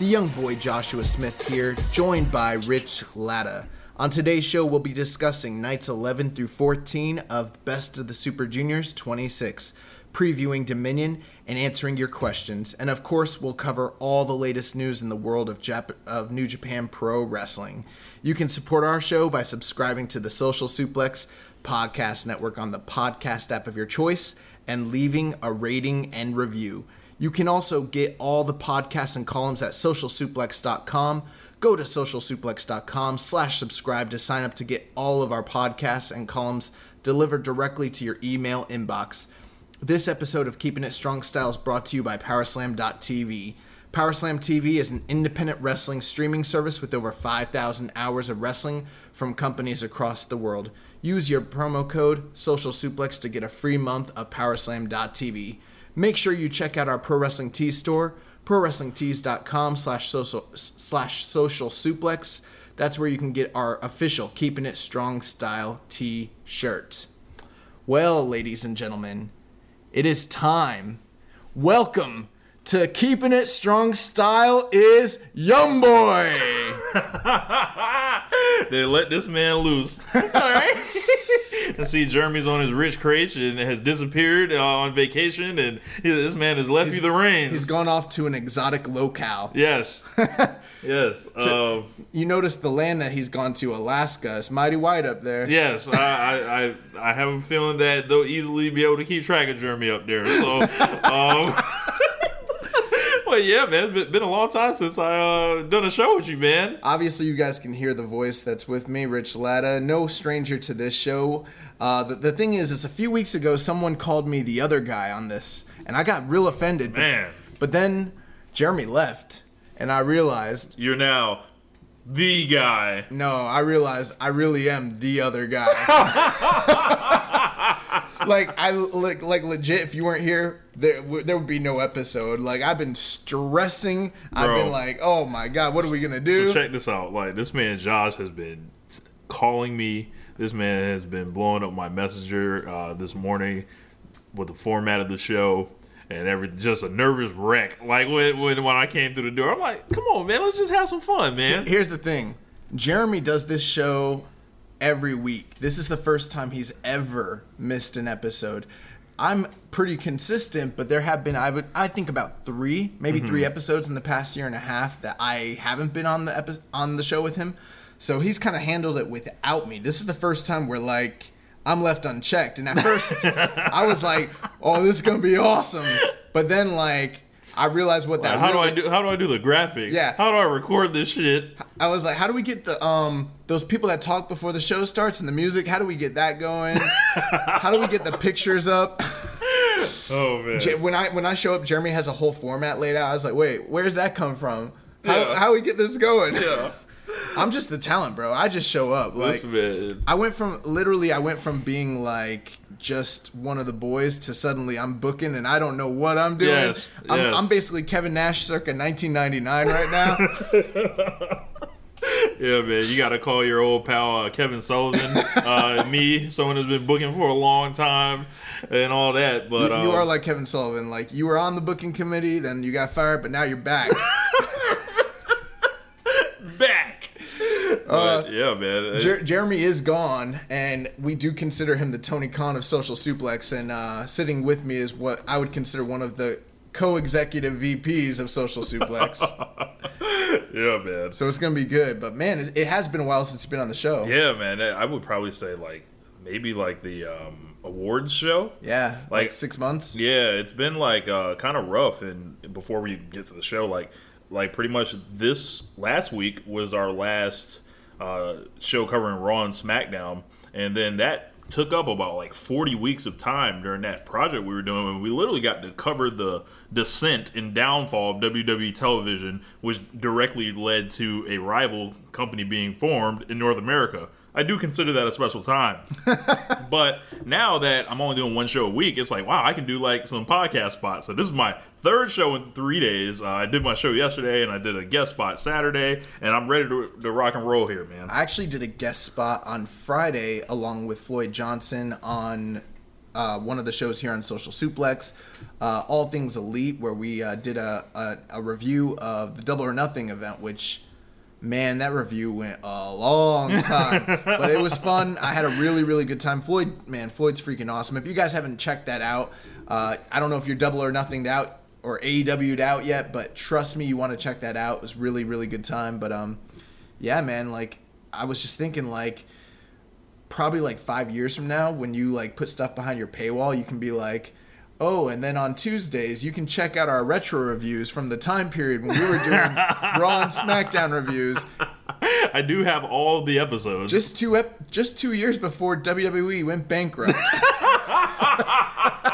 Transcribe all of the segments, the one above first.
The young boy Joshua Smith here, joined by Rich Latta. On today's show, we'll be discussing nights 11 through 14 of Best of the Super Juniors 26, previewing Dominion and answering your questions. And of course, we'll cover all the latest news in the world of, Jap- of New Japan Pro Wrestling. You can support our show by subscribing to the Social Suplex Podcast Network on the podcast app of your choice and leaving a rating and review. You can also get all the podcasts and columns at socialsuplex.com. Go to socialsuplex.com slash subscribe to sign up to get all of our podcasts and columns delivered directly to your email inbox. This episode of Keeping It Strong Style is brought to you by Powerslam.tv. Powerslam TV is an independent wrestling streaming service with over 5,000 hours of wrestling from companies across the world. Use your promo code Social Suplex to get a free month of Powerslam.tv. Make sure you check out our Pro Wrestling Tees store, prowrestlingtees.com slash social slash social suplex. That's where you can get our official Keeping It Strong Style t-shirt. Well, ladies and gentlemen, it is time. Welcome to Keeping It Strong Style is Young Boy. they let this man loose. All right. and see, Jeremy's on his rich crate and has disappeared uh, on vacation, and he, this man has left you the reins. He's gone off to an exotic locale. Yes. yes. Uh, you notice the land that he's gone to, Alaska. It's mighty wide up there. yes. I, I, I, I have a feeling that they'll easily be able to keep track of Jeremy up there. So, um, well, yeah, man. It's been, been a long time since I uh, done a show with you, man. Obviously, you guys can hear the voice that's with me, Rich Latta. No stranger to this show. Uh, the, the thing is, is a few weeks ago, someone called me the other guy on this, and I got real offended. But, Man. but then Jeremy left, and I realized, You're now the guy. no, I realized I really am the other guy. like I like like legit. If you weren't here, there w- there would be no episode. Like I've been stressing. I've been like, oh my god, what are we gonna do? So check this out. Like this man Josh has been calling me. This man has been blowing up my messenger uh, this morning with the format of the show and every just a nervous wreck. Like when, when when I came through the door, I'm like, come on, man, let's just have some fun, man. Here's the thing Jeremy does this show every week. This is the first time he's ever missed an episode. I'm pretty consistent, but there have been I would I think about three, maybe Mm-hmm. three episodes in the past year and a half that I haven't been on the epi- on the show with him. So he's kind of handled it without me. This is the first time where like I'm left unchecked, and at first I was like, "Oh, this is gonna be awesome," but then like I realized what that. how do I do? How do I do the graphics? Yeah. How do I record this shit? I was like, how do we get the um those people that talk before the show starts and the music? How do we get that going? how do we get the pictures up? Oh man. When I when I show up, Jeremy has a whole format laid out. I was like, wait, where's that come from? How Yeah. how we get this going? Yeah. I'm just the talent, bro. I just show up. Like. I went from literally I went from being like just one of the boys to suddenly I'm booking and I don't know what I'm doing. Yes, I'm, yes. I'm basically Kevin Nash circa 1999 right now. Yeah, man. You got to call your old pal uh, Kevin Sullivan, uh, me, someone who's been booking for a long time, and all that. But you um, are like Kevin Sullivan. Like you were on the booking committee, then you got fired, but now you're back. back. But, yeah, man. Uh, Jer- Jeremy is gone, and we do consider him the Tony Khan of Social Suplex. And uh, sitting with me is what I would consider one of the co-executive VPs of Social Suplex. yeah, man. so it's gonna be good. But man, it, it has been a while since you've been on the show. Yeah, man. I would probably say like maybe like the um, awards show. Yeah, like, Like- six months. Yeah, it's been like uh, kind of rough. And before we get to the show, like like pretty much this last week was our last uh, show covering Raw and SmackDown, and then that took up about like 40 weeks of time during that project we were doing and we literally got to cover the descent and downfall of WWE television which directly led to a rival company being formed in North America. I do consider that a special time. But now that I'm only doing one show a week, it's like, wow, I can do like some podcast spots. So this is my third show in three days. Uh, I did my show yesterday and I did a guest spot Saturday, and I'm ready to, to rock and roll here, man. I actually did a guest spot on Friday along with Floyd Johnson on uh, one of the shows here on Social Suplex, uh, All Things Elite, where we uh, did a, a, a review of the Double or Nothing event, which, man, that review went a long time. but it was fun. I had a really, really good time. Floyd, man, Floyd's freaking awesome. If you guys haven't checked that out, uh, I don't know if you're Double or Nothinged out or AEW'd out yet, but trust me, you want to check that out. It was really, really good time. But, um, yeah, man, like I was just thinking like probably like 5 years from now when you like put stuff behind your paywall, you can be like, "Oh, and then on Tuesdays, you can check out our retro reviews from the time period when we were doing Raw and SmackDown reviews I do have all the episodes. just two ep- just 2 years before WWE went bankrupt."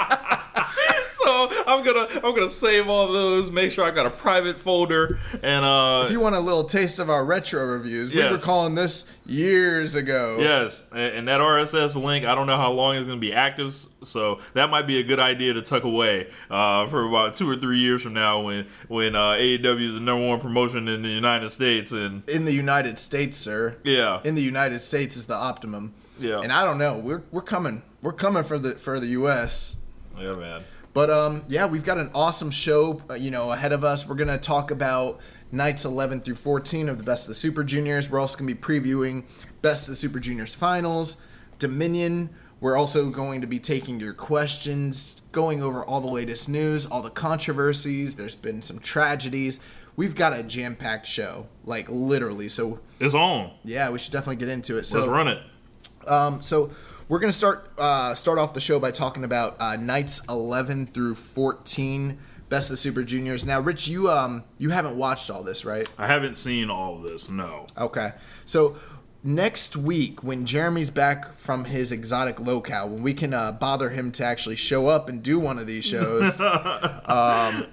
I'm gonna I'm gonna save all those. Make sure I got a private folder and uh if you want a little taste of our retro reviews, we were calling this years ago. Yes, and that RSS link, I don't know how long it's to be active, so that might be a good idea to tuck away uh, for about two or three years from now when when uh, AEW is the number one promotion in the United States, and In the United States, sir. yeah, In the United States is the optimum. Yeah. And I don't know. We're we're coming. We're coming for the for the US. yeah, man. But um, yeah, we've got an awesome show, uh, you know, ahead of us. We're gonna talk about nights 11 through 14 of the Best of the Super Juniors. We're also gonna be previewing Best of the Super Juniors finals, Dominion. We're also going to be taking your questions, going over all the latest news, all the controversies. There's been some tragedies. We've got a jam-packed show, like literally. So It's on. yeah, we should definitely get into it. So Let's run it. um, so we're gonna start uh, start off the show by talking about uh, nights 11 through 14, best of Super Juniors. Now, Rich, you um you haven't watched all this, right? I haven't seen all of this. No. Okay. So next week, when Jeremy's back from his exotic locale, when we can uh, bother him to actually show up and do one of these shows, um,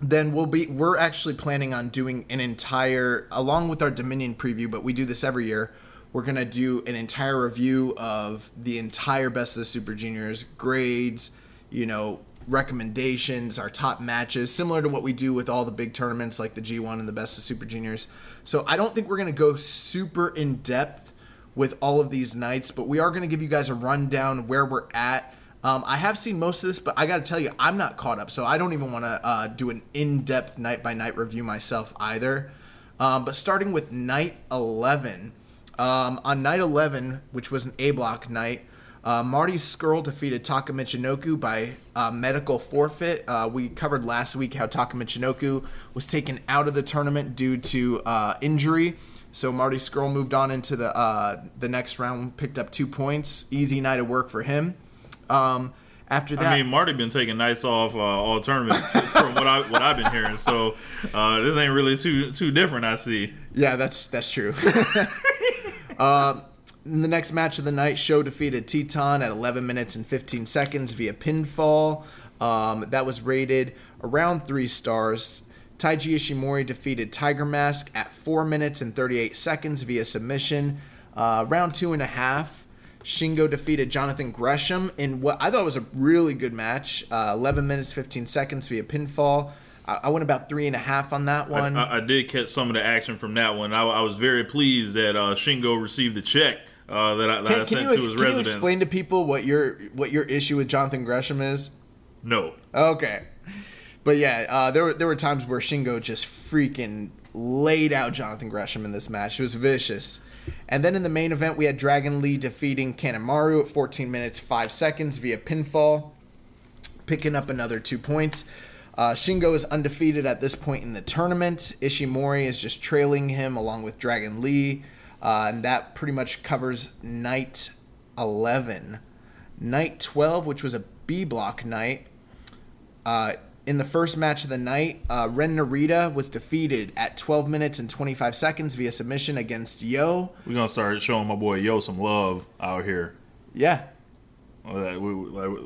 then we'll be we're actually planning on doing an entire along with our Dominion preview, but we do this every year. We're gonna do an entire review of the entire Best of the Super Juniors grades, you know, recommendations, our top matches, similar to what we do with all the big tournaments like the G1 and the Best of Super Juniors. So I don't think we're gonna go super in depth with all of these nights, but we are gonna give you guys a rundown where we're at. Um, I have seen most of this, but I got to tell you, I'm not caught up, so I don't even want to uh, do an in-depth night by night review myself either. Um, but starting with night 11, um, on night 11, which was an A block night, uh, Marty Scurll defeated Taka Michinoku by uh, medical forfeit. Uh, we covered last week how Taka Michinoku was taken out of the tournament due to uh, injury. So Marty Scurll moved on into the uh, the next round, picked up two points. Easy night of work for him. Um, After that, I mean, Marty been taking nights off uh, all tournament from what I what I've been hearing. So uh, this ain't really too too different. I see. Yeah, that's that's true. uh, in the next match of the night, Sho defeated Titán at 11 minutes and 15 seconds via pinfall. Um, that was rated around three stars. Taiji Ishimori defeated Tiger Mask at 4 minutes and 38 seconds via submission. Uh, round two and a half, Shingo defeated Jonathan Gresham in what I thought was a really good match. Uh, 11 minutes 15 seconds via pinfall. I, I went about three and a half on that one. I, I, did catch some of the action from that one. I, I was very pleased that uh, Shingo received the check uh, that I, that can, I sent you, to his can residence. you explain to people what your what your issue with Jonathan Gresham is? no. Okay. But yeah, uh, there were there were times where Shingo just freaking laid out Jonathan Gresham in this match. It was vicious. And then in the main event, we had Dragon Lee defeating Kanemaru at 14 minutes 5 seconds via pinfall, picking up another two points. Uh, Shingo is undefeated at this point in the tournament. Ishimori is just trailing him along with Dragon Lee. Uh, and that pretty much covers night 11. Night 12, which was a B block night, uh, in the first match of the night, uh, Ren Narita was defeated at 12 minutes and 25 seconds via submission against Yo. We're gonna start showing my boy Yo some love out here. Yeah, Like, we, like,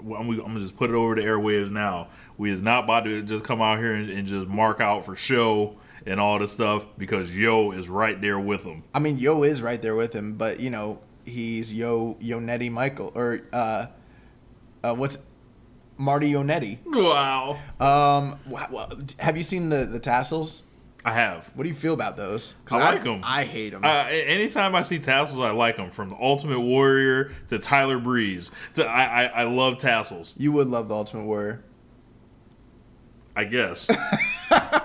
I'm, I'm gonna just put it over the airwaves now. We is not about to just come out here and, and just mark out for Sho and all this stuff because Yo is right there with him. I mean Yo is right there with him, but you know he's Yo Yonetti Michael or uh, uh, what's Marty Jannetty. Wow, Um, wha- wha- have you seen the the tassels? I have. What do you feel about those? I like 'em. I hate them. Uh, anytime I see tassels, I like them. From the Ultimate Warrior to Tyler Breeze, to I, I, I love tassels. you would love the Ultimate Warrior. I guess.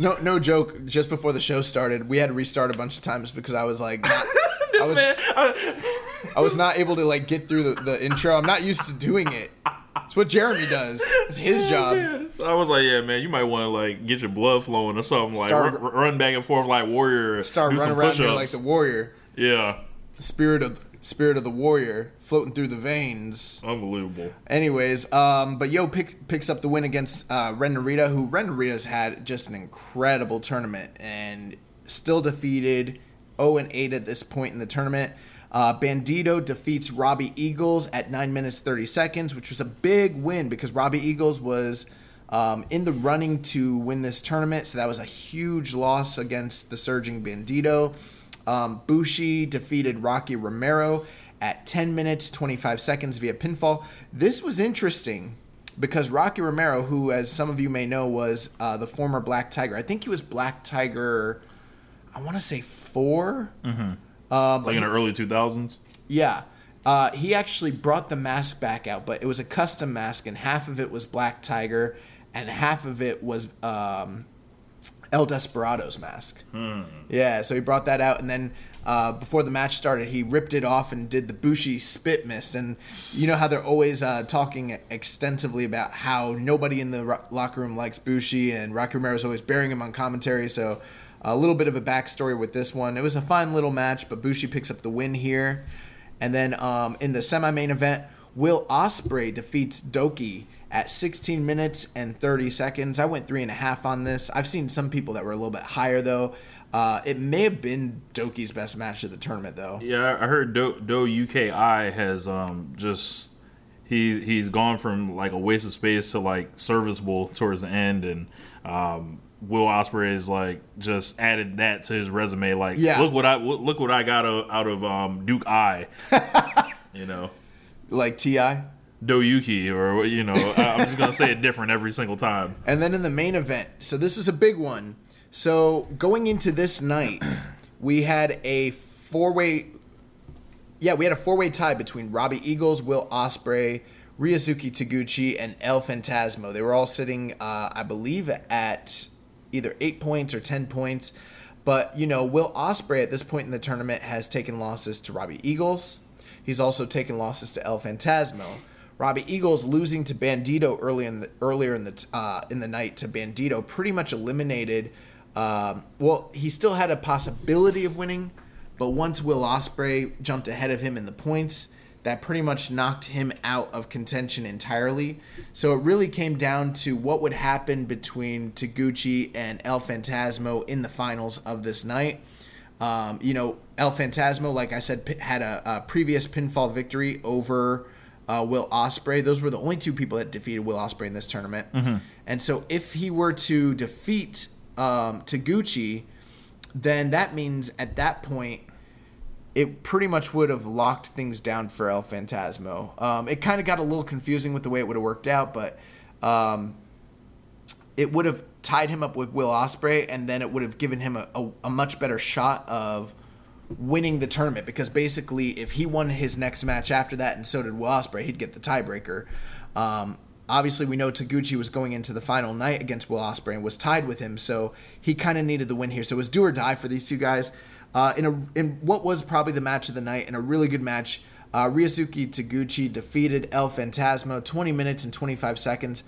No, no joke. Just before the show started, we had to restart a bunch of times because I was like, not, I was- man, I, I was not able to like get through the, the intro. I'm not used to doing it. What Jeremy does. It's his job. I was like, yeah, man, you might want to like get your blood flowing or something. Like Start- run, run back and forth like warrior. Start running around here like the warrior, yeah, the spirit of spirit of the warrior floating through the veins. unbelievable. Anyways, um, but Yo pick, picks up the win against uh, Ren Narita, who Ren Narita's had just an incredible tournament and still defeated 0 and 8 at this point in the tournament. Uh, Bandito defeats Robbie Eagles at 9 minutes 30 seconds, which was a big win because Robbie Eagles was um, in the running to win this tournament. So that was a huge loss against the surging Bandito. Um, Bushi defeated Rocky Romero at 10 minutes 25 seconds via pinfall. This was interesting because Rocky Romero, who, as some of you may know, was uh, the former Black Tiger. I think he was Black Tiger. I want to say 4 Mm-hmm. But Like in the early two thousands. yeah. Uh, he actually brought the mask back out, but it was a custom mask, and half of it was Black Tiger, and half of it was um, El Desperado's mask. Yeah, so he brought that out, and then uh, before the match started, he ripped it off and did the Bushi spit mist. And you know how they're always uh, talking extensively about how nobody in the ro- locker room likes Bushi, and Rocky Romero's always bearing him on commentary. So a little bit of a backstory with this one. It was a fine little match, but Bushi picks up the win here. And then um, in the semi-main event, Will Ospreay defeats Doki at 16 minutes and 30 seconds. I went three and a half on this. I've seen some people that were a little bit higher though. Uh, it may have been Doki's best match of the tournament though. Yeah, I heard Do, Do UKI has um just he he's gone from like a waste of space to like serviceable towards the end, and um, Will Ospreay is like just added that to his resume. Like, Yeah. look what I look what I got out of um, Duke I, you know. Like Ti. Doyuki, or you know, I'm just gonna say it different every single time. And then in the main event, so this was a big one. So going into this night, we had a four-way. Yeah, we had a four-way tie between Robbie Eagles, Will Ospreay, Ryusuke Taguchi, and El Phantasmo. They were all sitting, uh, I believe, at either eight points or ten points. But you know, Will Ospreay at this point in the tournament has taken losses to Robbie Eagles. He's also taken losses to El Phantasmo. Robbie Eagles losing to Bandito early in the earlier in the uh, in the night to Bandito pretty much eliminated. Um, well, he still had a possibility of winning, but once Will Ospreay jumped ahead of him in the points, that pretty much knocked him out of contention entirely. So it really came down to what would happen between Taguchi and El Phantasmo in the finals of this night. Um, you know, El Phantasmo, like I said, had a, a previous pinfall victory over uh, Will Ospreay. Those were the only two people that defeated Will Ospreay in this tournament. Mm-hmm. And so, if he were to defeat um, Taguchi, then that means at that point it pretty much would have locked things down for El Phantasmo. Um, it kind of got a little confusing with the way it would have worked out, but um, it would have tied him up with Will Ospreay, and then it would have given him a, a, a, much better shot of winning the tournament because basically, if he won his next match after that, and so did Will Ospreay, he'd get the tiebreaker. Um, obviously, we know Taguchi was going into the final night against Will Ospreay and was tied with him, so he kind of needed the win here. So it was do or die for these two guys. Uh, in a in what was probably the match of the night, in a really good match, uh, Ryusuke Taguchi defeated El Phantasmo 20 minutes and 25 seconds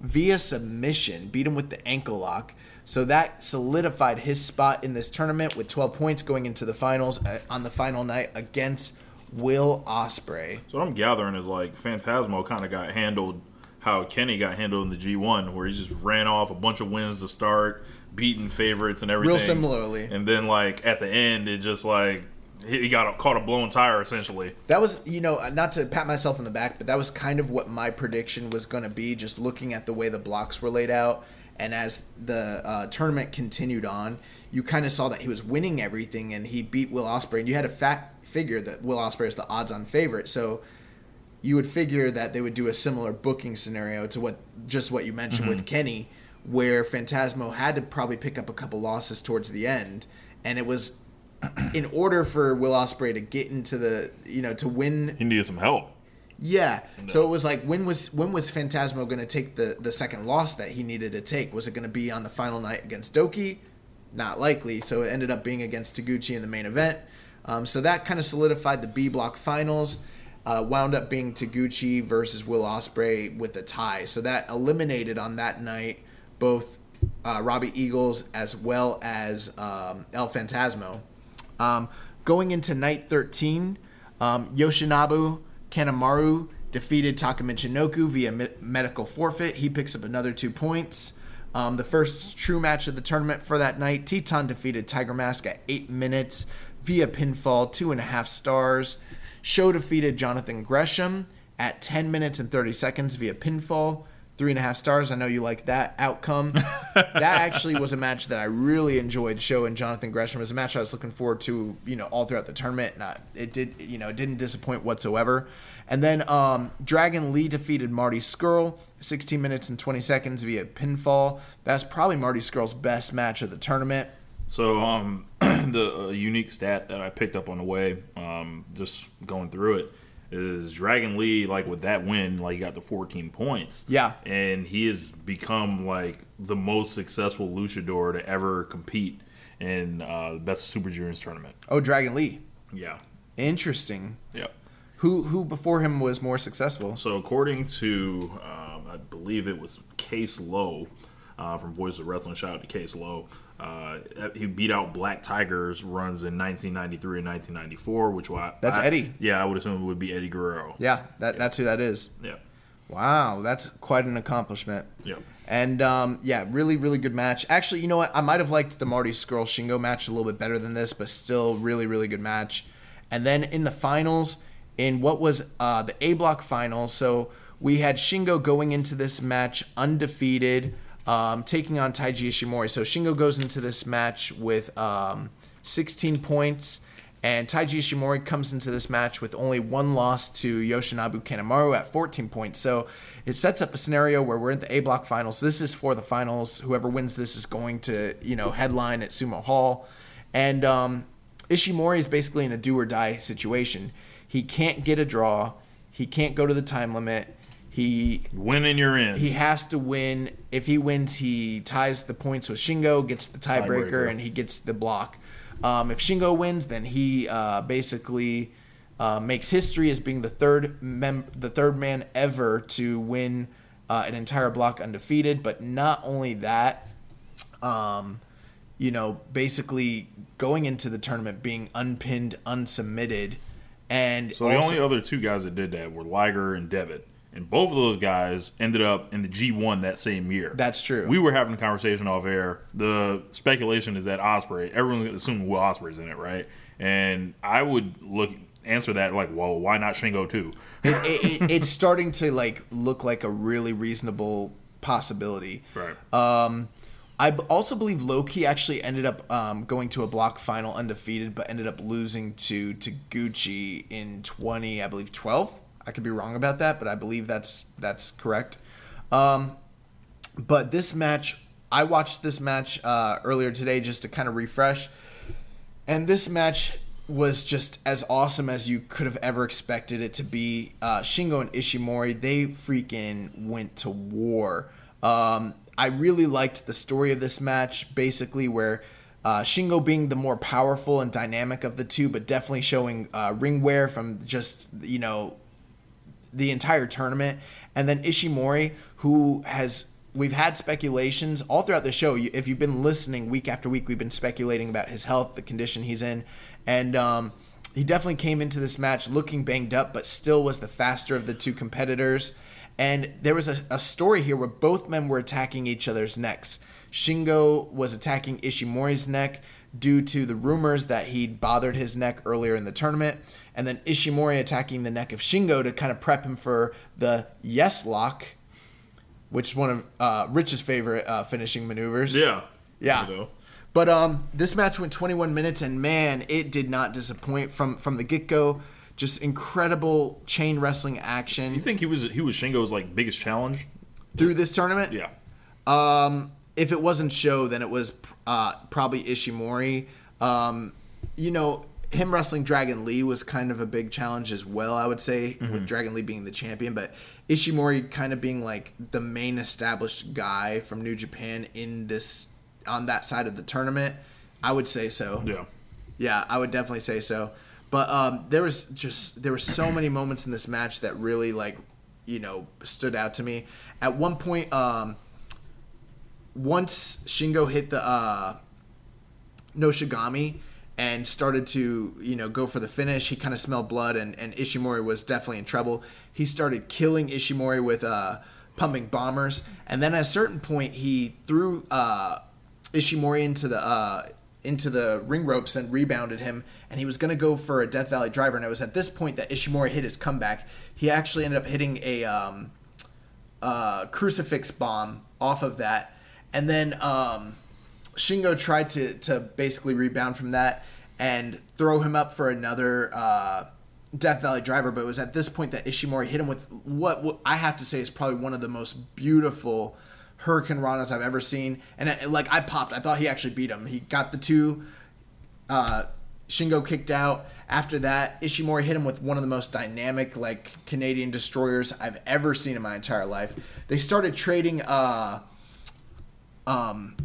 via submission, beat him with the ankle lock. So that solidified his spot in this tournament with 12 points going into the finals uh, on the final night against Will Ospreay. So what I'm gathering is like Phantasmo kind of got handled how Kenny got handled in the G1, where he just ran off a bunch of wins to start, beating favorites and everything. Real similarly. And then like at the end, it just like he got a, caught a blown tire essentially. That was, you know, not to pat myself in the back, but that was kind of what my prediction was going to be. Just looking at the way the blocks were laid out, and as the uh, tournament continued on, you kind of saw that he was winning everything, and he beat Will Ospreay. and you had a fact figure that Will Ospreay is the odds-on favorite. So you would figure that they would do a similar booking scenario to what just what you mentioned mm-hmm. with Kenny, where Phantasmo had to probably pick up a couple losses towards the end, and it was in order for Will Ospreay to get into the you know to win. He needed some help. Yeah. No. So it was like when was when was Phantasmo going to take the the second loss that he needed to take? Was it going to be on the final night against Doki? Not likely. So it ended up being against Taguchi in the main event. Um, so that kind of solidified the B block finals. Uh, wound up being Taguchi versus Will Ospreay with a tie. So that eliminated on that night both uh, Robbie Eagles as well as um, El Phantasmo. Um, going into night 13, um, Yoshinobu Kanemaru defeated Takamichinoku via me- medical forfeit. He picks up another two points. Um, the first true match of the tournament for that night, Titán defeated Tiger Mask at eight minutes via pinfall, two and a half stars. Sho defeated Jonathan Gresham at 10 minutes and 30 seconds via pinfall three and a half stars. I know you like that outcome. that actually was a match that I really enjoyed. Sho and Jonathan Gresham it was a match I was looking forward to, you know, all throughout the tournament. It did, you know, it didn't disappoint whatsoever. And then um, Dragon Lee defeated Marty Scurll, 16 minutes and 20 seconds via pinfall. That's probably Marty Scurll's best match of the tournament. So um, the uh, unique stat that I picked up on the way, um, just going through it is Dragon Lee like with that win, like he got the 14 points. Yeah, and he has become like the most successful luchador to ever compete in uh, the best Super Juniors tournament. Oh, Dragon Lee. Yeah. Interesting. Yeah. Who who before him was more successful? So according to um, I believe it was Case Lowe uh, from Voice of Wrestling. Shout out to Case Lowe. Uh, he beat out Black Tigers runs in 1993 and 1994, which I, that's I, Eddie. Yeah, I would assume it would be Eddie Guerrero. Yeah, that, yeah. that's who that is. Yeah. Wow, that's quite an accomplishment. Yeah. And um, yeah, really, really good match. Actually, you know what? I might have liked the Marty Scurll Shingo match a little bit better than this, but still, really, really good match. And then in the finals, in what was uh, the A block finals, so we had Shingo going into this match undefeated um, taking on Taiji Ishimori. So Shingo goes into this match with um, 16 points, and Taiji Ishimori comes into this match with only one loss to Yoshinobu Kanemaru at 14 points. So it sets up a scenario where we're in the A block finals. This is for the finals. Whoever wins this is going to, you know, headline at Sumo Hall. And um, Ishimori is basically in a do or die situation. He can't get a draw. He can't go to the time limit he winning you're in. He has to win. If he wins, he ties the points with Shingo, gets the tiebreaker, Tie and he gets the block. Um, if Shingo wins, then he uh, basically uh, makes history as being the third mem- the third man ever to win uh, an entire block undefeated. But not only that, um, you know, basically going into the tournament being unpinned, unsubmitted And So the also- only other two guys that did that were Liger and Devitt, and both of those guys ended up in the G1 that same year. That's true. We were having a conversation off air. The speculation is that Ospreay, everyone's assuming Will Ospreay's in it, right? And I would look answer that like, well, why not Shingo too? it, it, it's starting to like look like a really reasonable possibility. Right. Um, I b- also believe Low Ki actually ended up um, going to a block final undefeated, but ended up losing to Taguchi in twenty, I believe twelve. I could be wrong about that, but I believe that's that's correct. Um, but this match, I watched this match uh, earlier today just to kind of refresh, and this match was just as awesome as you could have ever expected it to be. Uh, Shingo and Ishimori, they freaking went to war. Um, I really liked the story of this match, basically where uh, Shingo being the more powerful and dynamic of the two, but definitely showing uh, ring wear from just you know the entire tournament. And then Ishimori, who has we've had speculations all throughout the show. If you've been listening week after week, we've been speculating about his health, the condition he's in, and um, he definitely came into this match looking banged up, but still was the faster of the two competitors. And there was a, a story here where both men were attacking each other's necks. Shingo was attacking Ishimori's neck due to the rumors that he'd bothered his neck earlier in the tournament, and then Ishimori attacking the neck of Shingo to kind of prep him for the yes lock, which is one of uh, Rich's favorite uh, finishing maneuvers. Yeah. Yeah. But um, this match went 21 minutes, and man, it did not disappoint from from the get go. Just incredible chain wrestling action You think he was he was Shingo's like biggest challenge? through this tournament. Yeah. Um, if it wasn't Sho, then it was uh, probably Ishimori. Um, you know, him wrestling Dragon Lee was kind of a big challenge as well. I would say with Dragon Lee being the champion, but Ishimori kind of being like the main established guy from New Japan in this on that side of the tournament. I would say so. Yeah. Yeah, I would definitely say so. But um, there was just there were so many moments in this match that really like you know stood out to me. At one point, um, once Shingo hit the uh, Noshigami and started to you know go for the finish, he kind of smelled blood, and, and Ishimori was definitely in trouble. He started killing Ishimori with uh, pumping bombers, and then at a certain point, he threw uh, Ishimori into the uh, into the ring ropes and rebounded him, and he was going to go for a Death Valley driver. And it was at this point that Ishimori hit his comeback. He actually ended up hitting a um, uh, crucifix bomb off of that, and then um, Shingo tried to to basically rebound from that and throw him up for another uh, Death Valley driver. But it was at this point that Ishimori hit him with what, what I have to say is probably one of the most beautiful Hurricane Ranas I've ever seen. And it, like I popped, I thought he actually beat him. He got the two. Uh, Shingo kicked out. After that, Ishimori hit him with one of the most dynamic, like Canadian destroyers I've ever seen in my entire life. They started trading uh, um,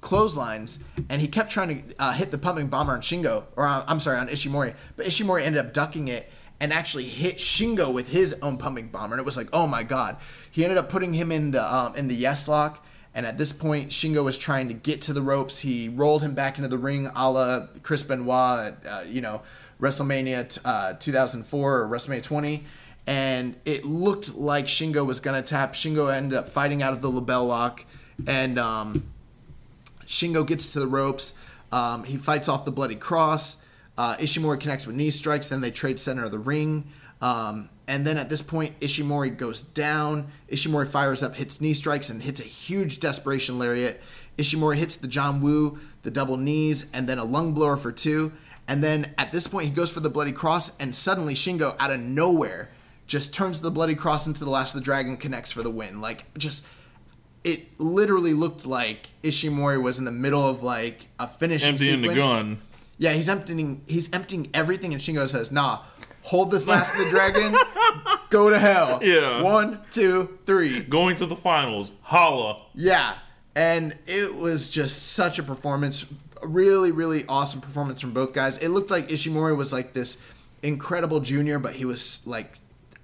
clotheslines, and he kept trying to uh, hit the pumping bomber on Shingo, or uh, I'm sorry, on Ishimori. But Ishimori ended up ducking it and actually hit Shingo with his own pumping bomber, and it was like, oh my god. He ended up putting him in the um, in the yes lock, and at this point, Shingo was trying to get to the ropes. He rolled him back into the ring, a la Chris Benoit, uh, you know, WrestleMania t- uh, 2004 or WrestleMania 20. And it looked like Shingo was gonna tap. Shingo ended up fighting out of the label lock, and um, Shingo gets to the ropes. Um, he fights off the bloody cross. Uh, Ishimori connects with knee strikes. Then they trade center of the ring. Um, and then at this point, Ishimori goes down. Ishimori fires up, hits knee strikes, and hits a huge desperation lariat. Ishimori hits the John Woo, the double knees, and then a lung blower for two. And then at this point, he goes for the bloody cross, and suddenly Shingo, out of nowhere, just turns the bloody cross into the last of the dragon, connects for the win. Like just it literally looked like Ishimori was in the middle of like a finishing Emptying the sequence. gun. Yeah, he's emptying he's emptying everything, and Shingo says, "Nah, hold this last of the dragon, go to hell." Yeah. one, two, three. Going to the finals. Holla. Yeah, and it was just such a performance, a really, really awesome performance from both guys. It looked like Ishimori was like this incredible junior, but he was like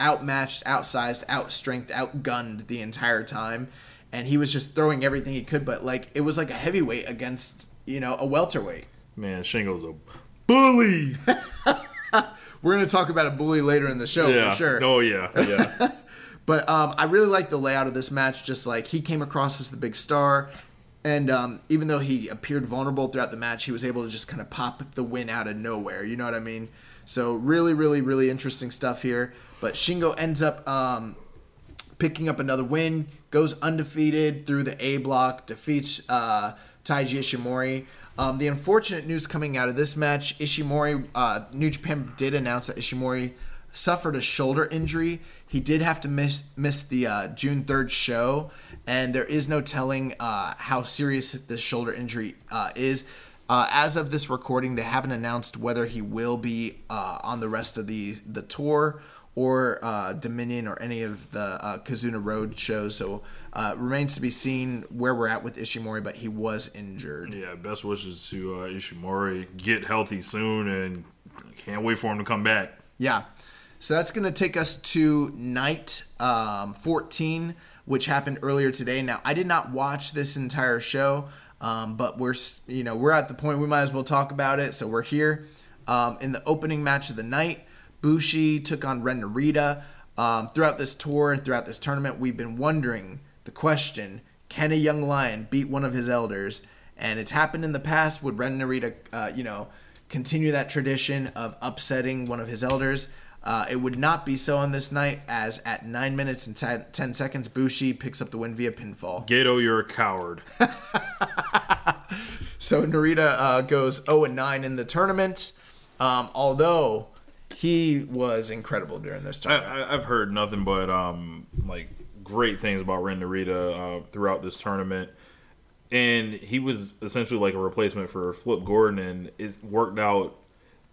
outmatched, outsized, outstrength, outgunned the entire time, and he was just throwing everything he could. But like it was like a heavyweight against you know a welterweight. Man, Shingo's a bully. We're gonna talk about a bully later in the show yeah. for sure. Oh yeah. Yeah. But um, I really like the layout of this match. Just like he came across as the big star, and um, even though he appeared vulnerable throughout the match, he was able to just kind of pop the win out of nowhere. You know what I mean? So really, really, really interesting stuff here. But Shingo ends up um, picking up another win, goes undefeated through the A block, defeats uh, Taiji Ishimori. Um, the unfortunate news coming out of this match, Ishimori, uh, New Japan did announce that Ishimori suffered a shoulder injury. He did have to miss miss the uh, June third show, and there is no telling uh, how serious this shoulder injury uh, is. Uh, as of this recording, they haven't announced whether he will be uh, on the rest of the the tour or uh, Dominion or any of the uh, Kizuna Road shows. So uh, remains to be seen where we're at with Ishimori, but he was injured. yeah. Best wishes to uh, Ishimori. Get healthy soon, and can't wait for him to come back. Yeah. So that's going to take us to night um, 14, which happened earlier today. Now, I did not watch this entire show, um, but we're you know we're at the point we might as well talk about it. So we're here um, in the opening match of the night. Bushi took on Ren Narita. Um, throughout this tour, and throughout this tournament, we've been wondering the question: Can a young lion beat one of his elders? And it's happened in the past. Would Ren Narita, uh, you know, continue that tradition of upsetting one of his elders? Uh, it would not be so on this night, as at 9 minutes and 10, 10 seconds, Bushi picks up the win via pinfall. Gato, you're a coward. So Narita uh, goes 0 and 9 in the tournament, um, although he was incredible during this tournament. I, I've heard nothing but um, like great things about Ren Narita uh, throughout this tournament, and he was essentially like a replacement for Flip Gordon, and it worked out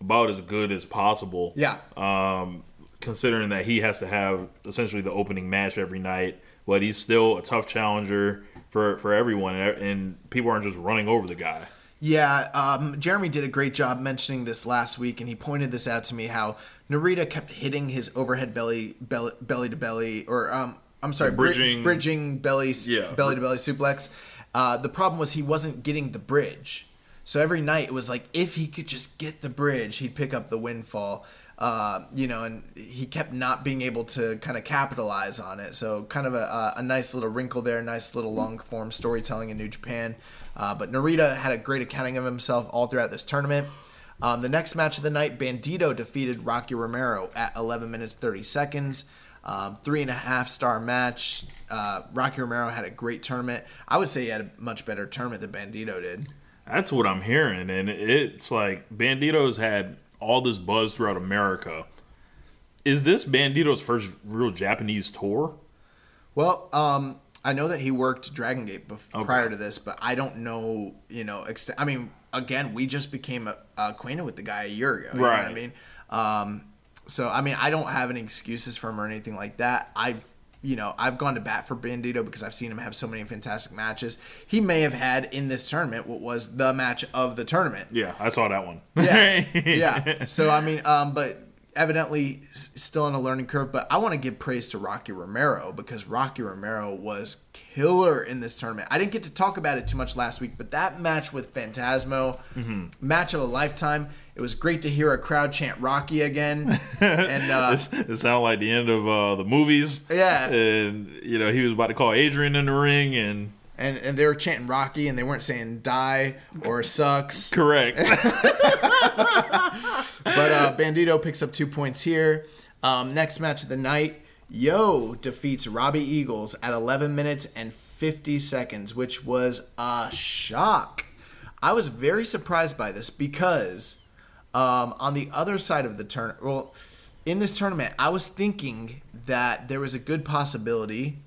about as good as possible. yeah. Um, considering that he has to have essentially the opening match every night, but he's still a tough challenger for for everyone, and, and people aren't just running over the guy. Yeah, um, Jeremy did a great job mentioning this last week, and he pointed this out to me how Narita kept hitting his overhead belly, belly, belly to belly, or um, I'm sorry, bri- Bridging- bridging belly, Yeah. belly to belly suplex. Uh, the problem was he wasn't getting the bridge, so every night it was like if he could just get the bridge, he'd pick up the windfall. Uh, you know, and he kept not being able to kind of capitalize on it. So, kind of a, a nice little wrinkle there, nice little long form storytelling in New Japan. Uh, but Narita had a great accounting of himself all throughout this tournament. Um, the next match of the night, Bandito defeated Rocky Romero at 11 minutes 30 seconds. Um, three and a half star match. Uh, Rocky Romero had a great tournament. I would say he had a much better tournament than Bandito did. That's what I'm hearing, and it's like Bandito's had all this buzz throughout America. Is this Bandito's first real Japanese tour? Well, um, I know that he worked Dragon Gate bef- Okay. prior to this, but I don't know, you know, ext- I mean, again, we just became uh, acquainted with the guy a year ago. You know what I mean? Um, so, I mean, I don't have any excuses for him or anything like that. I've, you know, I've gone to bat for Bandito because I've seen him have so many fantastic matches. He may have had in this tournament what was the match of the tournament. Yeah, I saw that one. Yeah, yeah. So I mean, um, but evidently still on a learning curve. But I want to give praise to Rocky Romero because Rocky Romero was killer in this tournament. I didn't get to talk about it too much last week, but that match with Phantasmo, match of a lifetime. It was great to hear a crowd chant Rocky again, and uh, sounded like the end of uh, the movies. Yeah. and you know he was about to call Adrian in the ring, and and and they were chanting Rocky, and they weren't saying die or sucks. correct. But uh, Bandito picks up two points here. Um, next match of the night, Yo defeats Robbie Eagles at 11 minutes and 50 seconds, which was a shock. I was very surprised by this because um, on the other side of the turn, well, in this tournament, I was thinking that there was a good possibility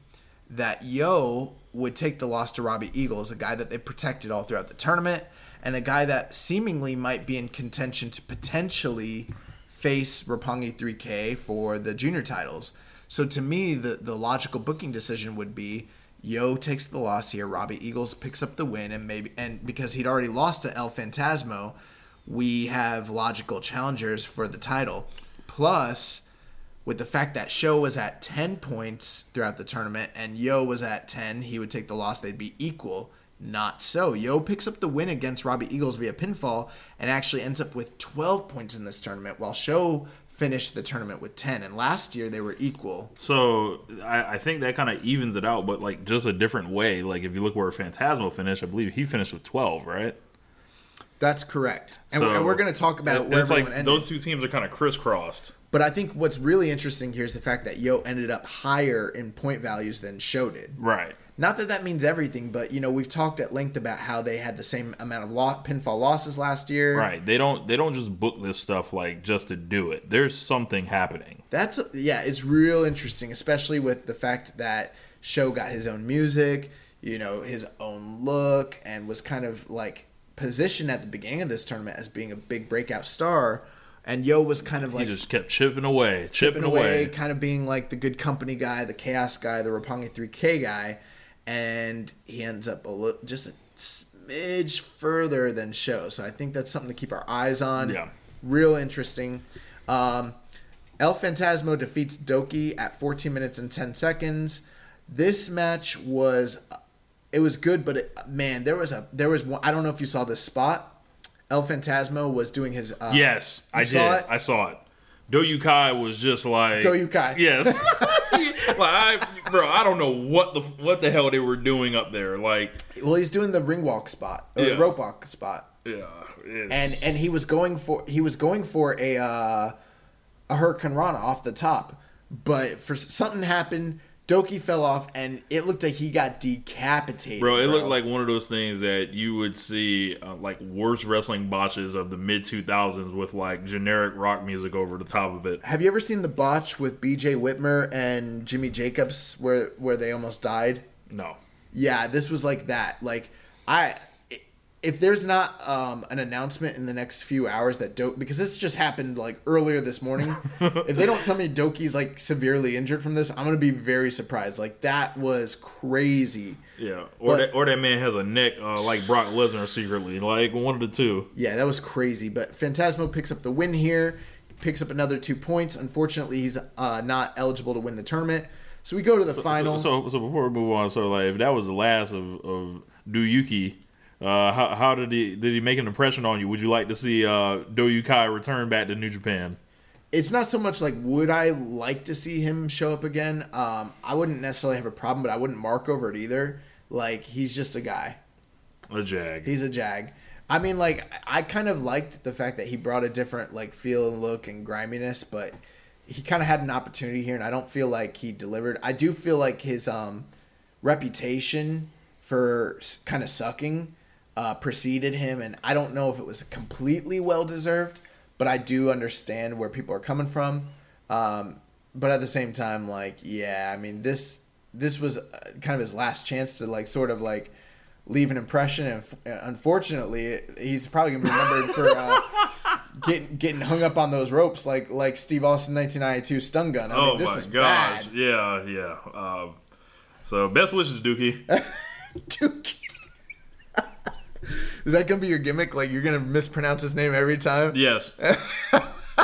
that Yo would take the loss to Robbie Eagles, a guy that they protected all throughout the tournament, and a guy that seemingly might be in contention to potentially face Roppongi 3K for the junior titles. So to me, the, the logical booking decision would be Yo takes the loss here, Robbie Eagles picks up the win, and maybe and because he'd already lost to El Phantasmo, we have logical challengers for the title. Plus, with the fact that Sho was at 10 points throughout the tournament and Yo was at 10, he would take the loss. They'd be equal. Not so. Yo picks up the win against Robbie Eagles via pinfall and actually ends up with 12 points in this tournament, while Sho finished the tournament with 10. And last year they were equal. So I, I think that kind of evens it out, but like just a different way. Like if you look where Phantasmo finished, I believe he finished with 12, right? That's correct. And, So and we're going to talk about where it's like ended. those two teams are kind of crisscrossed. But I think what's really interesting here is the fact that Yo ended up higher in point values than Sho did. Right. Not that that means everything, but you know we've talked at length about how they had the same amount of lo- pinfall losses last year. Right. They don't they don't just book this stuff like just to do it. There's something happening. That's yeah, it's real interesting, especially with the fact that Sho got his own music, you know, his own look, and was kind of like positioned at the beginning of this tournament as being a big breakout star. And Yo was kind of He like just kept chipping away, chipping, chipping away, away. kind of being like the good company guy, the chaos guy, the Roppongi 3K guy, and he ends up a li- just a smidge further than Sho. So I think that's something to keep our eyes on. Yeah. Real interesting. Um, El Phantasmo defeats Douki at 14 minutes and 10 seconds. This match was it was good, but it, man, there was a there was one. I don't know if you saw this spot. El Phantasmo was doing his uh, Yes, I did. saw it? I saw it. Doyukai was just like Doyukai. Yes, like I, bro, I don't know what the what the hell they were doing up there. Like, Well, he's doing the ring walk spot or Yeah. the rope walk spot, yeah, it's- and and he was going for he was going for a uh, a Hurricanrana off the top, but for something happened. Douki fell off, and it looked like he got decapitated. Bro, it looked like one of those things that you would see uh, like worst wrestling botches of the mid 2000s with like generic rock music over the top of it. Have you ever seen the botch with B.J. Whitmer and Jimmy Jacobs, where where they almost died? No. Yeah, this was like that. Like I, if there's not um, an announcement in the next few hours that Do because this just happened like earlier this morning. if they don't tell me Douki's like severely injured from this, I'm gonna be very surprised. Like that was crazy. Yeah. Or But- that or that man has a neck uh, like Brock Lesnar secretly. Like one of the two. Yeah, that was crazy. But Phantasmo picks up the win here, picks up another two points. Unfortunately, he's uh, not eligible to win the tournament. So we go to the So- final. So, so so before we move on, so like if that was the last of of Doyuki, uh, how, how did he did he make an impression on you? Would you like to see uh, Doyukai return back to New Japan? it's not so much like would I like to see him show up again. Um, I wouldn't necessarily have a problem, but I wouldn't mark over it either. Like he's just a guy. A jag. He's a jag. I mean, like I kind of liked the fact that he brought a different like feel and look and griminess, but he kind of had an opportunity here, and I don't feel like he delivered. I do feel like his um, reputation for kind of sucking uh, preceded him, and I don't know if it was completely well deserved, but I do understand where people are coming from. Um, but at the same time, like, yeah, I mean this this was uh, kind of his last chance to like sort of like leave an impression, and f- unfortunately, he's probably gonna be remembered for. Uh, Getting, getting hung up on those ropes like like Steve Austin 1992 stun gun. I mean, oh this my was gosh! bad. Yeah, yeah. Um, so best wishes, Dookie. Duke. Is that gonna be your gimmick? Like you're gonna mispronounce his name every time? yes.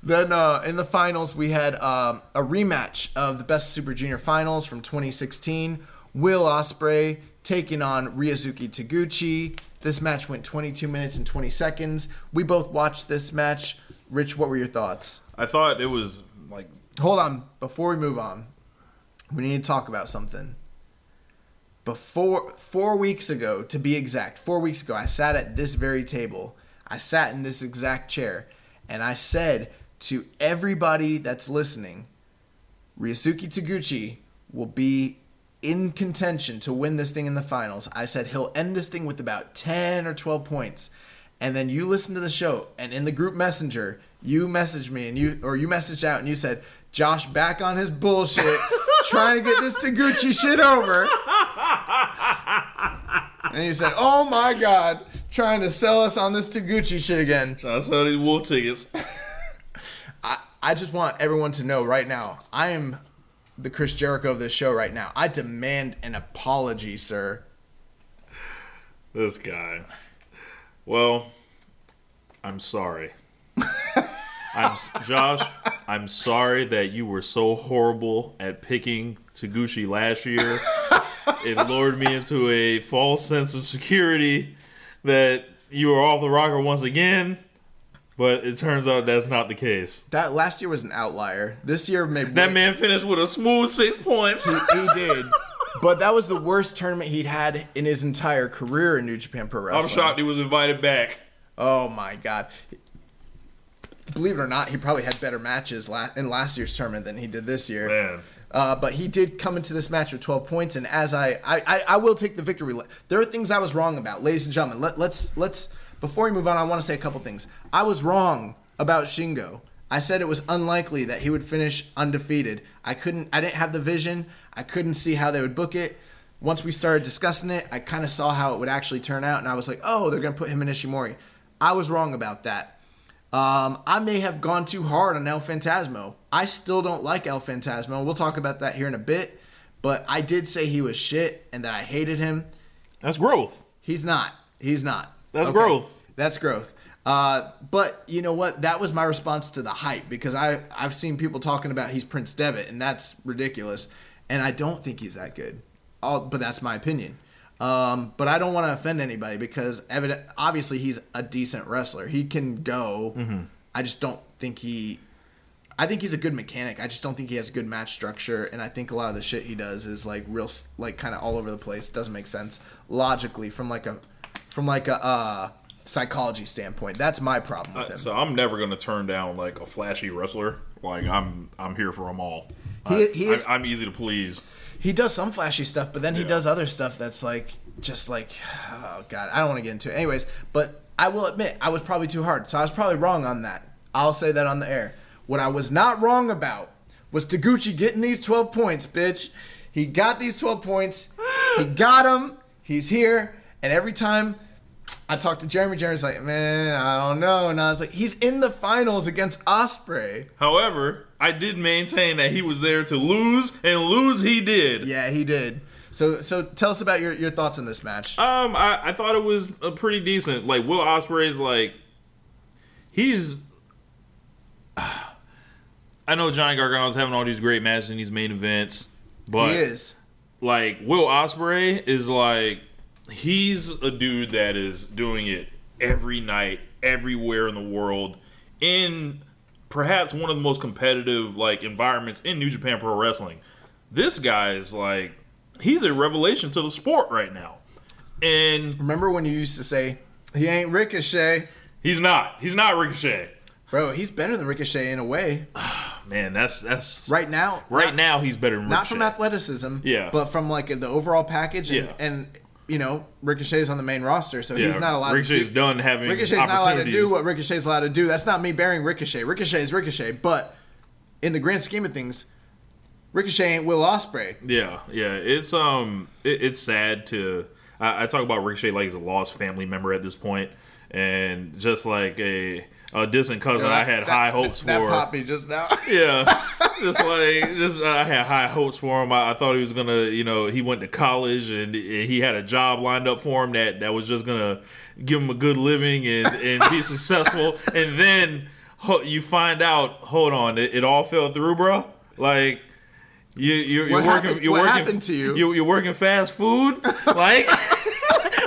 Then uh, in the finals, we had um, a rematch of the Best Super Junior Finals from 2016. Will Ospreay taking on Ryusuke Taguchi. This match went 22 minutes and 20 seconds. We both watched this match. Rich, what were your thoughts? I thought it was like Hold on, before we move on, we need to talk about something. Before four weeks ago, to be exact, four weeks ago, I sat at this very table. I sat in this exact chair, and I said to everybody that's listening, Ryusuke Taguchi will be in contention to win this thing in the finals. I said he'll end this thing with about 10 or 12 points. And then you listen to the show and in the group messenger, you messaged me and you or you messaged out and you said, Josh back on his bullshit, trying to get this Taguchi shit over. And you said, Oh my god, trying to sell us on this Taguchi shit again. I saw these wolf tickets. I, I just want everyone to know right now, I am the Chris Jericho of this show right now. I demand an apology, sir. This guy. Well, I'm sorry. I'm Josh. I'm sorry that you were so horrible at picking Taguchi last year. it lured me into a false sense of security that you were off the rocker once again. But it turns out that's not the case. That last year was an outlier. This year made That man finished with a smooth six points. he did. But that was the worst tournament he'd had in his entire career in New Japan Pro Wrestling. I'm shocked he was invited back. Oh my god. Believe it or not, he probably had better matches in last year's tournament than he did this year. Man. Uh, but he did come into this match with 12 points, and as I, I, I, will take the victory. There are things I was wrong about, ladies and gentlemen. Let, let's let's before we move on, I want to say a couple things. I was wrong about Shingo. I said it was unlikely that he would finish undefeated. I couldn't. I didn't have the vision. I couldn't see how they would book it. Once we started discussing it, I kind of saw how it would actually turn out, and I was like, "Oh, they're gonna put him in Ishimori." I was wrong about that. Um, I may have gone too hard on El Phantasmo. I still don't like El Phantasmo. We'll talk about that here in a bit. But I did say he was shit and that I hated him. That's growth. He's not. He's not. That's growth. That's growth. Uh, but you know what? That was my response to the hype because I I've seen people talking about he's Prince Devitt and that's ridiculous, and I don't think he's that good. All, but that's my opinion. Um, but I don't want to offend anybody because evident, obviously he's a decent wrestler. He can go. Mm-hmm. I just don't think he. I think he's a good mechanic. I just don't think he has good match structure, and I think a lot of the shit he does is like real, like kind of all over the place. Doesn't make sense logically from like a, from like a uh, psychology standpoint. That's my problem with him. Uh, So I'm never gonna turn down like a flashy wrestler. Like I'm I'm here for them all. He- I, he is- I, am easy to please. He does some flashy stuff, but then he Yeah. does other stuff that's like just like oh god, I don't want to get into it. Anyways, but I will admit I was probably too hard, so I was probably wrong on that. I'll say that on the air. What I was not wrong about was Taguchi getting these 12 points, bitch. He got these 12 points. He got them. He's here, and every time I talked to Jeremy, Jeremy's like, man, I don't know, and I was like, he's in the finals against Ospreay. However, I did maintain that he was there to lose, and lose he did. Yeah, he did. So, so tell us about your, your thoughts on this match. Um, I, I thought it was a pretty decent. Like Will Ospreay's like, he's. I know Johnny Gargano's having all these great matches in these main events, but he is. like Will Ospreay is like he's a dude that is doing it every night, everywhere in the world, in perhaps one of the most competitive like environments in New Japan Pro Wrestling. This guy is like he's a revelation to the sport right now. And Remember when you used to say he ain't Ricochet, he's not. He's not Ricochet. bro? He's better than Ricochet in a way. Man, that's that's Right now, right not, now he's better than not from athleticism, Yeah. but from like the overall package, and, Yeah. and you know Ricochet's on the main roster, so yeah, he's not allowed. Ricochet's to do, done having Ricochet's not allowed to do what Ricochet's allowed to do. That's not me bearing Ricochet. Ricochet is Ricochet, but in the grand scheme of things, Ricochet ain't Will Ospreay. Yeah, yeah. It's um, it, it's sad to. I, I talk about Ricochet like he's a lost family member at this point, and just like a a distant cousin, I had That- high hopes that for. popped me just now. Yeah, just like just I had high hopes for him. I, I thought he was gonna, you know, he went to college and he had a job lined up for him that that was just gonna give him a good living and and be successful. And then ho- you find out, hold on, it, it all fell through, bro. Like. You, you're, you're What working. happened- You're what working. happened to you? You're, you're working fast food, like,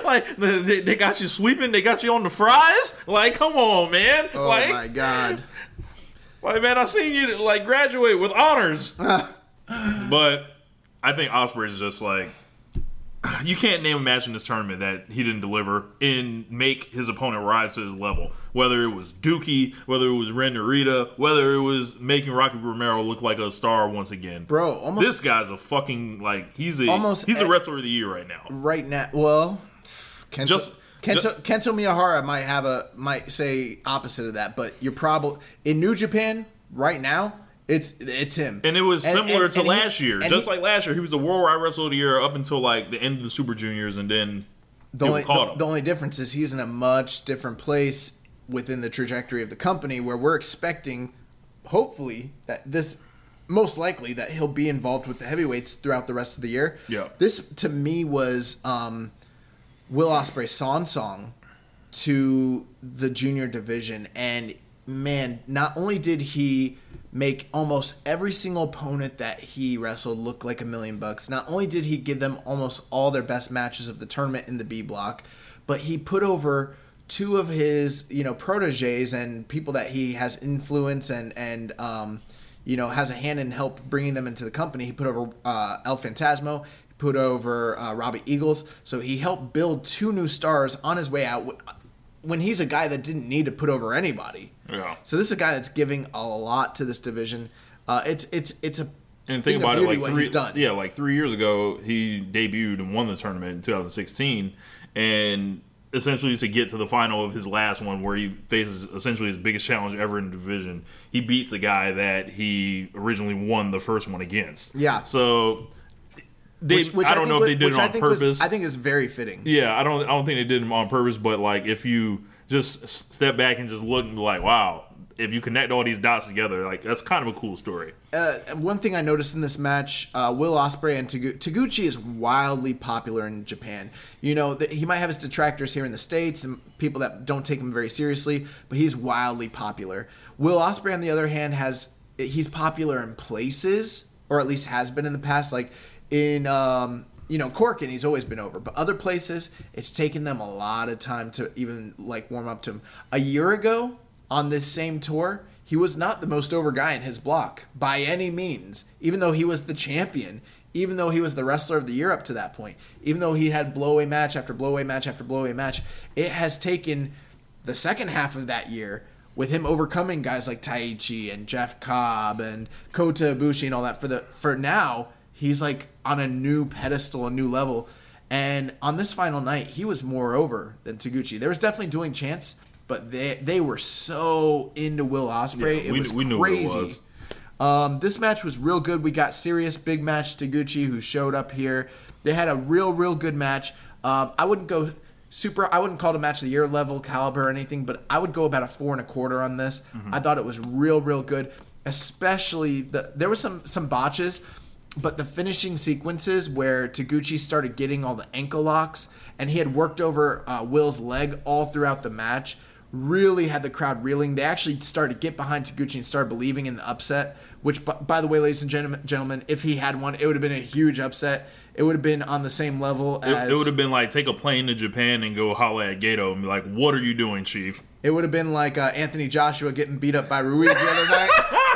like they, they got you sweeping. They got you on the fries. Like, come on, man. Oh like, my god. like, man, I seen you like graduate with honors. but I think Ospreay is just like you can't name a match in this tournament that he didn't deliver and make his opponent rise to his level. Whether it was Dookie, whether it was Ren Narita, whether it was making Rocky Romero look like a star once again. Bro, almost- this guy's a fucking like he's a Almost he's the e- wrestler of the year right now. right now. Well, Kento, Just- Kento, Kento Miyahara might have a might say opposite of that, but you're probably in New Japan right now. It's it's him, And it was similar and- to and he- last year. Just he- like last year, he was the Worldwide Wrestler of the Year up until like the end of the Super Juniors, and then the only, caught the, him. the only difference is he's in a much different place within the trajectory of the company where we're expecting, hopefully, that this most likely that he'll be involved with the heavyweights throughout the rest of the year. Yeah. This to me was um, Will Ospreay song song to the junior division, and man, not only did he make almost every single opponent that he wrestled look like a million bucks, not only did he give them almost all their best matches of the tournament in the B block, but he put over two of his, you know, proteges and people that he has influence and and um, you know has a hand in help bringing them into the company. He put over uh, El Phantasmo, put over uh, Robbie Eagles, so he helped build two new stars on his way out. When he's a guy that didn't need to put over anybody, Yeah. so this is a guy that's giving a lot to this division. Uh, it's it's it's a And think about it, like three, he's done. yeah, like three years ago, he debuted and won the tournament in 2016, and essentially to get to the final of his last one, where he faces essentially his biggest challenge ever in the division, he beats the guy that he originally won the first one against. Yeah. So they, I don't know if they did which it I on was- purpose. I think is very fitting. Yeah, I don't. I don't think they did them on purpose. But like, if you just step back and just look and be like, wow, if you connect all these dots together, like that's kind of a cool story. Uh, one thing I noticed in this match, uh, Will Ospreay and Tagu- Taguchi is wildly popular in Japan. You know, th- he might have his detractors here in the states and people that don't take him very seriously, but he's wildly popular. Will Ospreay, on the other hand, has he's popular in places, or at least has been in the past, like in um, you know Cork, and he's always been over. But other places, it's taken them a lot of time to even like warm up to him. A year ago, on this same tour, he was not the most over guy in his block by any means, even though he was the champion, even though he was the wrestler of the year up to that point, even though he had blowaway match after blowaway match after blowaway match. It has taken the second half of that year with him overcoming guys like Taichi and Jeff Cobb and Kota Ibushi and all that for the for now he's like on a new pedestal, a new level. And on this final night, he was more over than Taguchi. There was definitely doing chance, but they they were so into Will Ospreay. Yeah, it we- was we knew what it crazy. was. Um, this match was real good. We got serious big match Taguchi who showed up here. They had a real, real good match. Um, I wouldn't go super. I wouldn't call it a match of the year level caliber or anything, but I would go about a four and a quarter on this. I thought it was real, real good. Especially the there was some some botches, but the finishing sequences where Taguchi started getting all the ankle locks and he had worked over uh, Will's leg all throughout the match really had the crowd reeling. They actually started to get behind Taguchi and started believing in the upset. Which, by, by the way, ladies and gentlemen, gentlemen, if he had one, it would have been a huge upset. It would have been on the same level It, as it would have been like take a plane to Japan and go holla at Gedo and be like, "What are you doing, Chief?" it would have been like uh, Anthony Joshua getting beat up by Ruiz the other night.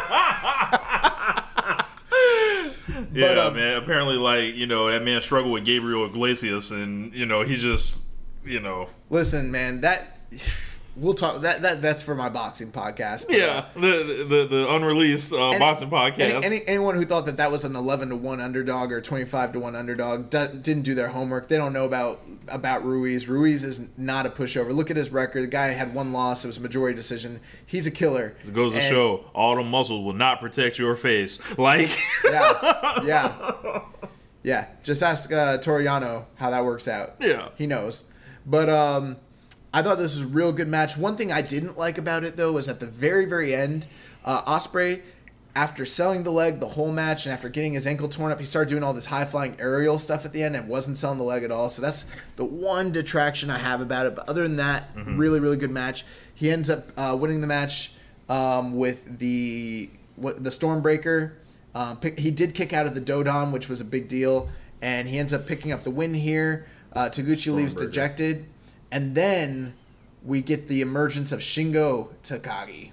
Yeah, um, man. Apparently, like you know, that man struggled with Gabriel Iglesias, and you know, he just, you know, Listen, man, that we'll talk. That that that's for my boxing podcast. but, uh, yeah, the the the unreleased uh, Any- boxing podcast. Any, any, anyone who thought that that was an eleven to one underdog or twenty five to one underdog do, didn't do their homework. They don't know about about Ruiz. Ruiz is not a pushover. Look at his record. The guy had one loss. It was a majority decision. He's a killer. it goes to show all the muscles will not protect your face. Like, Yeah, yeah, yeah. Just ask uh, Toriano how that works out. Yeah. he knows. But um, I thought this was a real good match. One thing I didn't like about it though was at the very very end, uh, Ospreay. After selling the leg the whole match and after getting his ankle torn up, he started doing all this high flying aerial stuff at the end and wasn't selling the leg at all. So that's the one detraction I have about it. But other than that, really, really good match. He ends up uh, winning the match um, with the what, the Stormbreaker. Um, pick, he did kick out of the Dodon, which was a big deal, and he ends up picking up the win here. Uh, Taguchi leaves dejected, and then we get the emergence of Shingo Takagi.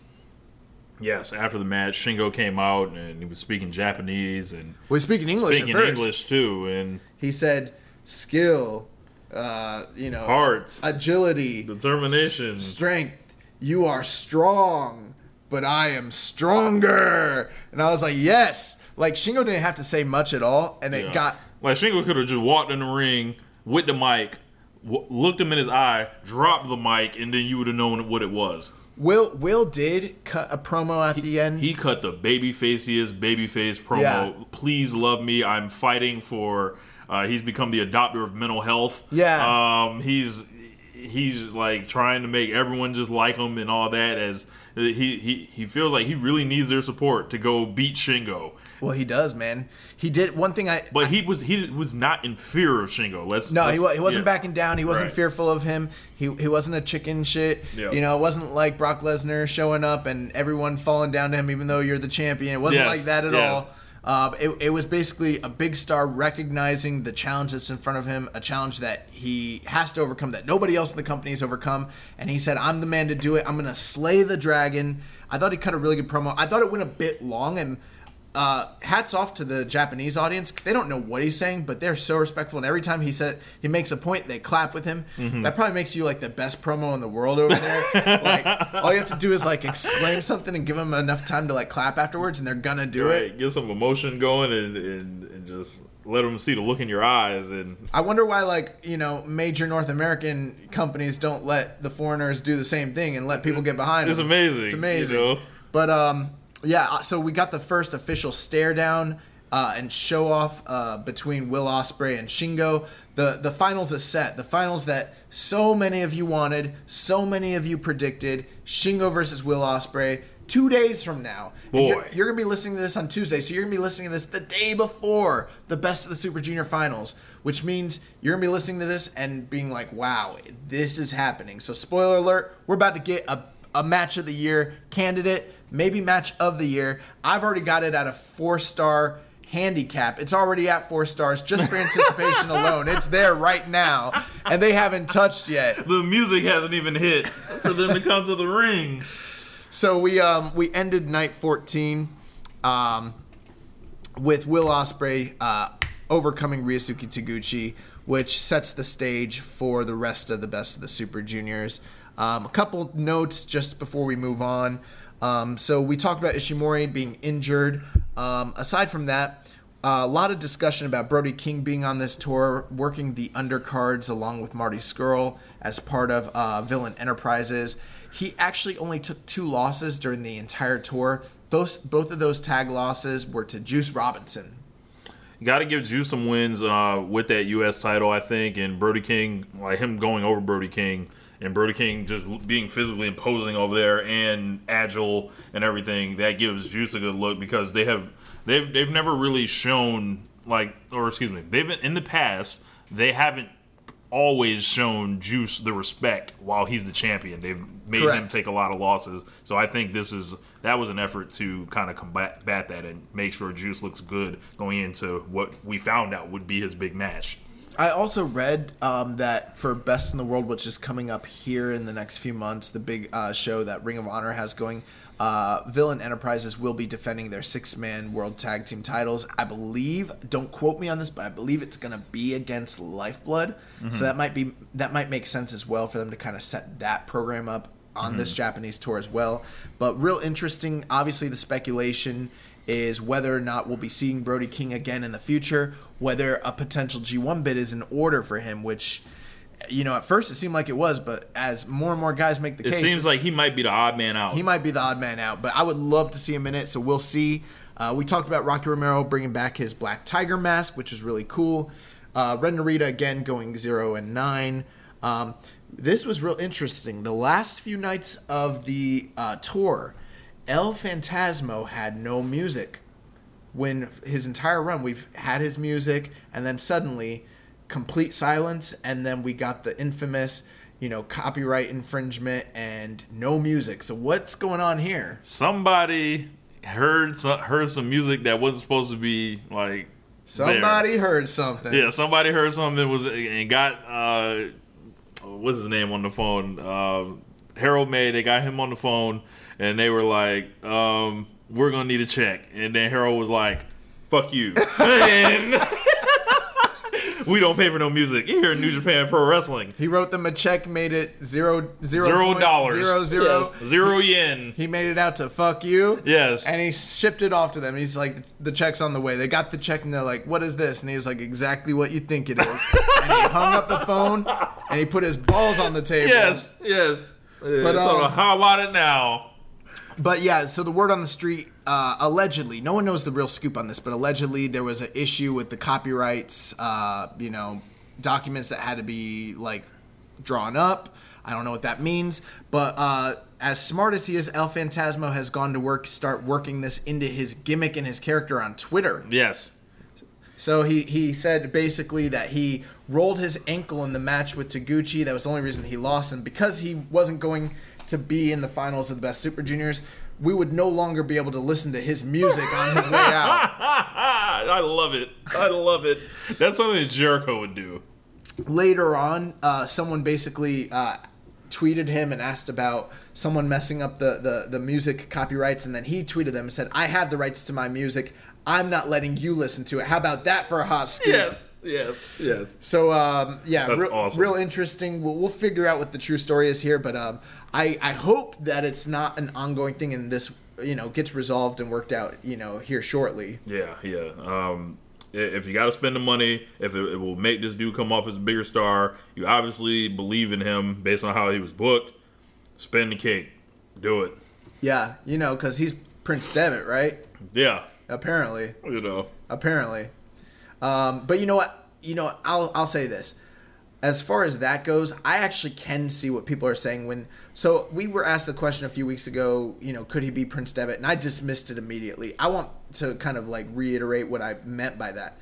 yes, after the match, Shingo came out and he was speaking Japanese and Well, he's speaking English speaking at first. English too, and He said, "Skill, uh, you know, heart, agility, determination. s- strength. You are strong, but I am stronger." And I was like, "Yes!" Like Shingo didn't have to say much at all, and it Yeah. got like Shingo could have just walked in the ring with the mic, w- looked him in his eye, dropped the mic, and then you would have known what it was. Will. Will did cut a promo at the end. He cut the baby faciest babyface promo. Yeah. Please love me. I'm fighting for. Uh, he's become the adopter of mental health. Yeah. Um. He's he's like trying to make everyone just like him and all that. As he he he feels like he really needs their support to go beat Shingo. Well, he does, man. He did one thing. I But he was he was not in fear of Shingo. Let's no, let's- he, he wasn't yeah. backing down. He wasn't Right. fearful of him. He he wasn't a chicken shit. Yeah. You know, it wasn't like Brock Lesnar showing up and everyone falling down to him, even though you're the champion. It wasn't Yes, like that at yes. all. Uh, it, it was basically a big star recognizing the challenge that's in front of him, a challenge that he has to overcome, that nobody else in the company has overcome. And he said, I'm the man to do it. I'm going to slay the dragon. I thought he cut a really good promo. I thought it went a bit long, and uh, hats off to the Japanese audience 'cause they don't know what he's saying, but they're so respectful. And every time he said he makes a point, they clap with him. Mm-hmm. That probably makes you like the best promo in the world over there. like all you have to do is like exclaim something and give them enough time to like clap afterwards, and they're gonna do it. Right, get some emotion going and, and, and just let them see the look in your eyes and I wonder why like you know major North American companies don't let the foreigners do the same thing and let people get behind. It's them. amazing, It's you amazing. know? But um, yeah. uh, So we got the first official stare down uh, and show off uh, between Will Ospreay and Shingo. The the finals is set. The finals that so many of you wanted, so many of you predicted. Shingo versus Will Ospreay. Two days from now. And You're, Boy. you're gonna be listening to this on Tuesday, so you're gonna be listening to this the day before the best of the Super Junior finals, which means you're gonna be listening to this and being like, "Wow, this is happening." So, spoiler alert: we're about to get a, a match of the year candidate, maybe match of the year. I've already got it at a four star handicap. It's already at four stars just for anticipation alone. It's there right now, and they haven't touched yet. the music hasn't even hit for them to come to the ring. So we um we ended night 14 um with Will Ospreay uh overcoming Ryusuke Taguchi, which sets the stage for the rest of the best of the Super Juniors. Um, a couple notes just before we move on. Um, so we talked about Ishimori being injured. Um, aside from that, a lot of discussion about Brody King being on this tour, working the undercards along with Marty Scurll as part of uh, Villain Enterprises. He actually only took two losses during the entire tour. Both both of those tag losses were to Juice Robinson. Got to give Juice some wins uh, with that U.S. title, I think, and Brody King, like him going over Brody King, and Brody King just being physically imposing over there and agile and everything. That gives Juice a good look because they have they've they've never really shown like, or excuse me, they've in the past they haven't always shown Juice the respect while he's the champion. They've made him take a lot of losses. So I think this is that was an effort to kind of combat bat that and make sure Juice looks good going into what we found out would be his big match. I also read um, that for Best in the World, which is coming up here in the next few months, the big uh, show that Ring of Honor has going, uh, Villain Enterprises will be defending their six man World Tag Team titles. I believe, don't quote me on this, but I believe it's going to be against Lifeblood. So that might be that might make sense as well for them to kind of set that program up on this Japanese tour as well. But real interesting, obviously, the speculation is whether or not we'll be seeing Brody King again in the future, whether a potential G1 bid is in order for him, which, you know, at first it seemed like it was, but as more and more guys make the It case, it seems like he might be the odd man out. he might be the odd man out, but I would love to see him in it, so we'll see. Uh, we talked about Rocky Romero bringing back his Black Tiger mask, which is really cool. Uh, Ren Narita again going zero and nine. Um, this was real interesting. The last few nights of the uh, tour, El Fantasmo had no music. When his entire run, we've had his music, and then suddenly, complete silence, and then we got the infamous, you know, copyright infringement and no music. So what's going on here? Somebody heard some, heard some music that wasn't supposed to be like there. Somebody heard something. Yeah, somebody heard something was and got uh, what's his name on the phone? Uh, Harold Meij. They got him on the phone, and they were like, um, "We're gonna need a check." And then Harold was like, "Fuck you." and we don't pay for no music here in New Japan Pro Wrestling. He wrote them a check, made it zero zero Zero point dollars. zero zero. Yes. Zero yen. He made it out to fuck you. Yes. And he shipped it off to them. He's like, the check's on the way. They got the check and they're like, what is this? And he's like, exactly what you think it is. and he hung up the phone and he put his balls on the table. Yes. Yes. But so um, how about it now? But yeah, so the word on the street, uh, allegedly, no one knows the real scoop on this, but allegedly there was an issue with the copyrights, uh, you know, documents that had to be like drawn up. I don't know what that means, but uh, as smart as he is, El Phantasmo has gone to work, start working this into his gimmick and his character on Twitter. Yes. So he, he said basically that he rolled his ankle in the match with Taguchi. That was the only reason he lost. And because he wasn't going to be in the finals of the Best Super Juniors, we would no longer be able to listen to his music on his way out. I love it. I love it. That's something that Jericho would do. Later on, uh, someone basically uh, tweeted him and asked about someone messing up the, the, the music copyrights. And then he tweeted them and said, I have the rights to my music. I'm not letting you listen to it. How about that for a hot scoop? Yes. Yes. Yes. So um, yeah, That's real, awesome. real interesting. We'll, we'll figure out what the true story is here, but um, I I hope that it's not an ongoing thing and this you know gets resolved and worked out you know here shortly. Yeah. Yeah. Um, if you got to spend the money, if it, it will make this dude come off as a bigger star, you obviously believe in him based on how he was booked. Spend the cake. Do it. Yeah, you know because he's Prince Devitt, right? Yeah. Apparently, You know. apparently. Um, but you know what? You know I'll I'll say this. As far as that goes, I actually can see what people are saying when. So we were asked the question a few weeks ago. You know, could he be Prince Devitt? And I dismissed it immediately. I want to kind of like reiterate what I meant by that.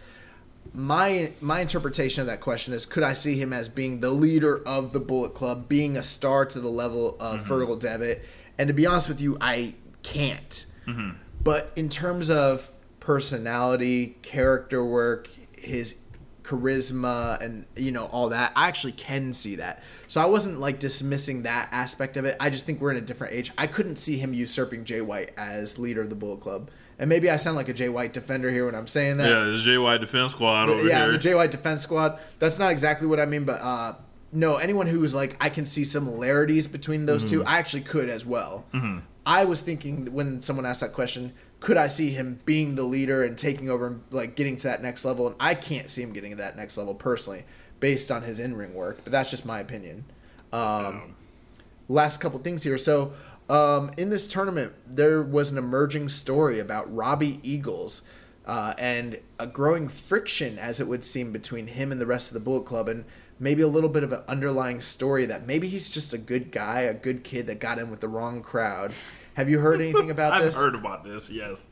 My my interpretation of that question is: Could I see him as being the leader of the Bullet Club, being a star to the level of mm-hmm. Fergal Devitt? And to be honest with you, I can't. Mm-hmm. But in terms of personality, character work, his charisma and you know all that, I actually can see that. So I wasn't like dismissing that aspect of it. I just think we're in a different age. I couldn't see him usurping Jay White as leader of the Bullet Club. And maybe I sound like a Jay White defender here when I'm saying that Yeah. The jay white Defense Squad over yeah, here. the Jay White Defense Squad. That's not exactly what I mean, but uh, no, anyone who's like, I can see similarities between those two. I actually could as well. I was thinking when someone asked that question, could I see him being the leader and taking over, and like getting to that next level? And I can't see him getting to that next level personally, based on his in ring work. But that's just my opinion. Um, last couple things here. So, um, in this tournament, there was an emerging story about Robbie Eagles uh, and a growing friction, as it would seem, between him and the rest of the Bullet Club, and maybe a little bit of an underlying story that maybe he's just a good guy, a good kid that got in with the wrong crowd. Have you heard anything about this? I've heard about this. Yes.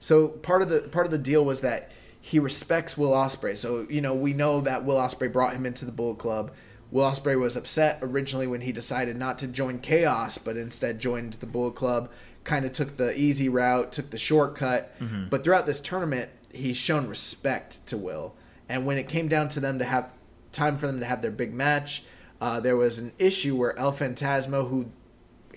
So part of the part of the deal was that he respects Will Ospreay. So you know we know that Will Ospreay brought him into the Bullet Club. Will Ospreay was upset originally when he decided not to join Chaos, but instead joined the Bullet Club. Kind of took the easy route, took the shortcut. But throughout this tournament, he's shown respect to Will. And when it came down to them to have time for them to have their big match, uh, there was an issue where El Phantasmo, who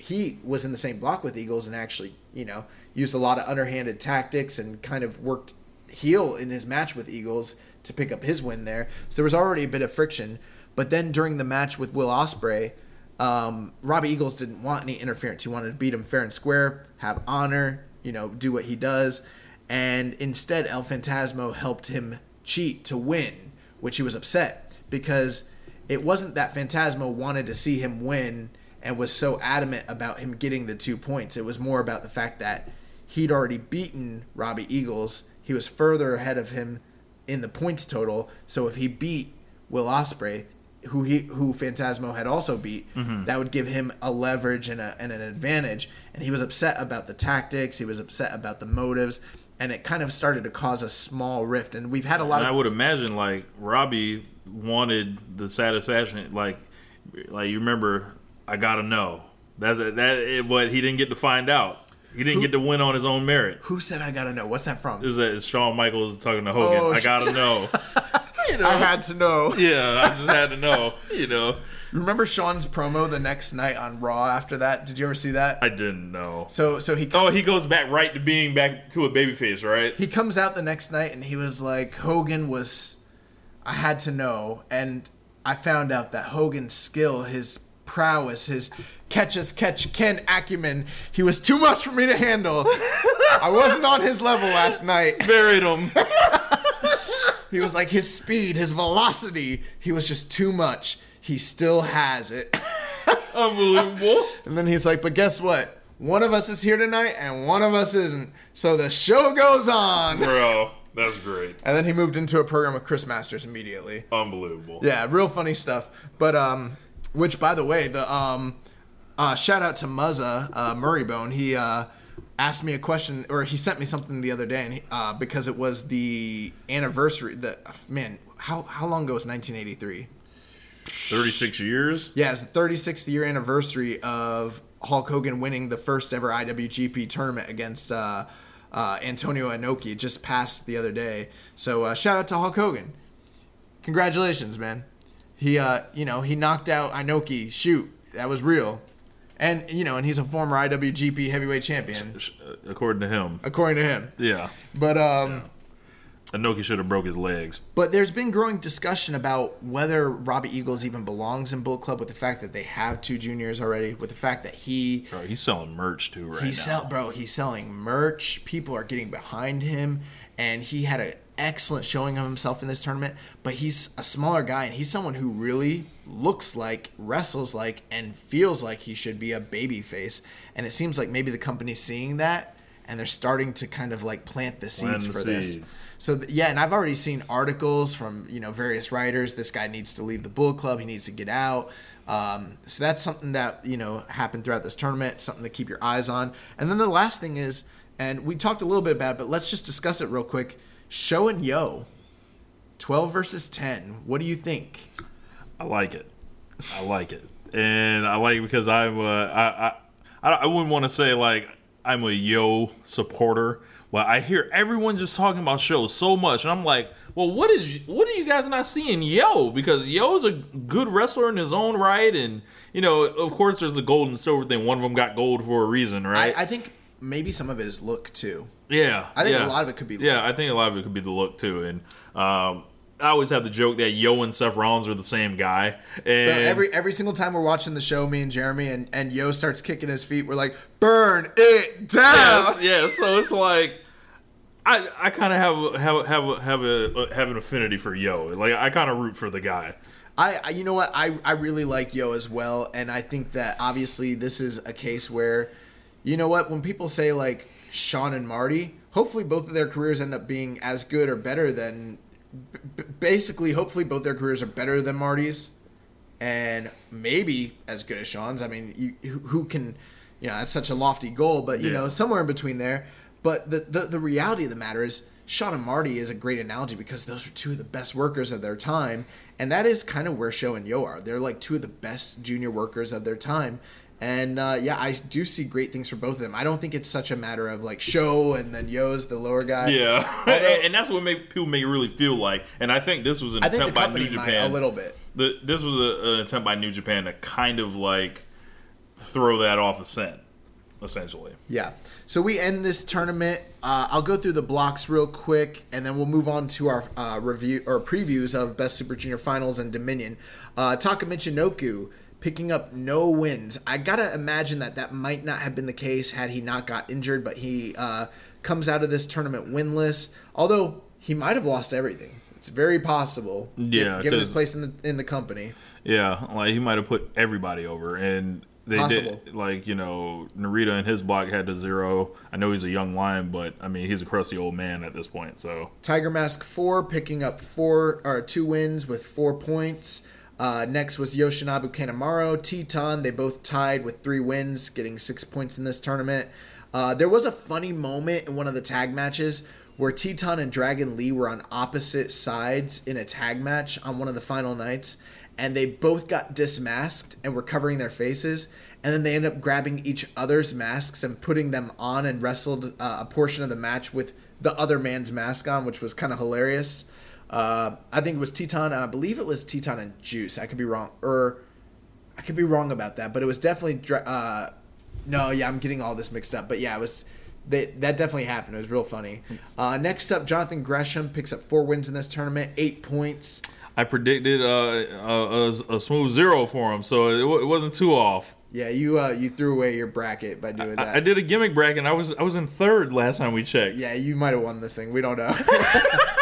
he was in the same block with Eagles and actually, you know, used a lot of underhanded tactics and kind of worked heel in his match with Eagles to pick up his win there. So there was already a bit of friction. But then during the match with Will Ospreay, um, Robbie Eagles didn't want any interference. He wanted to beat him fair and square, have honor, you know, do what he does. And instead, El Phantasmo helped him cheat to win, which he was upset because it wasn't that Phantasmo wanted to see him win and was so adamant about him getting the two points. It was more about the fact that he'd already beaten Robbie Eagles. He was further ahead of him in the points total. So if he beat Will Ospreay, who he who Phantasmo had also beat, mm-hmm. that would give him a leverage and, a, and an advantage. And he was upset about the tactics. He was upset about the motives, and it kind of started to cause a small rift. And we've had a lot And I would imagine like Robbie wanted the satisfaction, like like you remember, I gotta know. That's that. It, but he didn't get to find out. He didn't get to win on his own merit. who said I gotta know. What's that from? Is that Shawn Michaels talking to Hogan? Oh, I gotta know. you know, I had to know. yeah, I just had to know. You know, Remember Shawn's promo the next night on Raw after that? Did you ever see that? I didn't know. So so he Oh, he goes back right to being back to a babyface, right? he comes out the next night and he was like Hogan was I had to know and I found out that Hogan's skill, his prowess, his catch as catch can acumen, he was too much for me to handle. I wasn't on his level last night. Buried him. He was like his speed, his velocity, he was just too much. He still has it. Unbelievable. And then he's like, but guess what? One of us is here tonight and one of us isn't. So the show goes on. Bro, that's great. And then he moved into a program with Chris Masters immediately. Unbelievable. Yeah, real funny stuff. But um Which, by the way, the um, uh, shout out to Muzza uh, Murraybone. He uh, asked me a question, or he sent me something the other day, and he, uh, because it was the anniversary. The man, how how long ago was 1983? 36 years. Yeah, it's the 36th year anniversary of Hulk Hogan winning the first ever IWGP tournament against uh, uh, Antonio Inoki. Just passed the other day. So uh, shout out to Hulk Hogan. Congratulations, man. He, uh, you know, he knocked out Inoki. Shoot, that was real. And you know, and he's a former IWGP Heavyweight Champion, According to him. according to him. Yeah. But um, Inoki should have broke his legs. But there's been growing discussion about whether Robbie Eagles even belongs in Bullet Club with the fact that they have two juniors already, with the fact that he Bro, he's selling merch too right he's now. sell bro, he's selling merch. People are getting behind him, and he had an excellent showing of himself in this tournament. But he's a smaller guy, and he's someone who really looks like, wrestles like, and feels like he should be a baby face. And it seems like maybe the company's seeing that, and they're starting to kind of like plant the seeds the for this. So th- yeah, and I've already seen articles from you know various writers. This guy needs to leave the bull Club. He needs to get out. Um, so that's something that you know happened throughout this tournament. Something to keep your eyes on. And then the last thing is, and we talked a little bit about it, but let's just discuss it real quick. Sho and Yo, twelve versus ten. What do you think? I like it. I like it, and I like it because I'm. Uh, I, I I I wouldn't want to say like I'm a Yo supporter. Well, I hear everyone just talking about shows so much, and I'm like, well, what is what are you guys not seeing Yo? Because Yo is a good wrestler in his own right, and you know, of course, there's a gold and silver thing. One of them got gold for a reason, I, right? I think maybe some of it is look too. Yeah, I think a lot of it could be Yeah, I think a lot of it could be the look too, and um, I always have the joke that Yo and Seth Rollins are the same guy, and Bro, every every single time we're watching the show, me and Jeremy and, and Yo starts kicking his feet, we're like, burn it down. yes, yeah. So it's like I I kind of have have have have a have an affinity for Yo. Like I kind of root for the guy. I, I you know what I I really like Yo as well, and I think that obviously this is a case where, you know what, when people say like Shawn and Marty, hopefully both of their careers end up being as good or better than, b- basically hopefully both their careers are better than Marty's, and maybe as good as Shawn's. I mean, you, who- who can, you know, that's such a lofty goal, but you Yeah. know, somewhere in between there. But the, the the reality of the matter is, Sean and Marty is a great analogy because those are two of the best workers of their time, and that is kind of where Sho and Yo are. They're like two of the best junior workers of their time. And uh, yeah, I do see great things for both of them. I don't think it's such a matter of like Sho and then Yo's the lower guy. Yeah, and, and that's what make people make it really feel like. And I think this was an I attempt by New Japan a little bit. The, this was a, an attempt by New Japan to kind of like throw that off the scent, essentially. Yeah. So we end this tournament. Uh, I'll go through the blocks real quick, and then we'll move on to our uh, review or previews of Best Super Junior Finals and Dominion. Uh, Taka Michinoku picking up no wins. I gotta imagine that that might not have been the case had he not got injured, but he uh, comes out of this tournament winless. Although he might have lost everything. It's very possible. Yeah, given his place in the in the company. Yeah, like he might have put everybody over, and they Possible. did. Like you know, Narita and his block had to zero. I know he's a young lion, but I mean he's a crusty old man at this point. So Tiger Mask four, picking up four or two wins with four points. Uh, next was Yoshinobu Kanemaru, Titán. They both tied with three wins, getting six points in this tournament. Uh, there was a funny moment in one of the tag matches where Titán and Dragon Lee were on opposite sides in a tag match on one of the final nights, and they both got dismasked and were covering their faces. And then they ended up grabbing each other's masks and putting them on and wrestled uh, a portion of the match with the other man's mask on, which was kind of hilarious. Uh, I think it was Titán. I believe it was Titán and Juice. I could be wrong, or I could be wrong about that, but it was definitely. Uh, no, yeah, I'm getting all this mixed up, but yeah, it was. They, that definitely happened. It was real funny. Uh, next up, Jonathan Gresham picks up four wins in this tournament, eight points. I predicted uh, a, a, a smooth zero for him, so it, wa- it wasn't too off. Yeah, you uh, you threw away your bracket by doing that. I, I did a gimmick bracket. And I was I was in third last time we checked. Yeah, you might have won this thing. We don't know.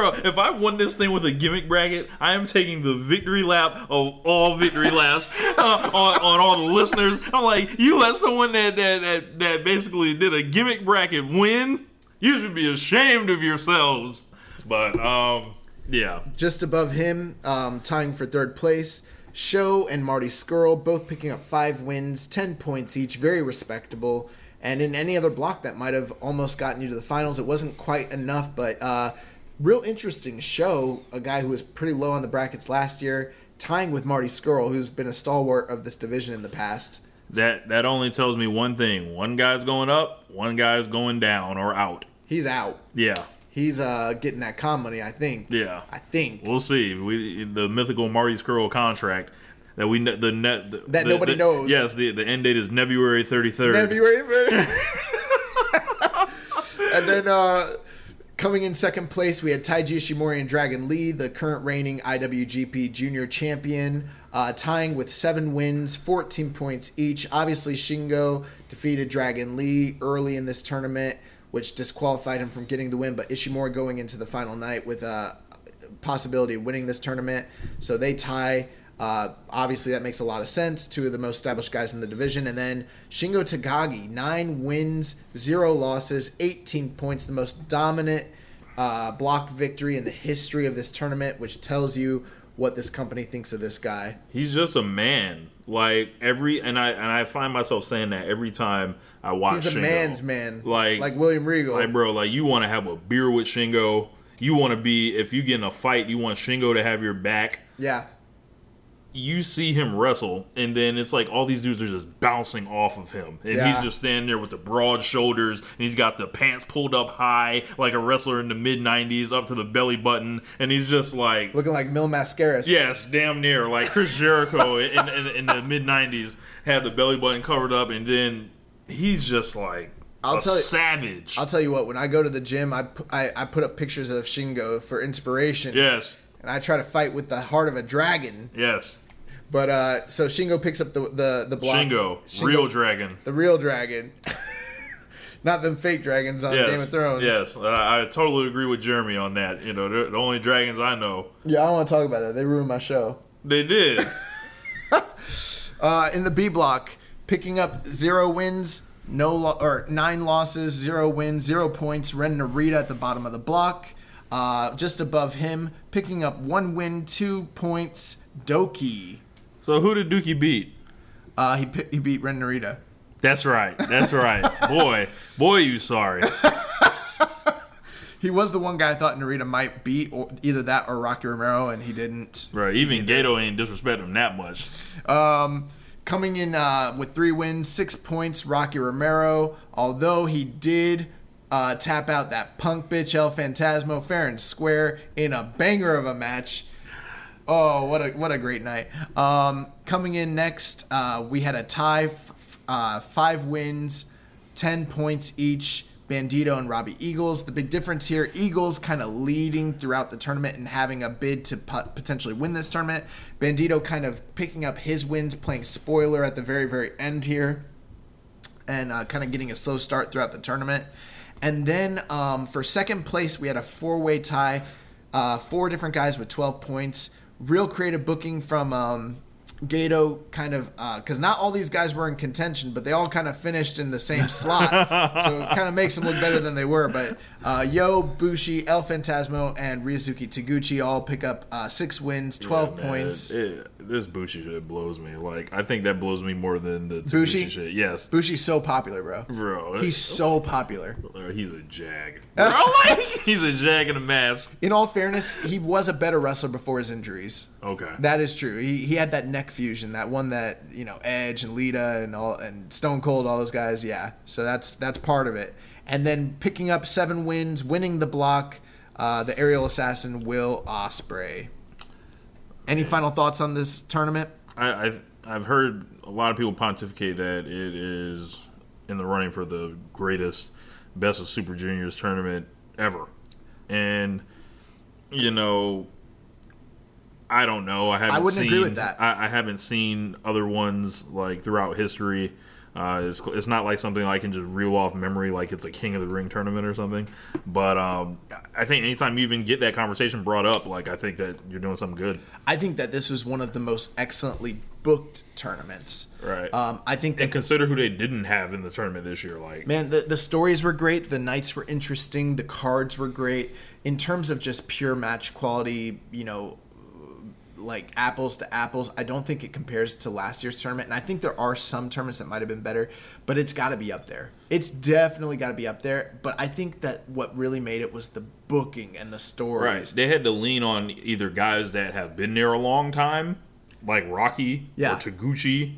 Bro, if I won this thing with a gimmick bracket, I am taking the victory lap of all victory laps uh, on, on all the listeners. I'm like, you let someone that, that that that basically did a gimmick bracket win. You should be ashamed of yourselves. But um, yeah, Just above him, um, tying for third place, Sho and Marty Scurll both picking up five wins, 10 points each, very respectable. And in any other block that might have almost gotten you to the finals, it wasn't quite enough. But uh, real interesting show. A guy who was pretty low on the brackets last year, tying with Marty Scurll, who's been a stalwart of this division in the past. That that only tells me one thing: one guy's going up, one guy's going down or out. He's out. Yeah, He's uh, getting that com money, I think. Yeah. I think. we'll see. We the mythical Marty Scurll contract that we the net the, That nobody the- knows. Yes, the the end date is February thirty third. February. and then uh, coming in second place, we had Taiji Ishimori and Dragon Lee, the current reigning IWGP Junior Champion, uh, tying with seven wins, 14 points each. Obviously, Shingo defeated Dragon Lee early in this tournament, which disqualified him from getting the win. But Ishimori going into the final night with a possibility of winning this tournament, so they tie. Uh, obviously, that makes a lot of sense. Two of the most established guys in the division. And then Shingo Takagi, nine wins, zero losses, 18 points, the most dominant uh, block victory in the history of this tournament, which tells you what this company thinks of this guy. He's just a man. Like every and I and I find myself saying that every time I watch. He's a Shingo. man's man. Like like William Regal. Like bro, like you want to have a beer with Shingo. You want to be if you get in a fight, you want Shingo to have your back. yeah. You see him wrestle, and then it's like all these dudes are just bouncing off of him, and Yeah. he's just standing there with the broad shoulders, and he's got the pants pulled up high like a wrestler in the mid '90s, up to the belly button, and he's just like Looking like Mil Mascaras. Yes, damn near. Like Chris Jericho in, in, in the mid '90s had the belly button covered up, and then he's just like I'll a tell you- savage. I'll tell you what, when I go to the gym, I, I, I put up pictures of Shingo for inspiration. yes, And I try to fight with the heart of a dragon. yes. But uh, so Shingo picks up the the the block. Shingo, real dragon. the real dragon, not them fake dragons on Yes, Game of Thrones. yes. I, I totally agree with Jeremy on that. You know, they're the only dragons I know. yeah. I don't want to talk about that. They ruined my show. They did. Uh, in the B block, picking up zero wins, no lo- or nine losses, zero wins, zero points. Ren Narita at the bottom of the block. Uh, just above him, picking up one win, two points. Douki. so who did Douki beat? Uh, he he beat Ren Narita. That's right. That's right. boy, boy, you sorry. He was the one guy I thought Narita might beat, or either that or Rocky Romero, and he didn't. Right. Even Gedo ain't disrespect him that much. Um, coming in uh, with three wins, six points, Rocky Romero. Although he did uh, tap out that punk bitch El Phantasmo fair and square in a banger of a match. Oh, what a what a great night! Um, coming in next, uh, we had a tie, f- uh, five wins, ten points each. Bandito and Robbie Eagles. The big difference here: Eagles kind of leading throughout the tournament and having a bid to pot- potentially win this tournament. Bandito kind of picking up his wins, playing spoiler at the very very end here and uh, kind of getting a slow start throughout the tournament. And then um, for second place, we had a four way tie, uh, four different guys with 12 points. Real creative booking from um, Gedo, kind of, because not all these guys were in contention, but they all kind of finished in the same slot. so it kind of makes them look better than they were. But uh, Yo, Bushi, El Phantasmo, and Ryusuke Taguchi all pick up uh, six wins, 12 Man, points. it- this Bushi shit blows me. Like I think that blows me more than the Bushi? Taguchi shit. Yes, Bushi's so popular, bro. bro. He's so popular. he's a jag. Bro, like, he's a jag in a mask. In all fairness, he was a better wrestler before his injuries. Okay. That is true. He, he had that neck fusion, that one that you know Edge and Lita and all and Stone Cold, all those guys. Yeah, so that's that's part of it. And then picking up seven wins, winning the block, uh, the aerial assassin Will Ospreay. Any final thoughts on this tournament? I, I've I've heard a lot of people pontificate that it is in the running for the greatest best of Super Juniors tournament ever, and you know, I don't know. I haven't. I wouldn't seen, agree with that. I, I haven't seen other ones like throughout history. Uh, it's, it's not like something I can just reel off memory, like it's a King of the Ring tournament or something. But um, I think anytime you even get that conversation brought up, like I think that you're doing something good. I think that this was one of the most excellently booked tournaments. Right. Um, I think that and consider who they didn't have in the tournament this year. Like, Man, the, the stories were great. The nights were interesting. The cards were great. In terms of just pure match quality, you know, like apples to apples. I don't think it compares to last year's tournament, and I think there are some tournaments that might have been better, but it's got to be up there. It's definitely got to be up there. But I think that what really made it was the booking and the stories. Right. They had to lean on either guys that have been there a long time, like Rocky Yeah. or Taguchi,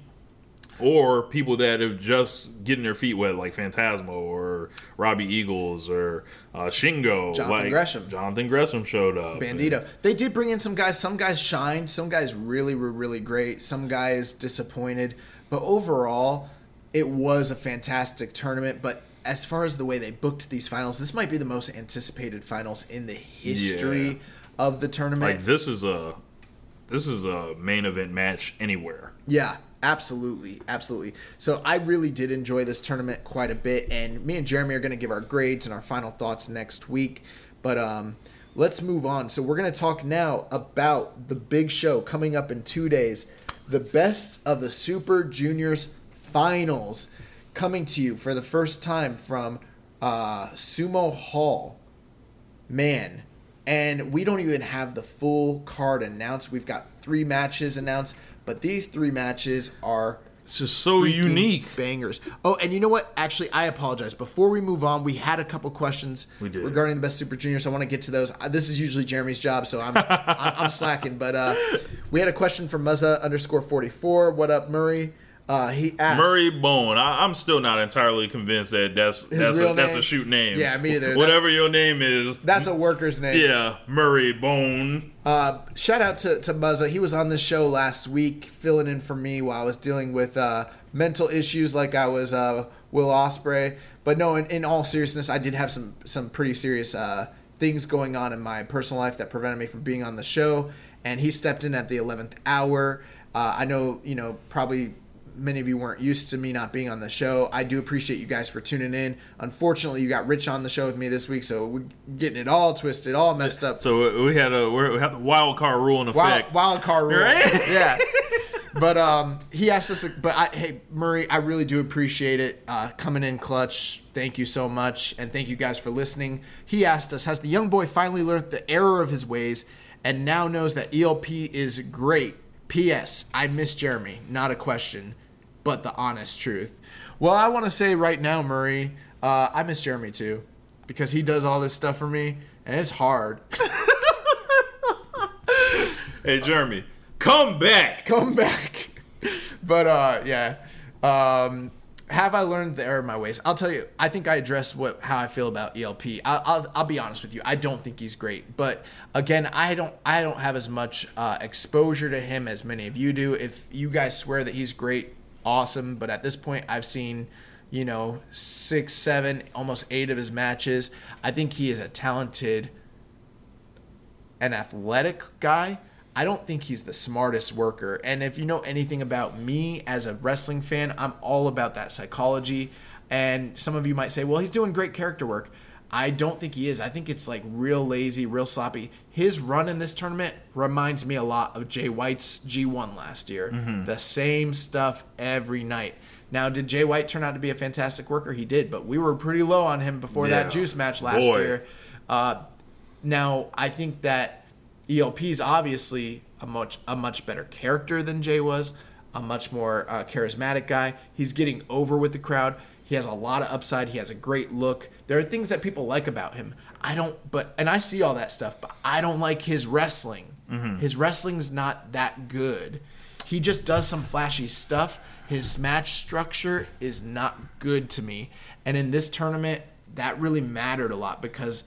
or people that have just getting their feet wet, like Phantasmo or Robbie Eagles or uh, Shingo. Jonathan like, Gresham. Jonathan Gresham showed up. Bandito. They did bring in some guys. Some guys shined. Some guys really were really great. Some guys disappointed. But overall, it was a fantastic tournament. But as far as the way they booked these finals, this might be the most anticipated finals in the history Yeah. of the tournament. Like this is a this is a main event match anywhere. Yeah, absolutely, absolutely. So I really did enjoy this tournament quite a bit, and me and Jeremy are going to give our grades and our final thoughts next week. But um, let's move on. So we're going to talk now about the big show coming up in two days, the best of the Super Juniors finals, coming to you for the first time from uh, Sumo Hall man. And we don't even have the full card announced. We've got three matches announced, but these three matches are It's just so unique. bangers. Oh, and you know what? Actually, I apologize. Before we move on, we had a couple questions We did. regarding the best Super Juniors. I want to get to those. Uh, This is usually Jeremy's job, so I'm I'm, I'm slacking. But uh, we had a question from Muzza underscore forty four. What up, Murray? Uh, he asked Murray Bone. I, I'm still not entirely convinced that that's that's a, that's a shoot name. Yeah, me either. Whatever your name is. That's a worker's name. yeah, Murray Bone. Uh, shout out to, to Muzza. He was on the show last week, filling in for me while I was dealing with uh, mental issues like I was uh, Will Ospreay. But no, in, in all seriousness, I did have some some pretty serious uh, things going on in my personal life that prevented me from being on the show. And he stepped in at the 11th hour. Uh, I know, you know, probably many of you weren't used to me not being on the show. I do appreciate you guys for tuning in. Unfortunately, you got Rich on the show with me this week, so we're getting it all twisted, all messed up. So we had a we had the wild card rule in Wild, effect. wild card rule. Right? Yeah. But um, he asked us. But I, hey, Murray, I really do appreciate it uh, coming in clutch. Thank you so much, and thank you guys for listening. He asked us, has the young boy finally learned the error of his ways, and now knows that ELP is great? P.S. I miss Jeremy. Not a question, but the honest truth. Well, I want to say right now, Murray, uh, I miss Jeremy too, because he does all this stuff for me, and it's hard. Hey Jeremy, come back. come back. But uh, yeah. Um, have I learned the error of my ways? I'll tell you. I think I addressed what how I feel about ELP. I'll, I'll, I'll be honest with you. I don't think he's great. But again, I don't I don't have as much uh, exposure to him as many of you do. If you guys swear that he's great, awesome. But at this point, I've seen you know six, seven, almost eight of his matches. I think he is a talented an athletic guy. I don't think he's the smartest worker. And if you know anything about me as a wrestling fan, I'm all about that psychology. And some of you might say, well, he's doing great character work. I don't think he is. I think it's like real lazy, real sloppy. His run in this tournament reminds me a lot of Jay White's G1 last year. The same stuff every night. Now, did Jay White turn out to be a fantastic worker? He did, but we were pretty low on him before Yeah. that juice match last Boy. year. Uh, now, I think that ELP is obviously a much a much better character than Jay was, a much more uh, charismatic guy. He's getting over with the crowd. He has a lot of upside. He has a great look. There are things that people like about him. I don't, but and I see all that stuff, but I don't like his wrestling. Mm-hmm. His wrestling's not that good. He just does some flashy stuff. His match structure is not good to me. And in this tournament, that really mattered a lot because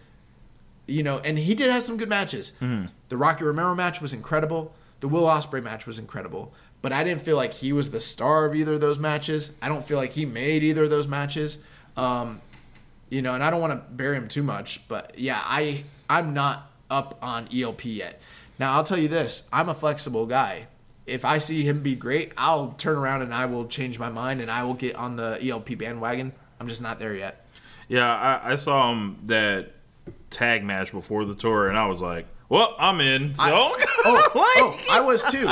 you know, and he did have some good matches. Mm-hmm. The Rocky Romero match was incredible. The Will Ospreay match was incredible. But I didn't feel like he was the star of either of those matches. I don't feel like he made either of those matches. Um, you know, and I don't want to bury him too much, but yeah, I I'm not up on ELP yet. Now I'll tell you this: I'm a flexible guy. If I see him be great, I'll turn around and I will change my mind and I will get on the ELP bandwagon. I'm just not there yet. Yeah, I, I saw him that tag match before the tour, and I was like, "Well, I'm in." So Oh, oh, I was too.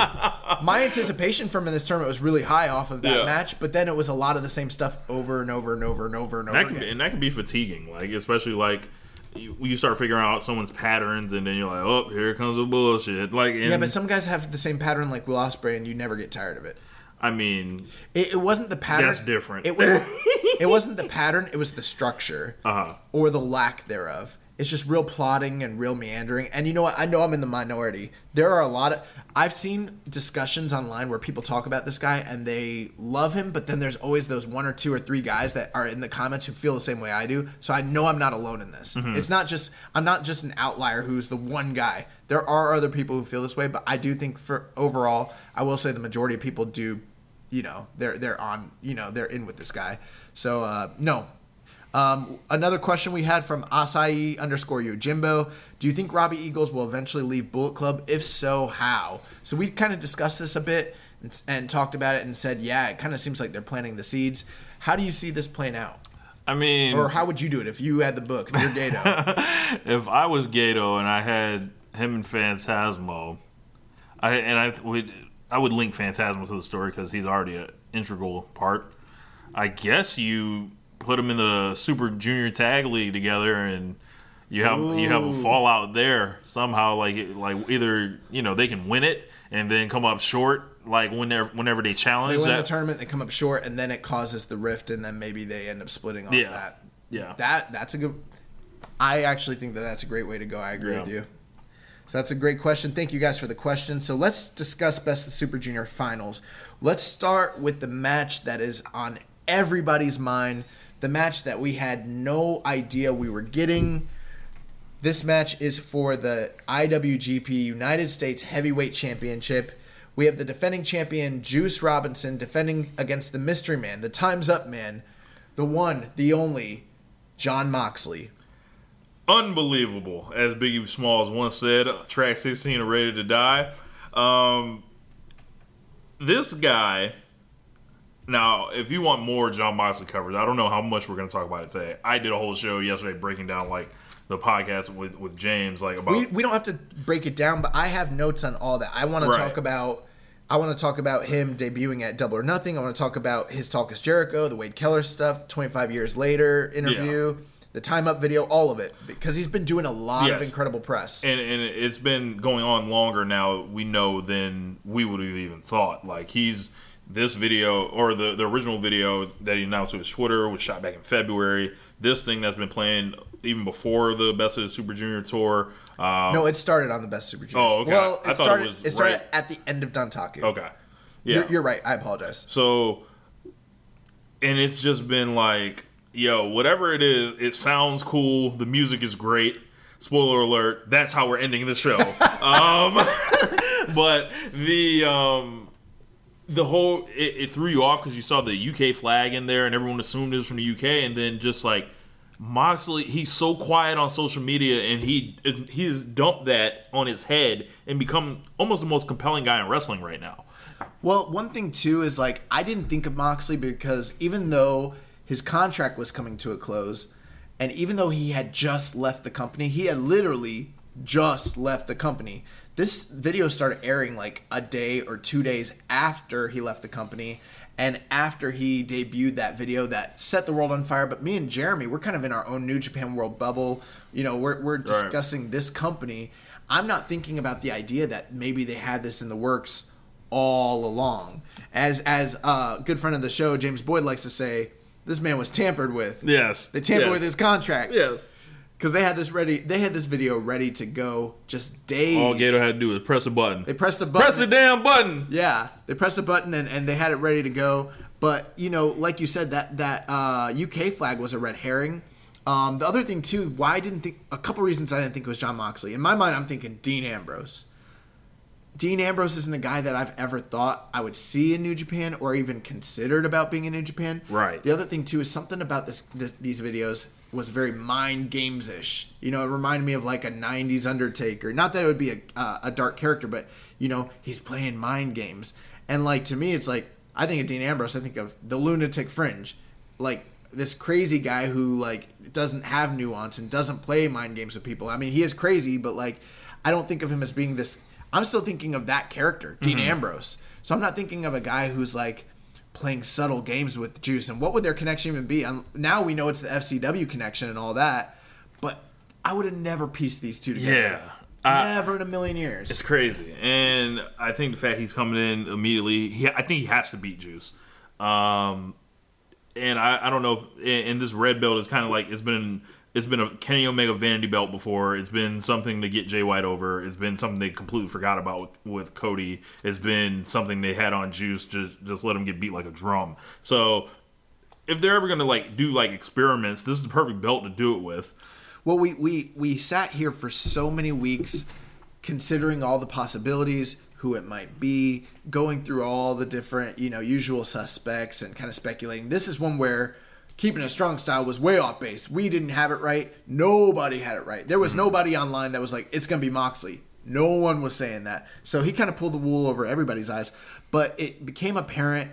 My anticipation from in this tournament was really high off of that Yeah. match, but then it was a lot of the same stuff over and over and over and over and over that can and that can be fatiguing. Like especially like you, you start figuring out someone's patterns, and then you're like, oh, here comes the bullshit. Like, and, Yeah, but some guys have the same pattern like Will Ospreay, and you never get tired of it. I mean, It, it wasn't the pattern. That's different. It was. it wasn't the pattern. It was the structure, Uh-huh. or the lack thereof. It's just real plotting and real meandering. And you know what? I know I'm in the minority. There are a lot of. I've seen discussions online where people talk about this guy and they love him, but then there's always those one or two or three guys that are in the comments who feel the same way I do. So I know I'm not alone in this. Mm-hmm. It's not just I'm not just an outlier who's the one guy. There are other people who feel this way, but I do think for overall, I will say the majority of people do you know they're they're on you know they're in with this guy so uh no um, another question we had from Asai underscore you, Jimbo. Do you think Robbie Eagles will eventually leave Bullet Club? If so, how? So we kind of discussed this a bit and, and talked about it and said, yeah, it kind of seems like they're planting the seeds. How do you see this playing out? I mean, Or how would you do it if you had the book, if you're Gedo? if I was Gedo and I had him and Phantasmo, I and I would I would link Phantasmo to the story because he's already an integral part. I guess you put them in the Super Junior Tag League together and. You have you have a fallout there somehow, like like either you know they can win it and then come up short, like whenever whenever they challenge, they win the tournament, they come up short, and then it causes the rift, and then maybe they end up splitting off Yeah. that. yeah, That that's a good. I actually think that that's a great way to go. I agree Yeah. with you. So that's a great question. Thank you guys for the question. So let's discuss best of Super Junior finals. Let's start with the match that is on everybody's mind. The match that we had no idea we were getting. This match is for the IWGP United States Heavyweight Championship. We have the defending champion Juice Robinson defending against the Mystery Man, the Time's Up Man, the one, the only, John Moxley. unbelievable, as Biggie Smalls once said. Track 16 are ready to die. Um, this guy. Now, if you want more John Moxley coverage, I don't know how much we're going to talk about it today. I did a whole show yesterday breaking down like the podcast with with James, like about We, we don't have to break it down, but I have notes on all that. I want Right. to talk about. I want to talk about him debuting at Double or Nothing. I want to talk about his Talk is Jericho, the Wade Keller stuff, 25 years later interview, the Time Up video, all of it, because he's been doing a lot of incredible press. and and it's been going on longer now. We know than we would have even thought. Like he's this video or the the original video that he announced to his Twitter was shot back in February. This thing that's been playing even before the Best of the Super Junior tour. Um, no, it started on the Best Super Junior. Oh, okay. Well, I it it started. was it started right- at the end of Dontaku. okay, yeah, You're, you're right. I apologize. So, and it's just been like, yo, whatever it is, it sounds cool. The music is great. Spoiler alert, that's how we're ending the show. um, but the um, the whole it, it threw you off because you saw the UK flag in there, and everyone assumed it was from the UK, and then just like Moxley, he's so quiet on social media, and he he's dumped that on his head and become almost the most compelling guy in wrestling right now. Well, one thing too is like I didn't think of Moxley because even though his contract was coming to a close, and even though he had just left the company, he had literally just left the company. This video started airing like a day or two days after he left the company and after he debuted that video that set the world on fire. But me and Jeremy, we're kind of in our own New Japan World bubble. You know, we're, we're discussing this company. I'm not thinking about the idea that maybe they had this in the works all along. As as a good friend of the show, James Boyd likes to say, this man was tampered with. Yes, They tampered yes. with his contract. Yes. Because they had this ready they had this video ready to go just days. All Gedo had to do was press a button. they pressed the button. Press the damn button. Yeah, they pressed a button and, and they had it ready to go. But you know, like you said, that that uh, UK flag was a red herring. Um, the other thing too, why I didn't think a couple reasons I didn't think it was John Moxley. In my mind, I'm thinking Dean Ambrose. Dean Ambrose isn't a guy that I've ever thought I would see in New Japan or even considered about being in New Japan. Right. The other thing too is something about this, this these videos was very mind games ish. You know, it reminded me of like a '90s Undertaker. Not that it would be a uh, a dark character, but you know, he's playing mind games. And like to me, it's like I think of Dean Ambrose. I think of the lunatic fringe, like this crazy guy who like doesn't have nuance and doesn't play mind games with people. I mean, he is crazy, but like I don't think of him as being this. I'm still thinking of that character, Dean Ambrose. So I'm not thinking of a guy who's like playing subtle games with Juice. And what would their connection even be? Um, now we know it's the FCW connection and all that, but I would have never pieced these two together. Yeah. never in a million years. It's crazy, and I think the fact he's coming in immediately, he, I think he has to beat Juice. Um, and I, I don't know, and this red belt is kind of like it's been it's been a Kenny Omega vanity belt before. It's been something to get Jay White over. It's been something they completely forgot about with, with Cody. It's been something they had on Juice. Just just let him get beat like a drum. So if they're ever gonna like do like experiments, this is the perfect belt to do it with. Well, we, we, we sat here for so many weeks considering all the possibilities, who it might be, going through all the different, you know, usual suspects and kind of speculating. This is one where keeping a strong style was way off base. We didn't have it right. Nobody had it right. There was nobody online that was like, it's going to be Moxley. No one was saying that. So he kind of pulled the wool over everybody's eyes. But it became apparent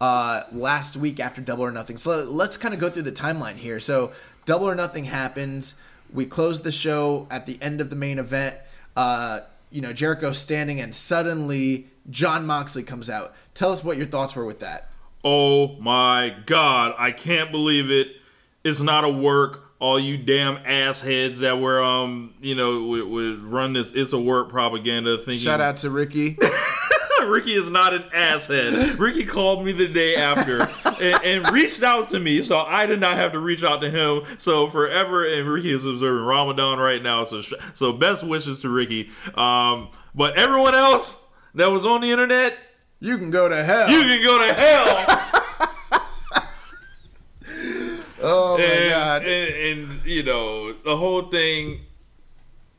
uh, last week after Double or Nothing. So let's kind of go through the timeline here. So Double or Nothing happens. We close the show at the end of the main event. Uh, you know, Jericho standing, and suddenly John Moxley comes out. Tell us what your thoughts were with that. Oh my god, I can't believe it. It's not a work. All you damn assheads that were, um, you know, would, would run this "it's a work" propaganda thinking. Shout out to Ricky. Ricky is not an asshead. Ricky called me the day after and, and reached out to me, so I did not have to reach out to him. So forever, and Ricky is observing Ramadan right now. So, so best wishes to Ricky. Um, but everyone else that was on the internet, you can go to hell. you can go to hell. oh my and, god. And, and you know the whole thing.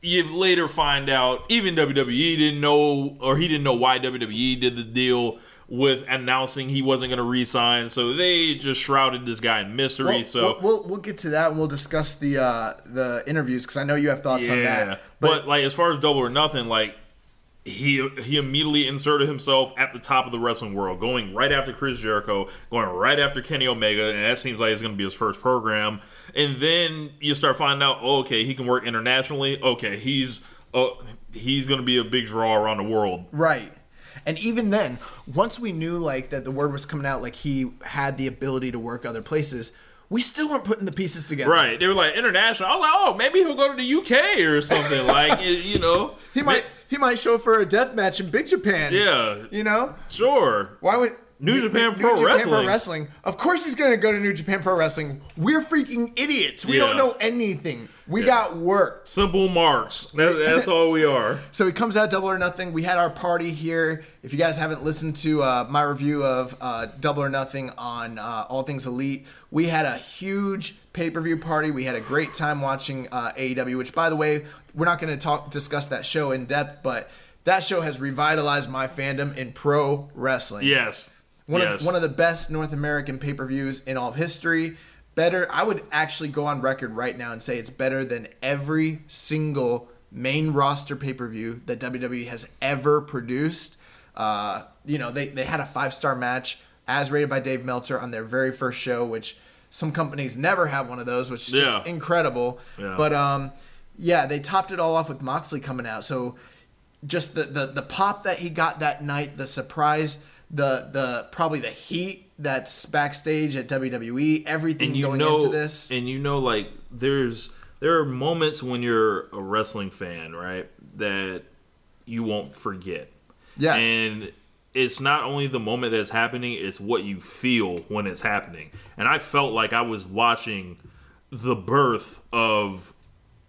You later find out even WWE didn't know, or he didn't know why WWE did the deal with announcing he wasn't going to resign. So they just shrouded this guy in mystery. Well, so we'll, we'll we'll get to that and we'll discuss the uh, the interviews because I know you have thoughts on yeah, that. but, like as far as double or nothing, like he he immediately inserted himself at the top of the wrestling world, going right after Chris Jericho, going right after Kenny Omega, and that seems like it's going to be his first program. And then you start finding out, oh, okay, he can work internationally. Okay, he's uh, he's going to be a big draw around the world. Right. And even then, once we knew like that the word was coming out, like he had the ability to work other places, we still weren't putting the pieces together. Right? They were like international. I was like, oh, maybe he'll go to the UK or something. like you know, He might he might show up for a death match in Big Japan. Yeah, You know? sure. Why would New Japan Pro Wrestling? New Japan Wrestling. Pro Wrestling. Of course he's gonna go to New Japan Pro Wrestling. We're freaking idiots. We don't know anything. We got work. Simple marks. That, that's all we are. So he comes out double or nothing. We had our party here. If you guys haven't listened to uh, my review of uh, double or nothing on uh, All Things Elite, we had a huge pay per view party. We had a great time watching uh, AEW. Which, by the way, we're not going to talk discuss that show in depth, but that show has revitalized my fandom in pro wrestling. Yes. One, yes. of, one of the best North American pay per views in all of history. Better, I would actually go on record right now and say it's better than every single main roster pay per view that WWE has ever produced. Uh, you know, they, they had a five star match as rated by Dave Meltzer on their very first show, which some companies never have one of those, which is just Yeah. incredible. Yeah. But um, yeah, they topped it all off with Moxley coming out. So just the, the the pop that he got that night, the surprise, the the probably the heat that's backstage at WWE, everything going know, into this. and you know, like there's there are moments when you're a wrestling fan, right, that you won't forget. Yes. And it's not only the moment that's happening; it's what you feel when it's happening. And I felt like I was watching the birth of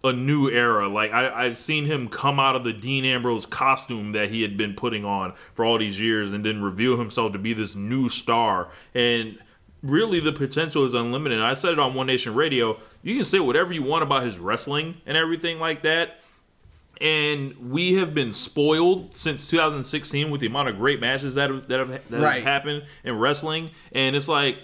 a new era. Like I, I've seen him come out of the Dean Ambrose costume that he had been putting on for all these years, and then reveal himself to be this new star. And really, the potential is unlimited. I said it on One Nation Radio. You can say whatever you want about his wrestling and everything like that. And we have been spoiled since 2016 with the amount of great matches that have, that have, that Right. have happened in wrestling. And it's like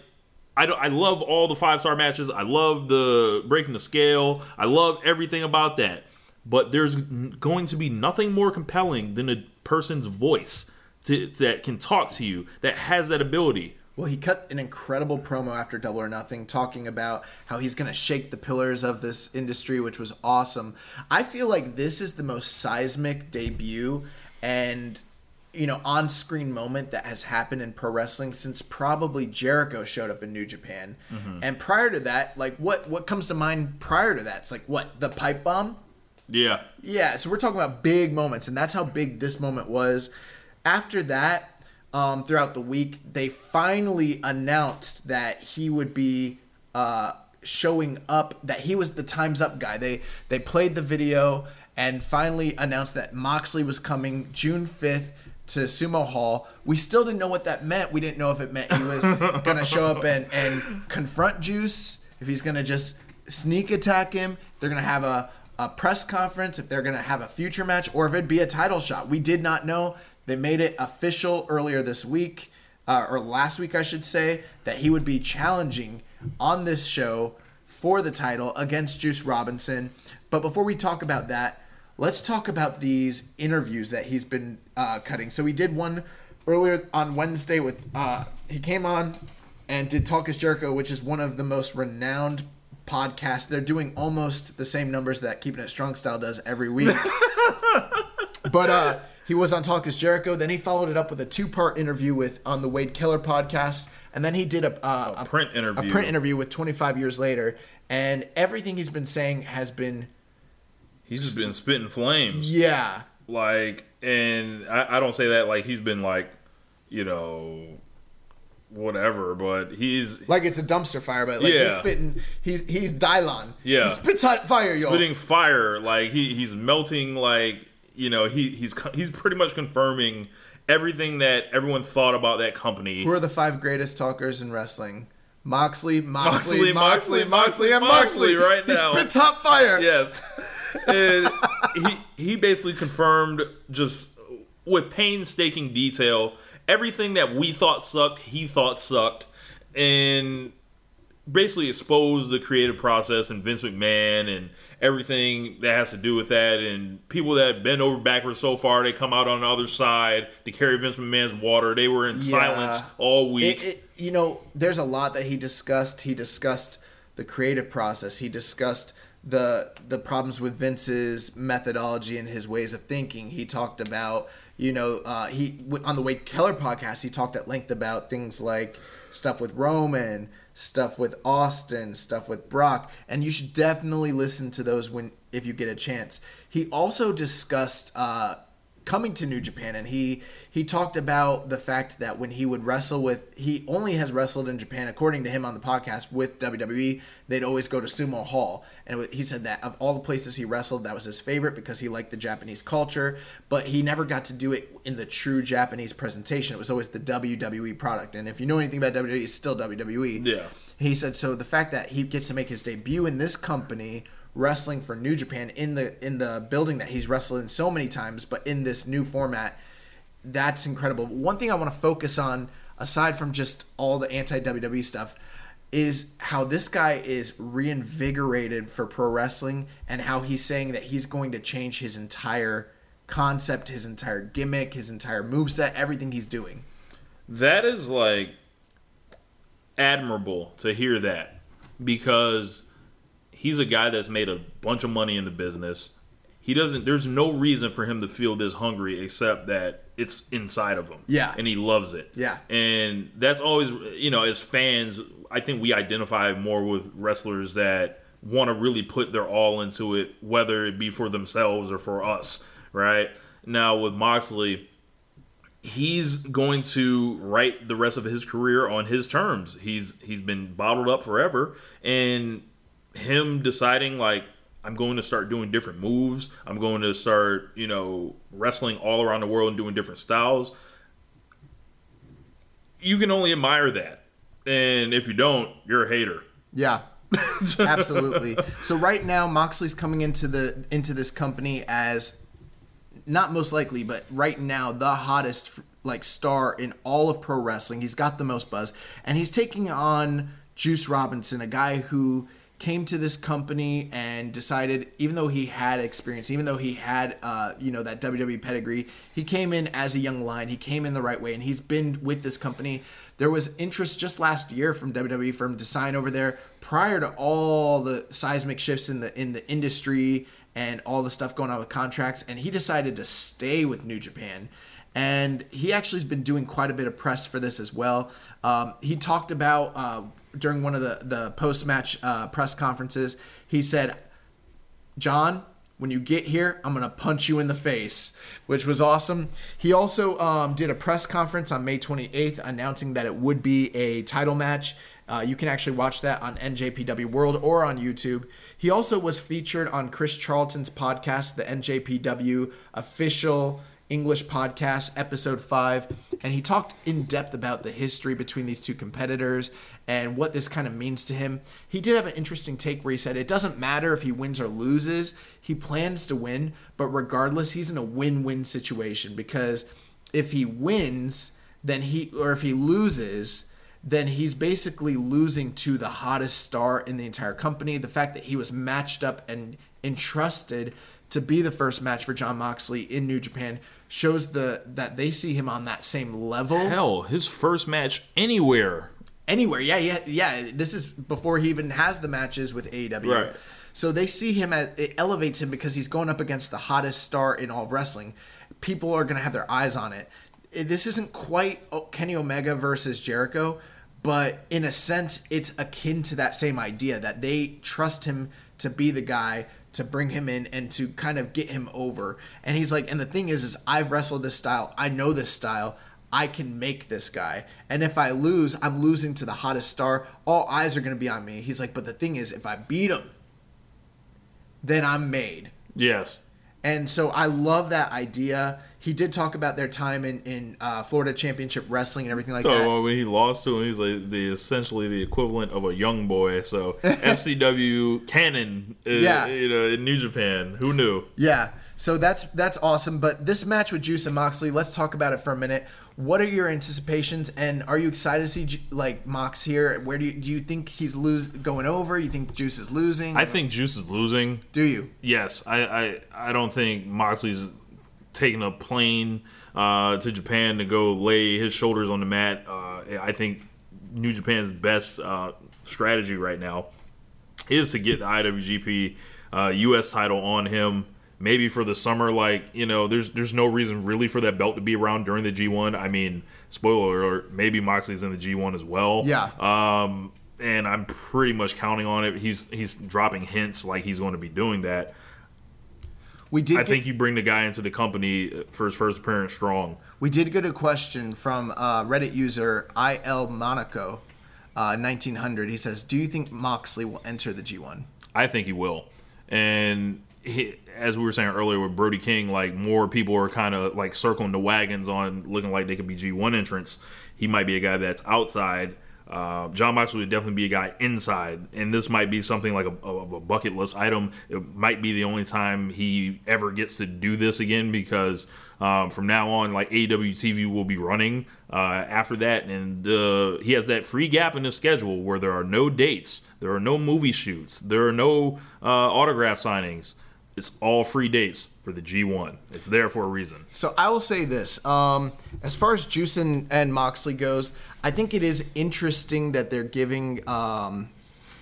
I, I love all the five star matches. I love the breaking the scale. I love everything about that. But there's going to be nothing more compelling than a person's voice to, that can talk to you, that has that ability. Well, he cut an incredible promo after Double or Nothing talking about how he's going to shake the pillars of this industry, which was awesome. I feel like this is the most seismic debut, and you know on-screen moment that has happened in pro wrestling since probably Jericho showed up in New Japan. And prior to that, like what what comes to mind prior to that? It's like what the pipe bomb. Yeah. Yeah, so we're talking about big moments, and that's how big this moment was. After that, um, throughout the week, they finally announced that he would be uh, showing up. That he was the Times Up guy. They they played the video and finally announced that Moxley was coming June fifth to Sumo Hall. We still didn't know what that meant. We didn't know if it meant he was gonna show up and and confront Juice, if he's gonna just sneak attack him. They're gonna have a a press conference, if they're going to have a future match, or if it'd be a title shot. We did not know. They made it official earlier this week, uh, or last week, I should say, that he would be challenging on this show for the title against Juice Robinson. But before we talk about that, let's talk about these interviews that he's been uh, cutting. So he did one earlier on Wednesday with, uh, he came on and did Talk is Jericho, which is one of the most renowned podcasts. They're doing almost the same numbers that Keeping It Strong Style does every week. but uh, he was on Talk is Jericho. Then he followed it up with a two part interview with on the Wade Keller podcast. And then he did a, uh, A print interview. A print interview with 25 years later. And everything he's been saying has been, He's just been spitting flames. yeah, Like, and I, I don't say that like he's been like, you know, whatever, but he's like it's a dumpster fire, but like he's Yeah. spitting, he's he's Dylon. Yeah. he spits hot fire, y'all. spitting fire. Like he, he's melting. Like you know, he he's he's pretty much confirming everything that everyone thought about that company. Who are the five greatest talkers in wrestling? Moxley, Moxley, Moxley, Moxley, Moxley, Moxley, and Moxley Moxley. right he now. spits hot fire. yes, and he he basically confirmed just with painstaking detail everything that we thought sucked. He thought sucked, and basically exposed the creative process and Vince McMahon and everything that has to do with that and people that bend over backwards so far they come out on the other side to carry Vince McMahon's water. They were in Yeah. silence all week. It, it, you know, there's a lot that he discussed. He discussed the creative process. He discussed the the problems with Vince's methodology and his ways of thinking. He talked about, you know, uh, he on the Wade Keller podcast. He talked at length about things like stuff with Roman, stuff with Austin, stuff with Brock, and you should definitely listen to those when if you get a chance. He also discussed. Uh, coming to New Japan and he he talked about the fact that when he would wrestle with he only has wrestled in Japan according to him on the podcast with WWE they'd always go to Sumo Hall. And he said that of all the places he wrestled that was his favorite because he liked the Japanese culture but he never got to do it in the true Japanese presentation. It was always the WWE product. And if you know anything about WWE it's still WWE Yeah. he said so the fact that he gets to make his debut in this company wrestling for New Japan in the in the building that he's wrestled in so many times but in this new format that's incredible. One thing I want to focus on aside from just all the anti WWE stuff is how this guy is reinvigorated for pro wrestling and how he's saying that he's going to change his entire concept, his entire gimmick, his entire moveset, everything he's doing. That is like admirable to hear that because he's a guy that's made a bunch of money in the business. He doesn't there's no reason for him to feel this hungry except that it's inside of him. Yeah. And he loves it. Yeah. And that's always you know, as fans, I think we identify more with wrestlers that want to really put their all into it, whether it be for themselves or for us, right? Now with Moxley, he's going to write the rest of his career on his terms. He's he's been bottled up forever, and him deciding like I'm going to start doing different moves. I'm going to start you know wrestling all around the world and doing different styles. You can only admire that, and if you don't, you're a hater. Yeah. Absolutely. So right now Moxley's coming into the into this company as not most likely, but right now the hottest like star in all of pro wrestling. He's got the most buzz, and he's taking on Juice Robinson, a guy who came to this company and decided, even though he had experience, even though he had uh, you know that WWE pedigree, he came in as a young lion. He came in the right way, and he's been with this company. There was interest just last year from WWE for him to sign over there prior to all the seismic shifts in the in the industry and all the stuff going on with contracts and he decided to stay with New Japan and he actually has been doing quite a bit of press for this as well. Um, he talked about uh, during one of the the post match uh, press conferences. He said, "John, when you get here, I'm gonna punch you in the face," which was awesome. He also um, did a press conference on May 28th announcing that it would be a title match. Uh, you can actually watch that on NJPW World or on YouTube. He also was featured on Chris Charlton's podcast, the NJPW official English podcast, episode five, and he talked in depth about the history between these two competitors and what this kind of means to him. He did have an interesting take where he said it doesn't matter if he wins or loses, he plans to win, but regardless, he's in a win win situation because if he wins, then he, or if he loses, then he's basically losing to the hottest star in the entire company. The fact that he was matched up and entrusted to be the first match for John Moxley in New Japan shows the that they see him on that same level. Hell, his first match anywhere. Anywhere, yeah, yeah, yeah. This is before he even has the matches with AEW. Right. So they see him at it elevates him because he's going up against the hottest star in all of wrestling. People are going to have their eyes on it. This isn't quite Kenny Omega versus Jericho, but in a sense, it's akin to that same idea that they trust him to be the guy to bring him in and to kind of get him over. And he's like, and the thing is, is I've wrestled this style. I know this style. I can make this guy. And if I lose, I'm losing to the hottest star. All eyes are going to be on me. He's like, but the thing is, if I beat him, then I'm made. Yes. And so I love that idea. He did talk about their time in, in uh, Florida Championship Wrestling and everything like So that. uh, when he lost to him, he's like the essentially the equivalent of a young boy. So FCW canon, uh, Yeah. you know, in New Japan. Who knew? Yeah. So that's that's awesome. But this match with Juice and Moxley, let's talk about it for a minute. What are your anticipations, and are you excited to see like Mox here? Where do you do you think he's lose going over? You think Juice is losing? I think Juice is losing. Do you? Yes, I I, I don't think Moxley's taking a plane uh, to Japan to go lay his shoulders on the mat. Uh, I think New Japan's best uh, strategy right now is to get the IWGP uh, U.S. title on him. Maybe for the summer, like you know, there's there's no reason really for that belt to be around during the G1. I mean, spoiler alert, maybe Moxley's in the G1 as well. Yeah. Um, and I'm pretty much counting on it. He's he's dropping hints like he's going to be doing that. We did. I get- think you bring the guy into the company for his first appearance strong. We did get a question from uh, Reddit user IL Monaco, uh, 1900. He says, "Do you think Moxley will enter the G1?" I think he will. And he, as we were saying earlier with Brody King, like more people are kind of like circling the wagons on looking like they could be G1 entrants. He might be a guy that's outside. Uh, John Moxley would definitely be a guy inside, and this might be something like a, of a bucket list item. It might be the only time he ever gets to do this again because um, from now on, like AEW TV will be running uh, after that, and uh, he has that free gap in his schedule where there are no dates, there are no movie shoots, there are no uh, autograph signings. It's all free dates for the G1. It's there for a reason. So I will say this: um, as far as Juice and, and Moxley goes, I think it is interesting that they're giving um,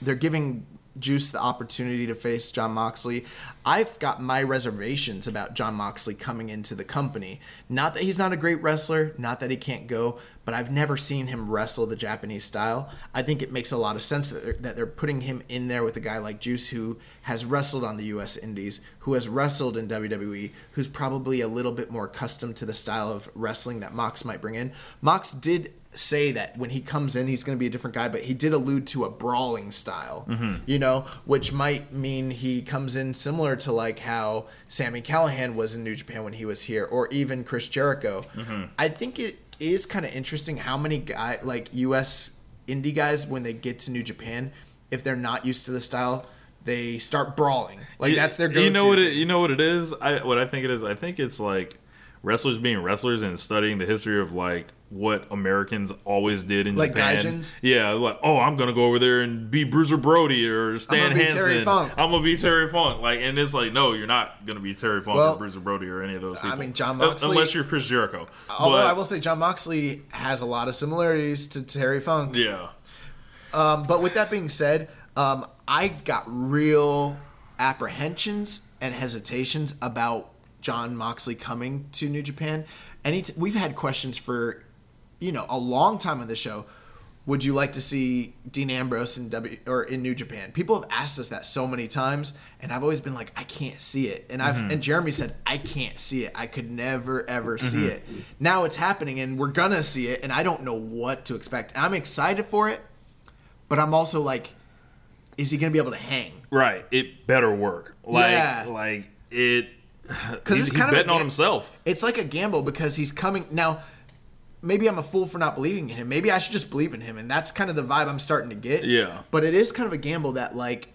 they're giving Juice the opportunity to face John Moxley. I've got my reservations about John Moxley coming into the company. Not that he's not a great wrestler, not that he can't go, but I've never seen him wrestle the Japanese style. I think it makes a lot of sense that they're, that they're putting him in there with a guy like Juice who has wrestled on the U.S. Indies, who has wrestled in WWE, who's probably a little bit more accustomed to the style of wrestling that Mox might bring in. Mox did say that when he comes in, he's going to be a different guy, but he did allude to a brawling style, mm-hmm. you know, which might mean he comes in similar to like how Sami Callihan was in New Japan when he was here, or even Chris Jericho. Mm-hmm. I think it is kind of interesting how many guy like U.S. indie guys when they get to New Japan, if they're not used to the style. They start brawling, like You- that's their go-to. You know what? It, you know what it is. I what I think it is. I think it's like wrestlers being wrestlers and studying the history of like what Americans always did in Like Japan. Gaijins? Yeah, like oh, I'm gonna go over there and be Bruiser Brody or Stan gonna Hansen. I'm gonna be Terry Funk. Like, and it's like, no, you're not gonna be Terry Funk Well, or Bruiser Brody or any of those I people. mean, John Moxley- unless you're Chris Jericho. Although But, I will say John Moxley has a lot of similarities to Terry Funk. yeah. Um, but with that being said, um, I've got real apprehensions and hesitations about John Moxley coming to New Japan. Any t- we've had questions for you know a long time on the show. Would you like to see Dean Ambrose in W or in New Japan? People have asked us that so many times, and I've always been like, I can't see it. And I've mm-hmm. and Jeremy said, I can't see it. I could never ever mm-hmm. see it. Now it's happening, and we're gonna see it, and I don't know what to expect. And I'm excited for it, but I'm also like, is he gonna be able to hang? Right. It better work. Like Yeah. like it Because he's, it's he's kind of a betting on himself. It's like a gamble because he's coming now. Maybe I'm a fool for not believing in him. Maybe I should just believe in him, and that's kind of the vibe I'm starting to get. Yeah. But it is kind of a gamble that like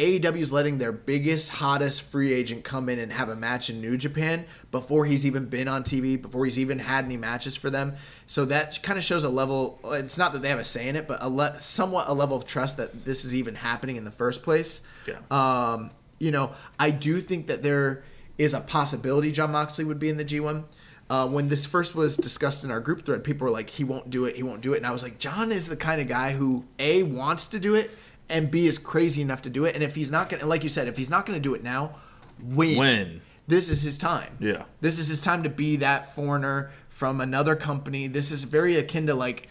AEW is letting their biggest, hottest free agent come in and have a match in New Japan before he's even been on TV, before he's even had any matches for them. So that kind of shows a level. It's not that they have a say in it, but a le- somewhat a level of trust that this is even happening in the first place. Yeah. Um, you know, I do think that there is a possibility John Moxley would be in the G1. Uh, when this first was discussed in our group thread, people were like, "He won't do it. He won't do it." And I was like, "John is the kind of guy who a wants to do it, and b is crazy enough to do it. And if he's not gonna, like you said, if he's not gonna do it now, when? When? This is his time. Yeah. This is his time to be that foreigner from another company. This is very akin to like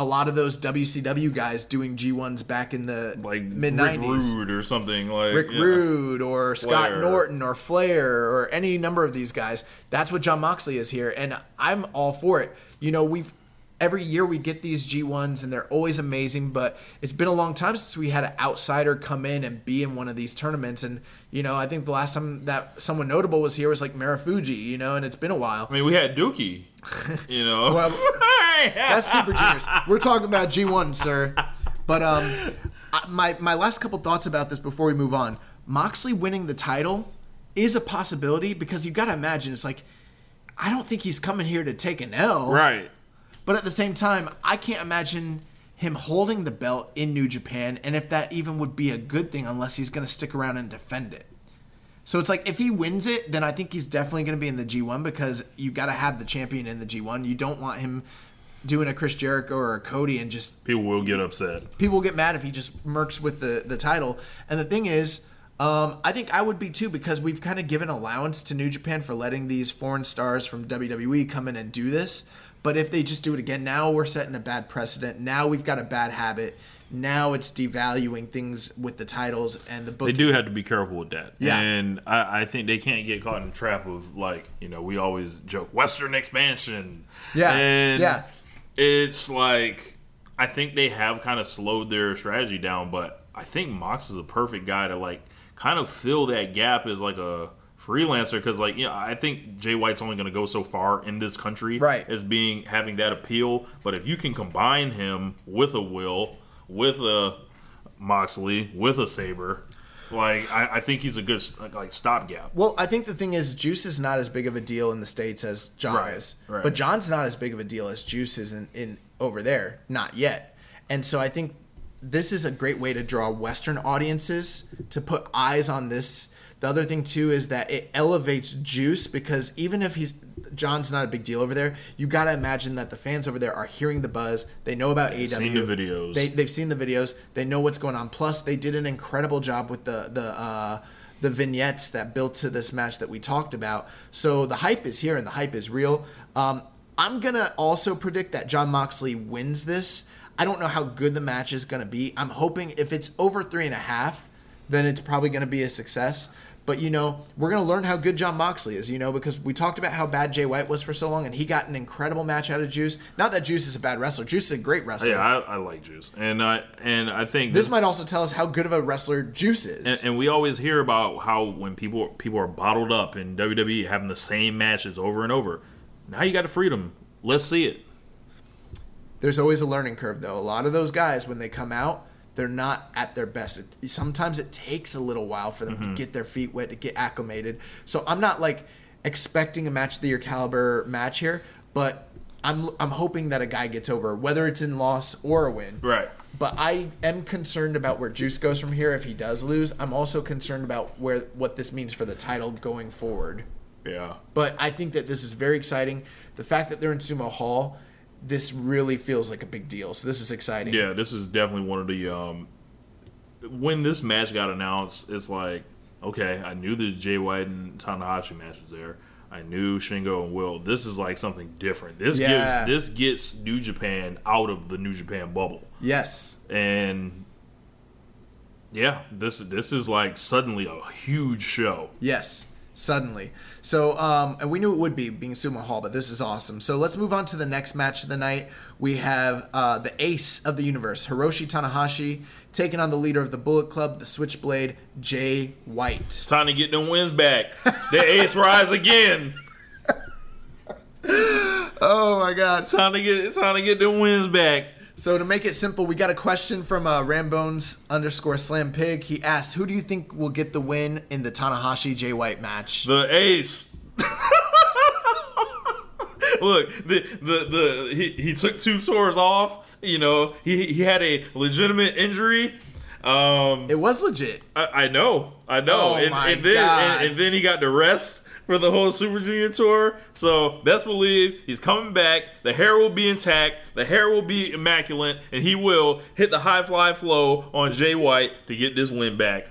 a lot of those WCW guys doing G1s back in the Like mid Rick '90s. Rude or something like Rick yeah. Rude or Scott Flair. Norton or Flair or any number of these guys. That's what Jon Moxley is here, and I'm all for it. You know, we've every year we get these G1s and they're always amazing, but it's been a long time since we had an outsider come in and be in one of these tournaments. And you know, I think the last time that someone notable was here was like Marufuji, you know, and it's been a while. I mean, we had Douki. You know, Well, That's Super Juniors. We're talking about G1, sir. But um, my my last couple thoughts about this before we move on. Moxley winning the title is a possibility because you've got to imagine it's like I don't think he's coming here to take an L. right. But at the same time, I can't imagine him holding the belt in New Japan, and if that even would be a good thing, unless he's going to stick around and defend it. So it's like if he wins it, then I think he's definitely going to be in the G1 because you got to have the champion in the G1. You don't want him doing a Chris Jericho or a Cody and just People will get upset. people will get mad if he just mercs with the the title. And the thing is, um, I think I would be too because we've kind of given allowance to New Japan for letting these foreign stars from WWE come in and do this. But if they just do it again, now we're setting a bad precedent. Now we've got a bad habit. Now it's devaluing things with the titles and the book. They do have to be careful with that. Yeah. And I, I think they can't get caught in the trap of like, you know, we always joke Western expansion. Yeah, And yeah. it's like I think they have kind of slowed their strategy down, but I think Mox is a perfect guy to like kind of fill that gap as like a freelancer because like yeah i think jay white's only going to go so far in this country Right. as being having that appeal but if you can combine him with a will with a moxley with a Sabre like i, I think he's a good like stopgap Well, I think the thing is, Juice is not as big of a deal in the states as Jon Right, is, right. but Jon's not as big of a deal as Juice is in, in over there, not yet. And so I think this is a great way to draw Western audiences to put eyes on this. The other thing too is that it elevates Juice because even if he's Jon's not a big deal over there, you got to imagine that the fans over there are hearing the buzz. They know about AEW. seen the videos. They, they've seen the videos. They know what's going on. Plus, they did an incredible job with the the uh, the vignettes that built to this match that we talked about. So the hype is here and the hype is real. Um, I'm gonna also predict that Jon Moxley wins this. I don't know how good the match is gonna be. I'm hoping if it's over three and a half, then it's probably gonna be a success. But you know, we're gonna learn how good Jon Moxley is. You know, because we talked about how bad Jay White was for so long, and he got an incredible match out of Juice. Not that Juice is a bad wrestler. Juice is a great wrestler. yeah I, I like juice and i and i think This might also tell us how good of a wrestler Juice is. And, and we always hear about how when people people are bottled up in WWE having the same matches over and over. Now you got the freedom. Let's see it. There's always a learning curve, though. A lot of those guys, when they come out, they're not at their best. It, sometimes it takes a little while for them Mm-hmm. to get their feet wet, to get acclimated. So I'm not like expecting a match of the year caliber match here, but I'm I'm hoping that a guy gets over, whether it's in loss or a win. Right. But I am concerned about where Juice goes from here if he does lose. I'm also concerned about where what this means for the title going forward. Yeah. But I think that this is very exciting. The fact that they're in Sumo Hall, this really feels like a big deal. So this is exciting. Yeah, this is definitely one of the um when this match got announced, it's like okay, I knew the Jay White and Tanahashi match was there. I knew Shingo and Will. This is like something different. This Yeah. gives this gets New Japan out of the New Japan bubble. Yes. And yeah, this this is like suddenly a huge show. Yes, suddenly. So, um, and we knew it would be being Sumo Hall, but this is awesome. So let's move on to the next match of the night. We have uh, the ace of the universe, Hiroshi Tanahashi, taking on the leader of the Bullet Club, the Switchblade, Jay White. It's time to get them wins back. The ace rise again. Oh my God! It's time to get it's time to get them wins back. So to make it simple, we got a question from uh, Rambones underscore Slam Pig. He asked, "Who do you think will get the win in the Tanahashi Jay White match?" The ace. Look, the the the he, he took two swords off. You know, he he had a legitimate injury. Um, It was legit. I, I know, I know, Oh and, my and then God. and, and then he got the rest for the whole Super Junior tour. So best believe he's coming back. The hair will be intact. The hair will be immaculate, and he will hit the high fly flow on Jay White to get this win back.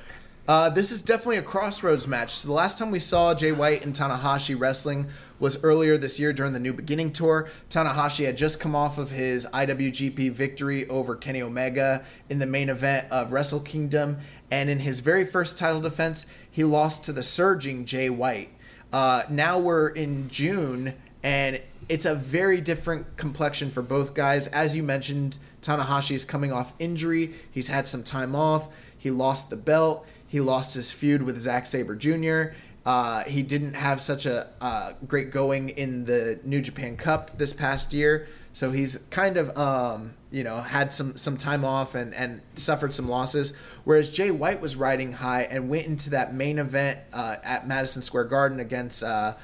Uh, this is definitely a crossroads match. So the last time we saw Jay White and Tanahashi wrestling was earlier this year during the New Beginning Tour. Tanahashi had just come off of his IWGP victory over Kenny Omega in the main event of Wrestle Kingdom, and in his very first title defense, he lost to the surging Jay White. Uh, now we're in June, and it's a very different complexion for both guys. As you mentioned, Tanahashi is coming off injury. He's had some time off. He lost the belt. He lost his feud with Zack Sabre Jr. Uh, he didn't have such a uh, great going in the New Japan Cup this past year, so he's kind of um, you know had some some time off and and suffered some losses. Whereas Jay White was riding high and went into that main event uh, at Madison Square Garden against uh,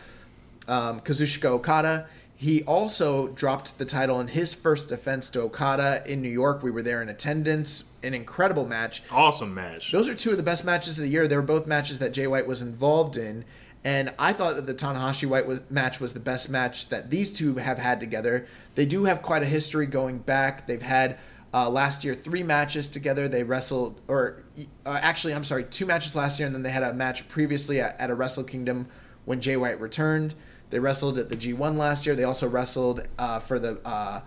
um, Kazuchika Okada. He also dropped the title in his first defense to Okada in New York. We were there in attendance. An incredible match. Awesome match. Those are two of the best matches of the year. They were both matches that Jay White was involved in. And I thought that the Tanahashi White was, match was the best match that these two have had together. They do have quite a history going back. They've had uh, last year three matches together. They wrestled, or uh, actually, I'm sorry, two matches last year, and then they had a match previously at, at a Wrestle Kingdom when Jay White returned. They wrestled at the G1 last year. They also wrestled uh, for the uh,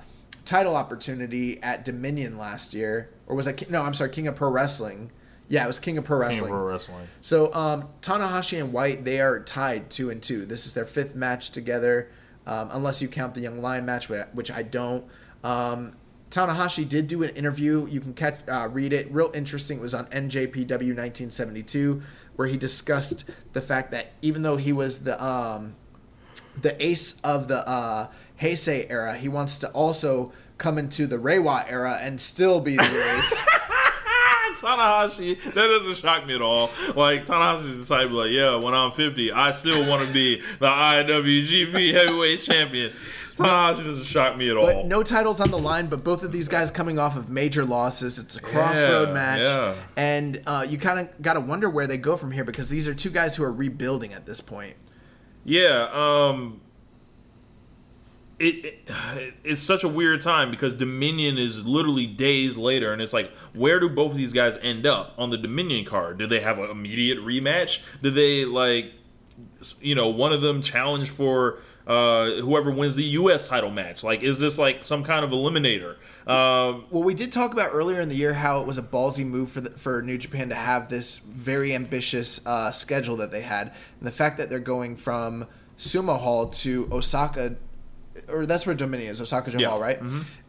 title opportunity at Dominion last year, or was that no? I'm sorry, King of Pro Wrestling. Yeah, it was King of Pro King of Wrestling. Pro Wrestling. So um, Tanahashi and White, they are tied two and two. This is their fifth match together, um, unless you count the Young Lion match, which I don't. Um, Tanahashi did do an interview. You can catch, uh, read it. Real interesting. It was on NJPW 1972, where he discussed the fact that even though he was the um, the ace of the uh, Heisei era, he wants to also come into the Reiwa era and still be the ace. Tanahashi, that doesn't shock me at all. Like Tanahashi's the type of like, yeah, when I'm 50, I still want to be the IWGP Heavyweight Champion. Tanahashi doesn't shock me at all. But no titles on the line, but both of these guys coming off of major losses. It's a crossroad Yeah, match. yeah. And uh, you kind of got to wonder where they go from here because these are two guys who are rebuilding at this point. Yeah, um it, it it's such a weird time because Dominion is literally days later and it's like where do both of these guys end up on the Dominion card? Do they have an immediate rematch? Do they like you know, one of them challenge for uh, whoever wins the U.S. title match? Like, is this like some kind of eliminator? Um, Well, we did talk about earlier in the year how it was a ballsy move for the, for New Japan to have this very ambitious uh, schedule that they had, and the fact that they're going from Sumo Hall to Osaka, or that's where Dominion is, Osaka-jo Yeah. Right?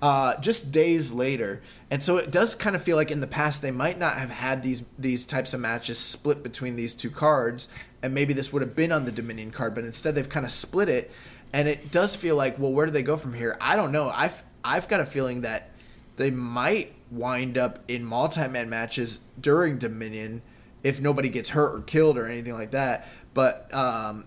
Uh, just days later, and so it does kind of feel like in the past they might not have had these these types of matches split between these two cards, and maybe this would have been on the Dominion card, but instead they've kind of split it, and it does feel like, well, where do they go from here? I don't know. I've I've got a feeling that they might wind up in multi-man matches during Dominion if nobody gets hurt or killed or anything like that. But um,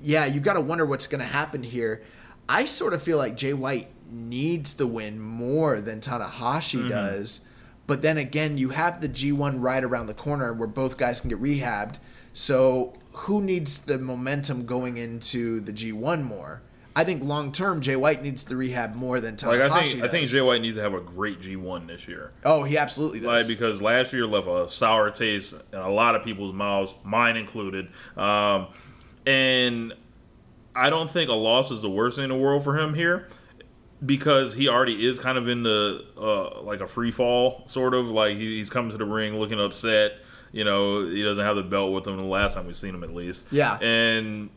yeah, you got to wonder what's going to happen here. I sort of feel like Jay White needs the win more than Tanahashi does. But then again, you have the G1 right around the corner where both guys can get rehabbed. So who needs the momentum going into the G1 more? I think long term Jay White needs the rehab more than Tanahashi Like I think I think. Jay White needs to have a great G1 this year. Oh, he absolutely does. Like because last year left a sour taste in a lot of people's mouths, mine included. Um, and I don't think a loss is the worst thing in the world for him here because he already is kind of in the uh, like a free fall sort of like he's coming to the ring looking upset. You know, he doesn't have the belt with him the last time we've seen him at least. Yeah. and.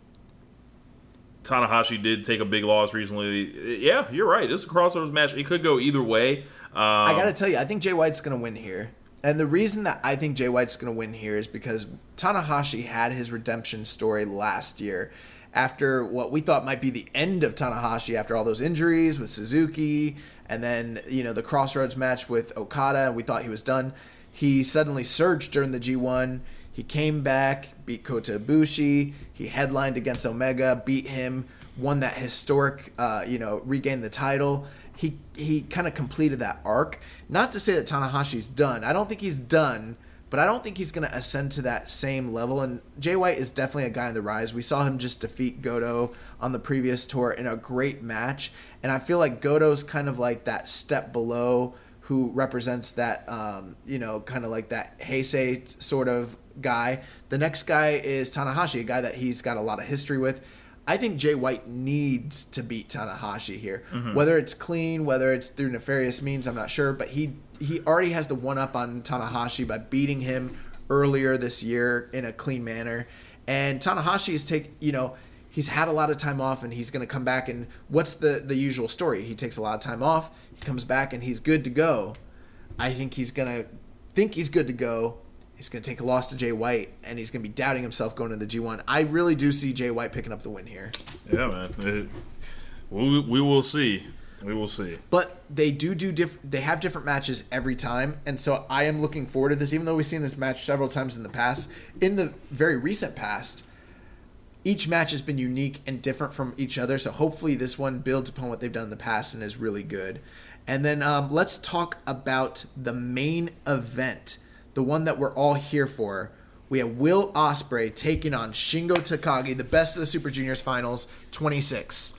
Tanahashi did take a big loss recently. Yeah, you're right. This is a crossovers match. It could go either way. Um, I gotta tell you, I think Jay White's gonna win here. And the reason that I think Jay White's gonna win here is because Tanahashi had his redemption story last year after what we thought might be the end of Tanahashi after all those injuries with Suzuki and then, you know, the crossroads match with Okada and we thought he was done. He suddenly surged during the G1. He came back, beat Kota Ibushi. He headlined against Omega, beat him, won that historic, uh, you know, regained the title. He he kind of completed that arc. Not to say that Tanahashi's done. I don't think he's done, but I don't think he's going to ascend to that same level. And Jay White is definitely a guy on the rise. We saw him just defeat Goto on the previous tour in a great match, and I feel like Goto's kind of like that step below who represents that um, you know kind of like that Heisei sort of guy. The next guy is Tanahashi, a guy that he's got a lot of history with. I think Jay White needs to beat Tanahashi here. Mm-hmm. Whether it's clean, whether it's through nefarious means, I'm not sure. But he he already has the one up on Tanahashi by beating him earlier this year in a clean manner. And Tanahashi is take you know he's had a lot of time off and he's going to come back and what's the the usual story? He takes a lot of time off, he comes back and he's good to go. I think he's going to think he's good to go. He's going to take a loss to Jay White and he's going to be doubting himself going to the G1. I really do see Jay White picking up the win here. Yeah, man. It- we, we will see. We will see. But they do do diff- they have different matches every time, and so I am looking forward to this. Even though we've seen this match several times in the past, in the very recent past, each match has been unique and different from each other. So hopefully this one builds upon what they've done in the past and is really good. And then um, let's talk about the main event, the one that we're all here for. We have Will Ospreay taking on Shingo Takagi, the best of the Super Juniors finals, 26.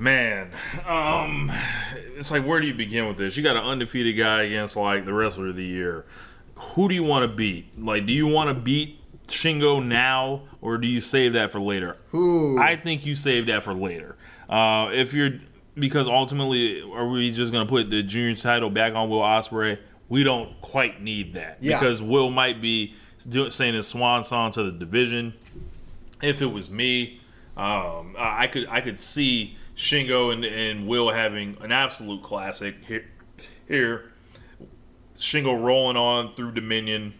Man, um, it's like where do you begin with this? You got an undefeated guy against like the wrestler of the year. Who do you want to beat? Like, do you want to beat Shingo now, or do you save that for later? Ooh. I think you save that for later. Uh, if you're because ultimately, are we just gonna put the junior title back on Will Ospreay? We don't quite need that Yeah. because Will might be doing saying his swan song to the division. If it was me, um, I I could I could see Shingo and, and Will having an absolute classic here. Here, Shingo rolling on through Dominion,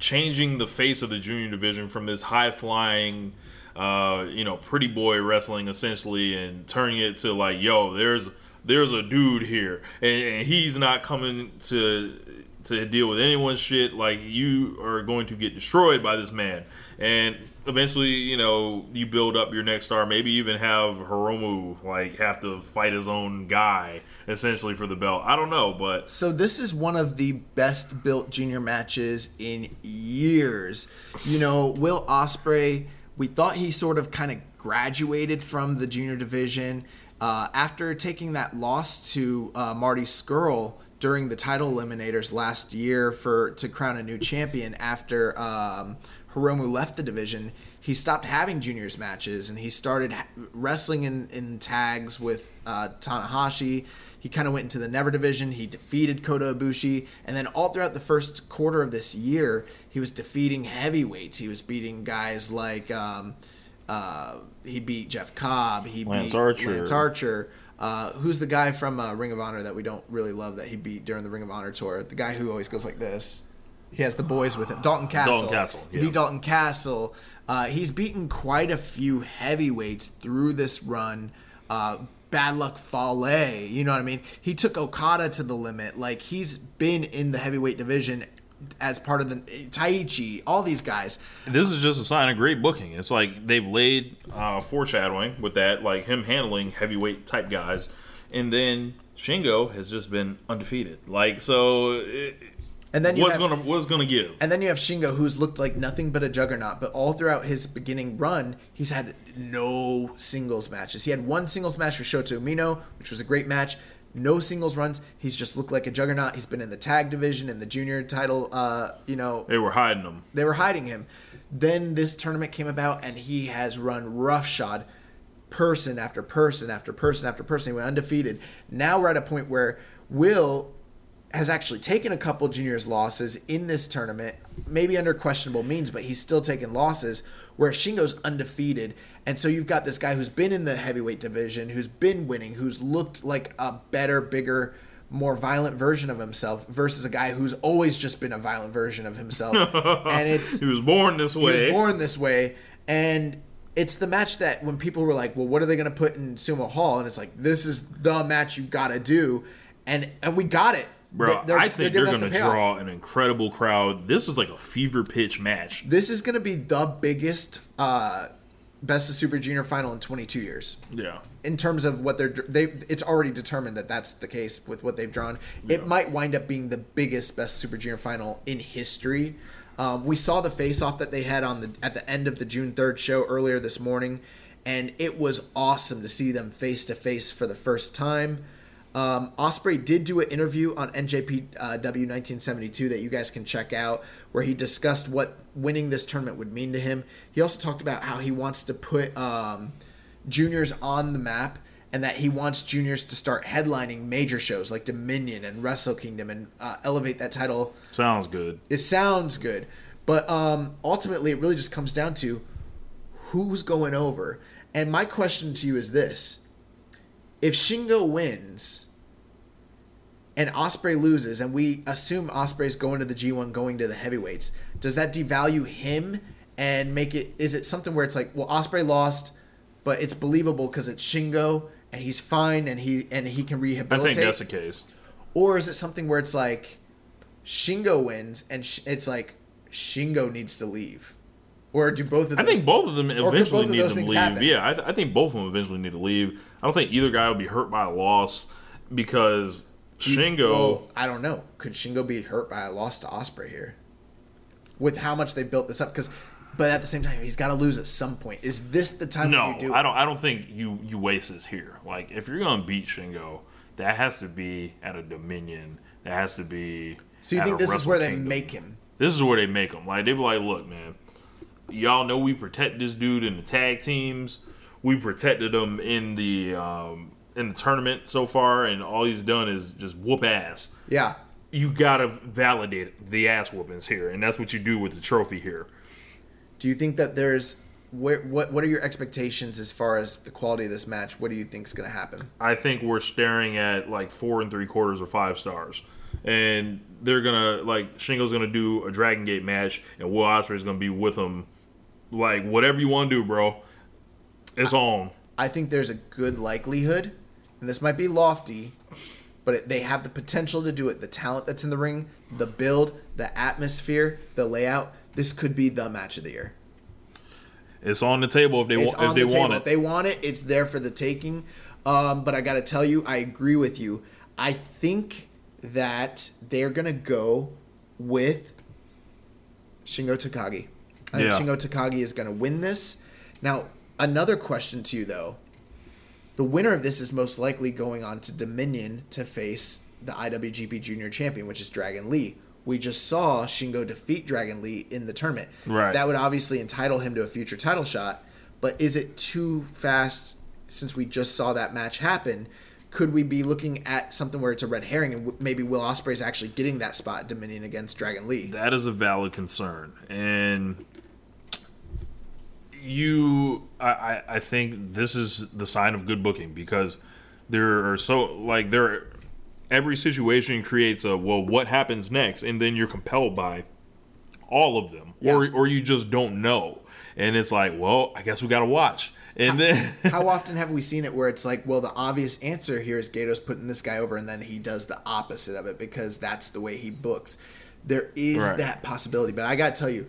changing the face of the junior division from this high flying, uh, you know, pretty boy wrestling essentially, and turning it to like, yo, there's there's a dude here, and, and he's not coming to to deal with anyone's shit. Like you are going to get destroyed by this man, and eventually, you know, you build up your next star. Maybe even have Hiromu like have to fight his own guy essentially for the belt. I don't know, but So this is one of the best built junior matches in years. You know, Will Ospreay. We thought he sort of kind of graduated from the junior division uh, after taking that loss to uh, Marty Scurll during the title eliminators last year for to crown a new champion after um, Hiromu left the division. He stopped having juniors matches and he started wrestling in, in tags with uh, Tanahashi. He kind of went into the Never division. He defeated Kota Ibushi, and then all throughout the first quarter of this year, he was defeating heavyweights. He was beating guys like um, uh, he beat Jeff Cobb. He Lance beat Archer. Lance Archer. Uh, who's the guy from uh, Ring of Honor that we don't really love that he beat during the Ring of Honor tour? The guy who always goes like this. He has the boys with him. Dalton Castle. Dalton Castle, He beat Dalton Castle. Uh, he's beaten quite a few heavyweights through this run. Uh, Bad Luck Fale, you know what I mean? He took Okada to the limit. Like he's been in the heavyweight division as part of the Taichi, all these guys. this is just a sign of great booking. It's like they've laid uh, foreshadowing with that, like him handling heavyweight type guys, and then Shingo has just been undefeated. Like so, it, And then you what's have, gonna what's gonna give? and then you have Shingo, who's looked like nothing but a juggernaut. But all throughout his beginning run, he's had no singles matches. He had one singles match with Shota Umino, which was a great match. No singles runs. He's just looked like a juggernaut. He's been in the tag division in the junior title. Uh, you know, They were hiding him. they were hiding him. Then this tournament came about, and he has run roughshod person after person after person after person. He went undefeated. Now we're at a point where Will has actually taken a couple juniors losses in this tournament, maybe under questionable means, but he's still taking losses. Where Shingo's undefeated, and so you've got this guy who's been in the heavyweight division, who's been winning, who's looked like a better, bigger, more violent version of himself, versus a guy who's always just been a violent version of himself. and it's He was born this way. he was born this way, and it's the match that when people were like, "Well, what are they going to put in Sumo Hall?" and it's like, "This is the match you got to do," and and we got it, Bro, They're- I think giving they're going to draw an incredible crowd. This is like a fever pitch match. This is going to be the biggest uh, best of Super Junior final in 22 years. Yeah. in terms of what they're they it's already determined that that's the case with what they've drawn it might wind up being the biggest best super junior final in history um, we saw the face off that they had on the at the end of the june 3rd show earlier this morning and it was awesome to see them face to face for the first time um, Ospreay did do an interview on NJPW uh, 1972 that you guys can check out, where he discussed what winning this tournament would mean to him. He also talked about how he wants to put um, juniors on the map and that he wants juniors to start headlining major shows like Dominion and Wrestle Kingdom and uh, elevate that title. Sounds good. It sounds good, but um, ultimately, it really just comes down to who's going over. And my question to you is this: If Shingo wins and Ospreay loses, and we assume Ospreay's going to the G1, going to the heavyweights, does that devalue him and make it? Is it something where it's like, well, Ospreay lost, but it's believable because it's Shingo and he's fine and he and he can I rehabilitate? think that's the case. Or is it something where it's like Shingo wins and sh- it's like Shingo needs to leave? Or do both of I think both of them eventually of need to leave. happen? Yeah, I, th- I think both of them eventually need to leave. I don't think either guy will be hurt by a loss because Shingo. Well, I don't know. Could Shingo be hurt by a loss to Ospreay here? With how much they built this up, because, but at the same time, he's got to lose at some point. Is this the time no, do? I don't. I don't think you you waste this here. Like if you're gonna beat Shingo, that has to be at a Dominion. That has to be. So you think this is where they make him? This is where they make him. Like they be like, look, man, y'all know we protect this dude in the tag teams. We protected him in the um, in the tournament so far, and all he's done is just whoop ass. Yeah. You gotta validate the ass whoopings here, and that's what you do with the trophy here. Do you think that there's where, what? What are your expectations as far as the quality of this match? What do you think is going to happen? I think we're staring at like four and three quarters or five stars. And they're gonna like Shingo's gonna do a Dragon Gate match, and Will Ospreay's gonna be with him. Like whatever you want to do, bro. It's on. I think there's a good likelihood, and this might be lofty, but it, they have the potential to do it. The talent that's in the ring, the build, the atmosphere, the layout. This could be the match of the year. It's on the table if they want. If they table. want If it. they want it, it's there for the taking. Um, but I got to tell you, I agree with you. I think that they're gonna go with Shingo Takagi. I think Yeah. Shingo Takagi is gonna win this. Now, another question to you though: the winner of this is most likely going on to Dominion to face the IWGP Junior Champion, which is Dragon Lee. We just saw Shingo defeat Dragon Lee in the tournament. Right. That would obviously entitle him to a future title shot. But is it too fast since we just saw that match happen? Could we be looking at something where it's a red herring and w- maybe Will Ospreay is actually getting that spot Dominion against Dragon Lee? That is a valid concern, and you, I, I, think this is the sign of good booking because there are so like there, every situation creates a well, what happens next, and then you're compelled by all of them, or Yeah. or you just don't know, and it's like, well, I guess we got to watch, and then How often have we seen it where it's like, well, the obvious answer here is Gedo's putting this guy over, and then he does the opposite of it because that's the way he books. There is Right. that possibility, but I gotta tell you,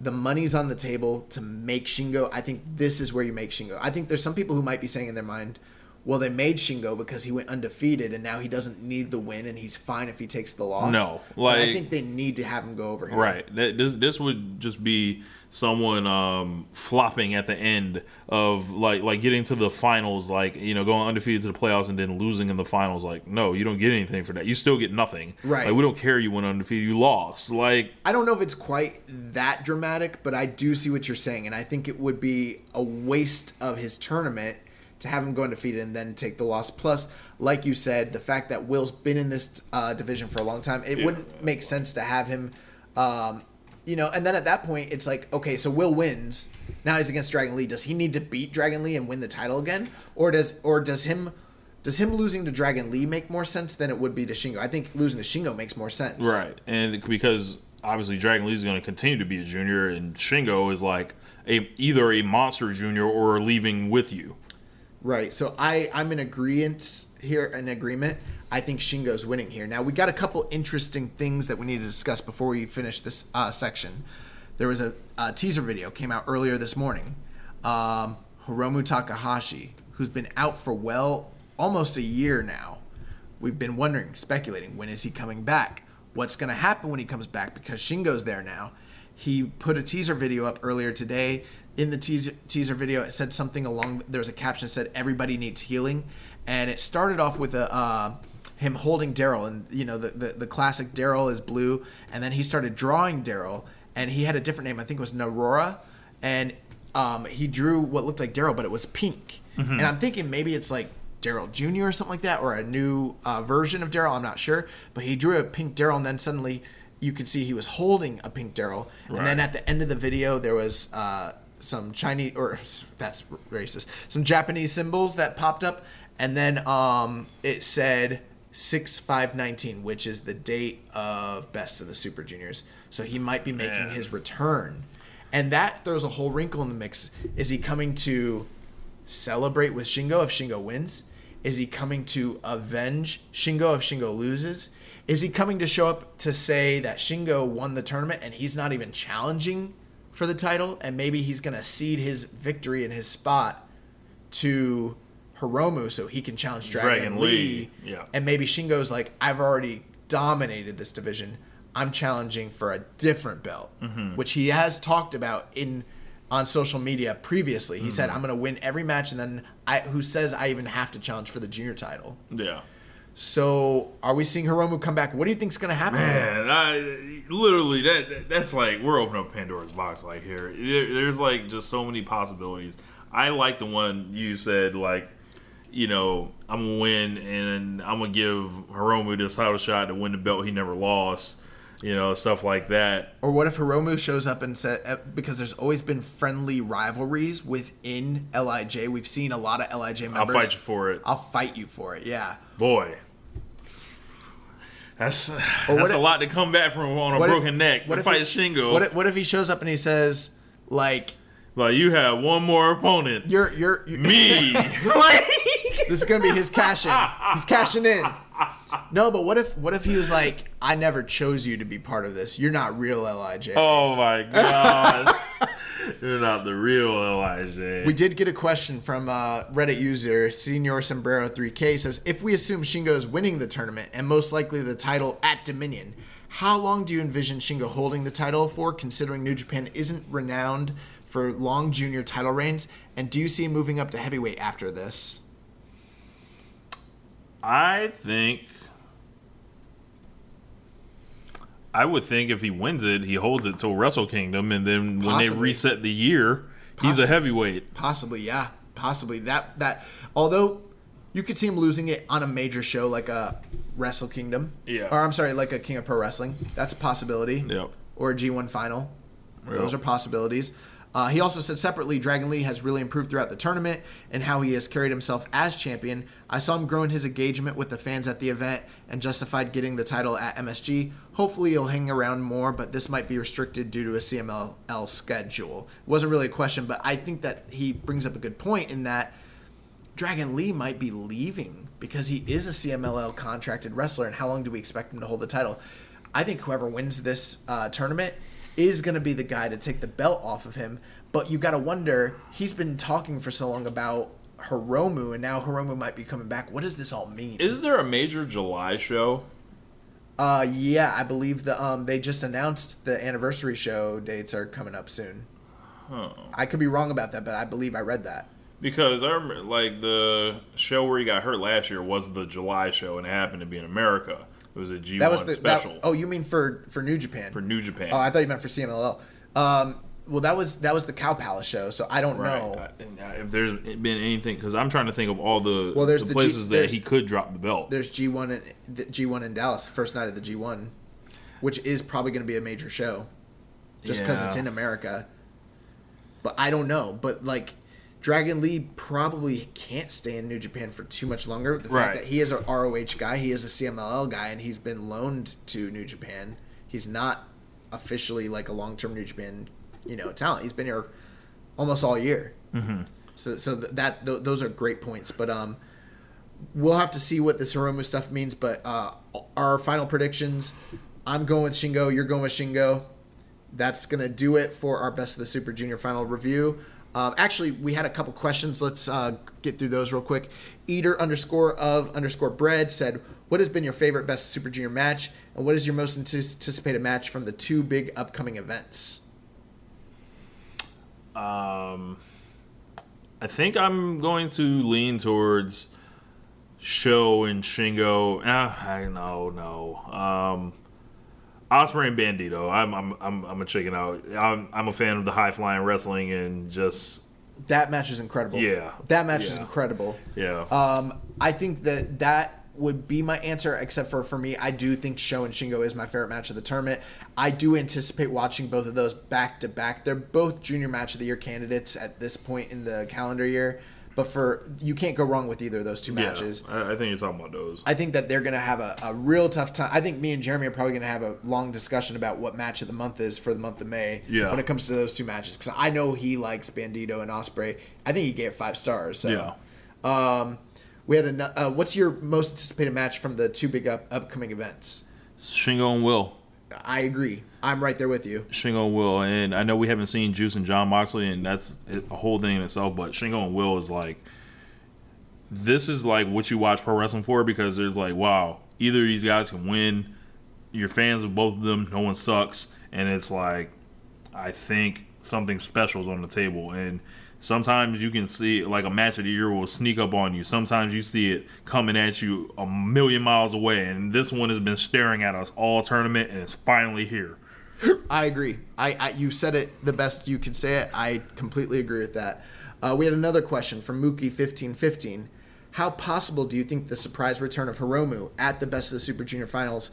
the money's on the table to make Shingo. I think this is where you make Shingo. I think there's some people who might be saying in their mind, well, they made Shingo because he went undefeated, and now he doesn't need the win, and he's fine if he takes the loss. No, But I think they need to have him go over here. Right. That, this this would just be someone um, flopping at the end of like like getting to the finals, like you know going undefeated to the playoffs and then losing in the finals. Like no, you don't get anything for that. You still get nothing. Right. Like we don't care you went undefeated. You lost. Like I don't know if it's quite that dramatic, but I do see what you're saying, and I think it would be a waste of his tournament to have him go undefeated and then take the loss. Plus, like you said, the fact that Will's been in this uh, division for a long time, it wouldn't make sense to have him. Um, you know, and then at that point, it's like, okay, so Will wins. Now he's against Dragon Lee. Does he need to beat Dragon Lee and win the title again, or does or does him does him losing to Dragon Lee make more sense than it would be to Shingo? I think losing to Shingo makes more sense. right, and because obviously Dragon Lee is going to continue to be a junior, and Shingo is like a either a monster junior or leaving with you. Right. So I I'm in agreement here. An agreement. I think Shingo's winning here. Now we got a couple interesting things that we need to discuss before we finish this uh, section. There was a, a teaser video came out earlier this morning. Um, Hiromu Takahashi, who's been out for well almost a year now. We've been wondering, speculating, when is he coming back? What's going to happen when he comes back? Because Shingo's there now. He put a teaser video up earlier today. In the teaser, teaser video, it said something along. There was a caption that said "Everybody needs healing," and it started off with a uh, him holding Daryl, and you know the, the the classic Daryl is blue, and then he started drawing Daryl, and he had a different name. I think it was Narora, and um, he drew what looked like Daryl, but it was pink. And I'm thinking maybe it's like Daryl Jr. or something like that, or a new uh, version of Daryl. I'm not sure, but he drew a pink Daryl, and then suddenly you could see he was holding a pink Daryl, and then at the end of the video there was uh, some Chinese or that's racist, some Japanese symbols that popped up, and then um, it said six five nineteen, which is the date of Best of the Super Juniors. So he might be making Man. his return, and that throws a whole wrinkle in the mix. Is he coming to celebrate with Shingo if Shingo wins? Is he coming to avenge Shingo if Shingo loses? Is he coming to show up to say that Shingo won the tournament and he's not even challenging for the title and maybe he's going to cede his victory and his spot to Hiromu so he can challenge Dragon, Dragon Lee. Lee, yeah. And maybe Shingo's like, I've already dominated this division. I'm challenging for a different belt, Mm-hmm. which he has talked about in on social media previously. He Mm-hmm. said, "I'm going to win every match," and then I, who says I even have to challenge for the junior title. Yeah. So, are we seeing Hiromu come back? What do you think's going to happen? Man, I literally that that- that's like we're opening up Pandora's box right here. There, there's like just so many possibilities. I like the one you said like, you know, I'm gonna win and I'm gonna give Hiromu this title shot to win the belt he never lost. You know, stuff like that. Or what if Hiromu shows up and said, uh, because there's always been friendly rivalries within Lij. We've seen a lot of Lij members. I'll fight you for it, I'll fight you for it. Yeah. boy. That's that's if- a lot to come back from on a What if- broken neck. what to if fight he- Shingo, What if, what if he shows up and he says, like, like you have one more opponent, you're you're, you're me. This is gonna be his cash in. He's cashing in. No, but what if what if he was like, I never chose you to be part of this. You're not real Lij. Oh my god. You're not the real Elijah. We did get a question from uh, Reddit user Senior Sombrero 3K says if we assume Shingo is winning the tournament and most likely the title at Dominion, how long do you envision Shingo holding the title for? Considering New Japan isn't renowned for long junior title reigns, and do you see him moving up to heavyweight after this? I think. I would think if he wins it, he holds it till Wrestle Kingdom, and then when they reset the year, he's a heavyweight. Possibly, yeah, possibly that that. Although you could see him losing it on a major show like a Wrestle Kingdom, Yeah. or I'm sorry, like a King of Pro Wrestling. That's a possibility. Yep. Or a G1 final. Those are possibilities. Uh, he also said separately, Dragon Lee has really improved throughout the tournament and how he has carried himself as champion. I saw him grow in his engagement with the fans at the event and justified getting the title at MSG. Hopefully, he'll hang around more, but this might be restricted due to a CMLL schedule. It wasn't really a question, but I think that he brings up a good point in that Dragon Lee might be leaving because he is a CMLL contracted wrestler, and how long do we expect him to hold the title? I think whoever wins this uh, tournament is going to be the guy to take the belt off of him. But you got to wonder, he's been talking for so long about Hiromu, and now Hiromu might be coming back. What does this all mean? Is there a major July show? Uh, yeah, I believe the um they just announced the anniversary show dates are coming up soon. I could be wrong about that, but I believe I read that. Because I remember, like the show where he got hurt last year was the July show, and it happened to be in America. It was a G1 That was the special That, oh, you mean for for New Japan? for New Japan. oh, I thought you meant for CMLL. Um, well, that was that was the Cow Palace show, so I don't Right. know. I- uh, If there's been anything, because I'm trying to think of all the, Well, there's the the G- places that he could drop the belt. There's G1 in G1 in Dallas, the first night of the G1, which is probably going to be a major show, just because it's in America. But I don't know. But like, Dragon Lee probably can't stay in New Japan for too much longer. The Right. fact that he is a ROH guy, he is a CMLL guy, and he's been loaned to New Japan. He's not officially like a long-term New Japan, you know, talent. He's been here almost all year. Mm-hmm. So, so th- that th- those are great points. But um, we'll have to see what this Hiromu stuff means. But uh, our final predictions: I'm going with Shingo. You're going with Shingo. That's gonna do it for our best of the Super Junior final review. Um, actually, we had a couple questions. Let's uh, get through those real quick. Eater underscore of underscore bread said, "What has been your favorite best Super Junior match, and what is your most anticipated match from the two big upcoming events?" Um, I think I'm going to lean towards Sho and Shingo. Ah, I know, no. Um, Ospreay and Bandito. I'm I'm I'm I'm a chicken out. I'm I'm a fan of the high flying wrestling and just That match is incredible. Yeah. that match is incredible. yeah. Um, I think that that would be my answer, except for for me, I do think Sho and Shingo is my favorite match of the tournament. I do anticipate watching both of those back to back. They're both junior match of the year candidates at this point in the calendar year, but for you can't go wrong with either of those two yeah. matches. I, I think you're talking about those. I think that they're going to have a, a real tough time. I think me and Jeremy are probably going to have a long discussion about what match of the month is for the month of May Yeah. when it comes to those two matches. Because I know he likes Bandito and Ospreay. I think he gave it five stars. So. Yeah. Um, we had a. Uh, what's your most anticipated match from the two big up, upcoming events? Shingo and Will. I agree. I'm right there with you. Shingo and Will, and I know we haven't seen Juice and Jon Moxley, and that's a whole thing in itself. But Shingo and Will is like, this is like what you watch pro wrestling for because there's like, wow, either these guys can win. You're fans of both of them. No one sucks, and it's like, I think something special is on the table, and sometimes you can see like a match of the year will sneak up on you. Sometimes you see it coming at you a million miles away, and this one has been staring at us all tournament, and it's finally here. I agree. I, I you said it the best you could say it. I completely agree with that. Uh, we had another question from Mookie fifteen fifteen. How possible do you think the surprise return of Hiromu at the Best of the Super Junior Finals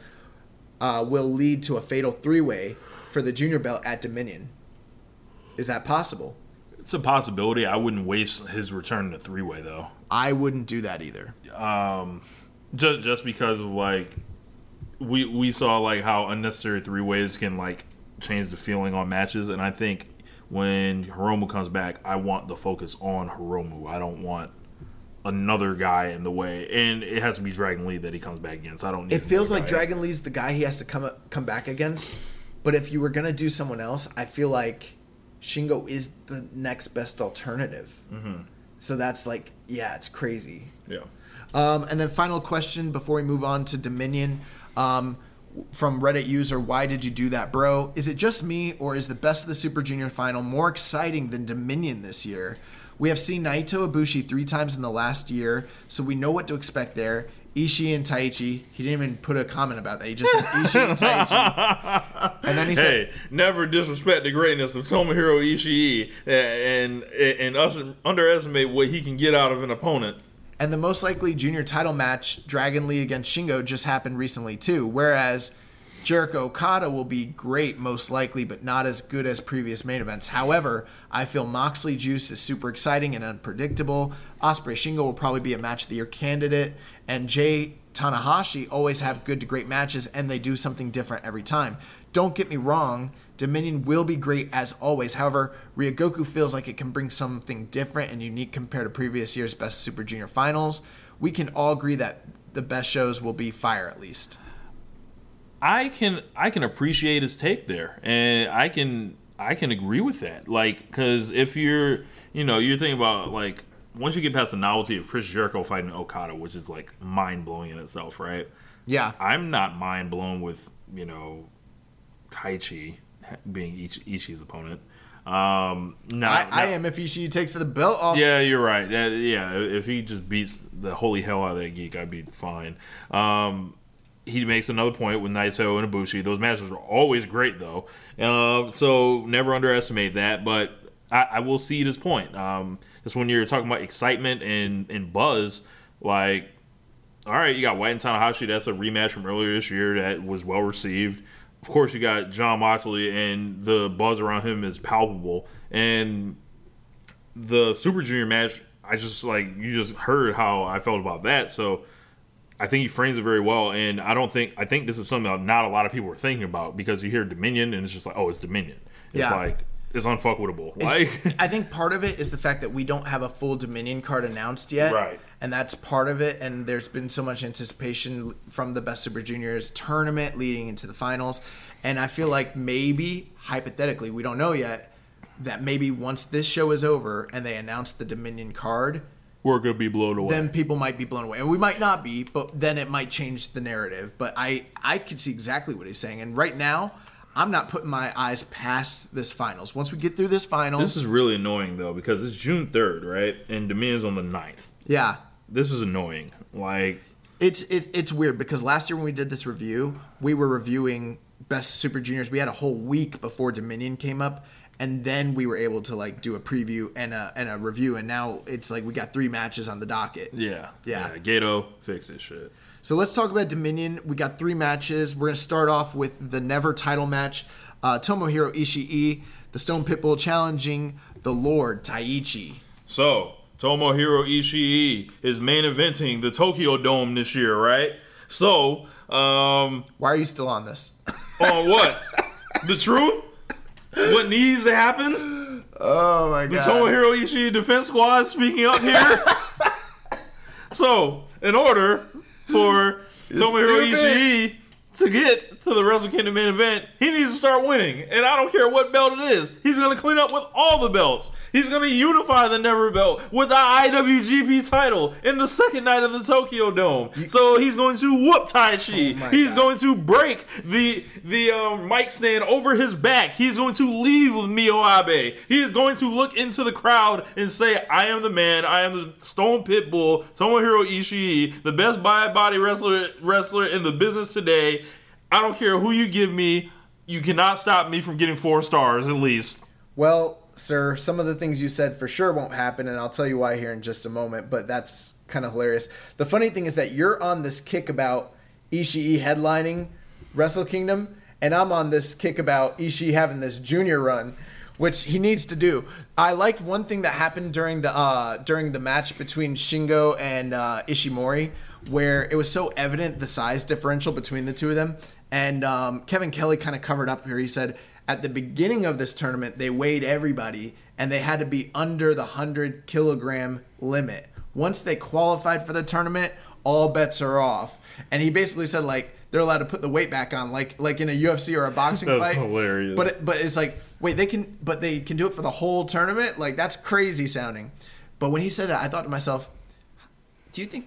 uh, will lead to a fatal three way for the junior belt at Dominion? Is that possible? It's a possibility. I wouldn't waste his return to three way though. I wouldn't do that either. Um, Just just because of like we we saw like how unnecessary three ways can like change the feeling on matches, and I think when Hiromu comes back, I want the focus on Hiromu. I don't want another guy in the way, and it has to be Dragon Lee that he comes back against. I don't. Need It feels like. Dragon Lee's the guy he has to come come back against. But if you were gonna do someone else, I feel like Shingo is the next best alternative. Mm-hmm. So that's like, yeah, it's crazy. Yeah. Um, and then final question before we move on to Dominion. Um, from Reddit user, why did you do that, bro? Is it just me, or is the best of the Super Junior final more exciting than Dominion this year? We have seen Naito Ibushi three times in the last year, so we know what to expect there. Ishii and Taichi. He didn't even put a comment about that. He just said Ishii and Taichi. And then he said, Hey, never disrespect the greatness of Tomohiro Ishii and and, and us underestimate what he can get out of an opponent. And the most likely junior title match, Dragon Lee against Shingo, just happened recently too. Whereas Jericho Okada will be great, most likely, but not as good as previous main events. However, I feel Moxley Juice is super exciting and unpredictable. Ospreay Shingo will probably be a match of the year candidate, and Jay Tanahashi always have good to great matches, and they do something different every time. Don't get me wrong, Dominion will be great as always. However, Ryogoku feels like it can bring something different and unique compared to previous year's Best Super Junior finals. We can all agree that the best shows will be fire at least. I can I can appreciate his take there, and I can I can agree with that. Like, because if you're you know you're thinking about like once you get past the novelty of Chris Jericho fighting Okada, which is like mind blowing in itself, right? Yeah. I'm not mind blown with you know Taichi being Ichi, Ishii's opponent. Um, no, I, I no- am if Ishii takes the belt off. Yeah, you're right. Uh, yeah, if he just beats the holy hell out of that geek, I'd be fine. Um, he makes another point with Naito and Ibushi. Those matches are always great, though. Uh, so never underestimate that. But I, I will see this point. Um, just when you're talking about excitement and, and buzz, like, all right, you got White and Tanahashi. That's a rematch from earlier this year that was well received. Of course, you got Jon Moxley, and the buzz around him is palpable. And the Super Junior match, I just like you just heard how I felt about that. So I think he frames it very well, and I don't think I think this is something that not a lot of people are thinking about because you hear Dominion and it's just like, oh, it's Dominion. It's Yeah. like it's unfuckwittable. Like I think part of it is the fact that we don't have a full Dominion card announced yet. Right. And that's part of it. And there's been so much anticipation from the Best Super Juniors tournament leading into the finals. And I feel like maybe, hypothetically, we don't know yet, that maybe once this show is over and they announce the Dominion card, we're gonna be blown away. then people might be blown away. And we might not be, but then it might change the narrative. But I, I can see exactly what he's saying. And right now, I'm not putting my eyes past this finals. Once we get through this finals, this is really annoying though because it's June third, right? And Dominion's on the 9th. Yeah, This is annoying. Like It's it's it's weird because last year when we did this review, we were reviewing Best Super Juniors. We had a whole week before Dominion came up, and then we were able to like do a preview and a and a review. And now it's like we got three matches on the docket. yeah, Yeah. Gedo, fix this shit. So let's talk about Dominion. We got three matches. We're gonna start off with the Never title match. Uh, Tomohiro Ishii, the Stone Pitbull, challenging the Lord Taichi. So, Tomohiro Ishii is main eventing the Tokyo Dome this year, right? So, um, Why are you still on this? on what? the truth? What needs to happen? Oh my god! The Tomohiro Ishii defense squad speaking up here. so, in order for Tomohiro stupid. Ishii to get to the Wrestle Kingdom main event, he needs to start winning. And I don't care what belt it is. He's going to clean up with all the belts. He's going to unify the Never belt with the IWGP title in the second night of the Tokyo Dome. So he's going to whoop Taichi. Oh he's God. going to break the the um, mic stand over his back. He's going to leave with Miho Abe. He is going to look into the crowd and say, "I am the man. I am the Stone Pitbull, Tomohiro Ishii, the best body wrestler wrestler in the business today. I don't care who you give me. You cannot stop me from getting four stars at least." Well, sir, some of the things you said for sure won't happen, and I'll tell you why here in just a moment, but that's kind of hilarious. The funny thing is that you're on this kick about Ishii headlining Wrestle Kingdom, and I'm on this kick about Ishii having this junior run, which he needs to do. I liked one thing that happened during the uh, during the match between Shingo and uh, Ishimori, where it was so evident the size differential between the two of them, and um, Kevin Kelly kind of covered up here. He said at the beginning of this tournament, they weighed everybody and they had to be under the 100 kilogram limit. Once they qualified for the tournament, all bets are off. And he basically said, like, they're allowed to put the weight back on, like like in a UFC or a boxing That's fight. hilarious. But it, but it's like, wait, they can, but they can do it for the whole tournament? Like, that's crazy sounding. But when he said that, I thought to myself, do you think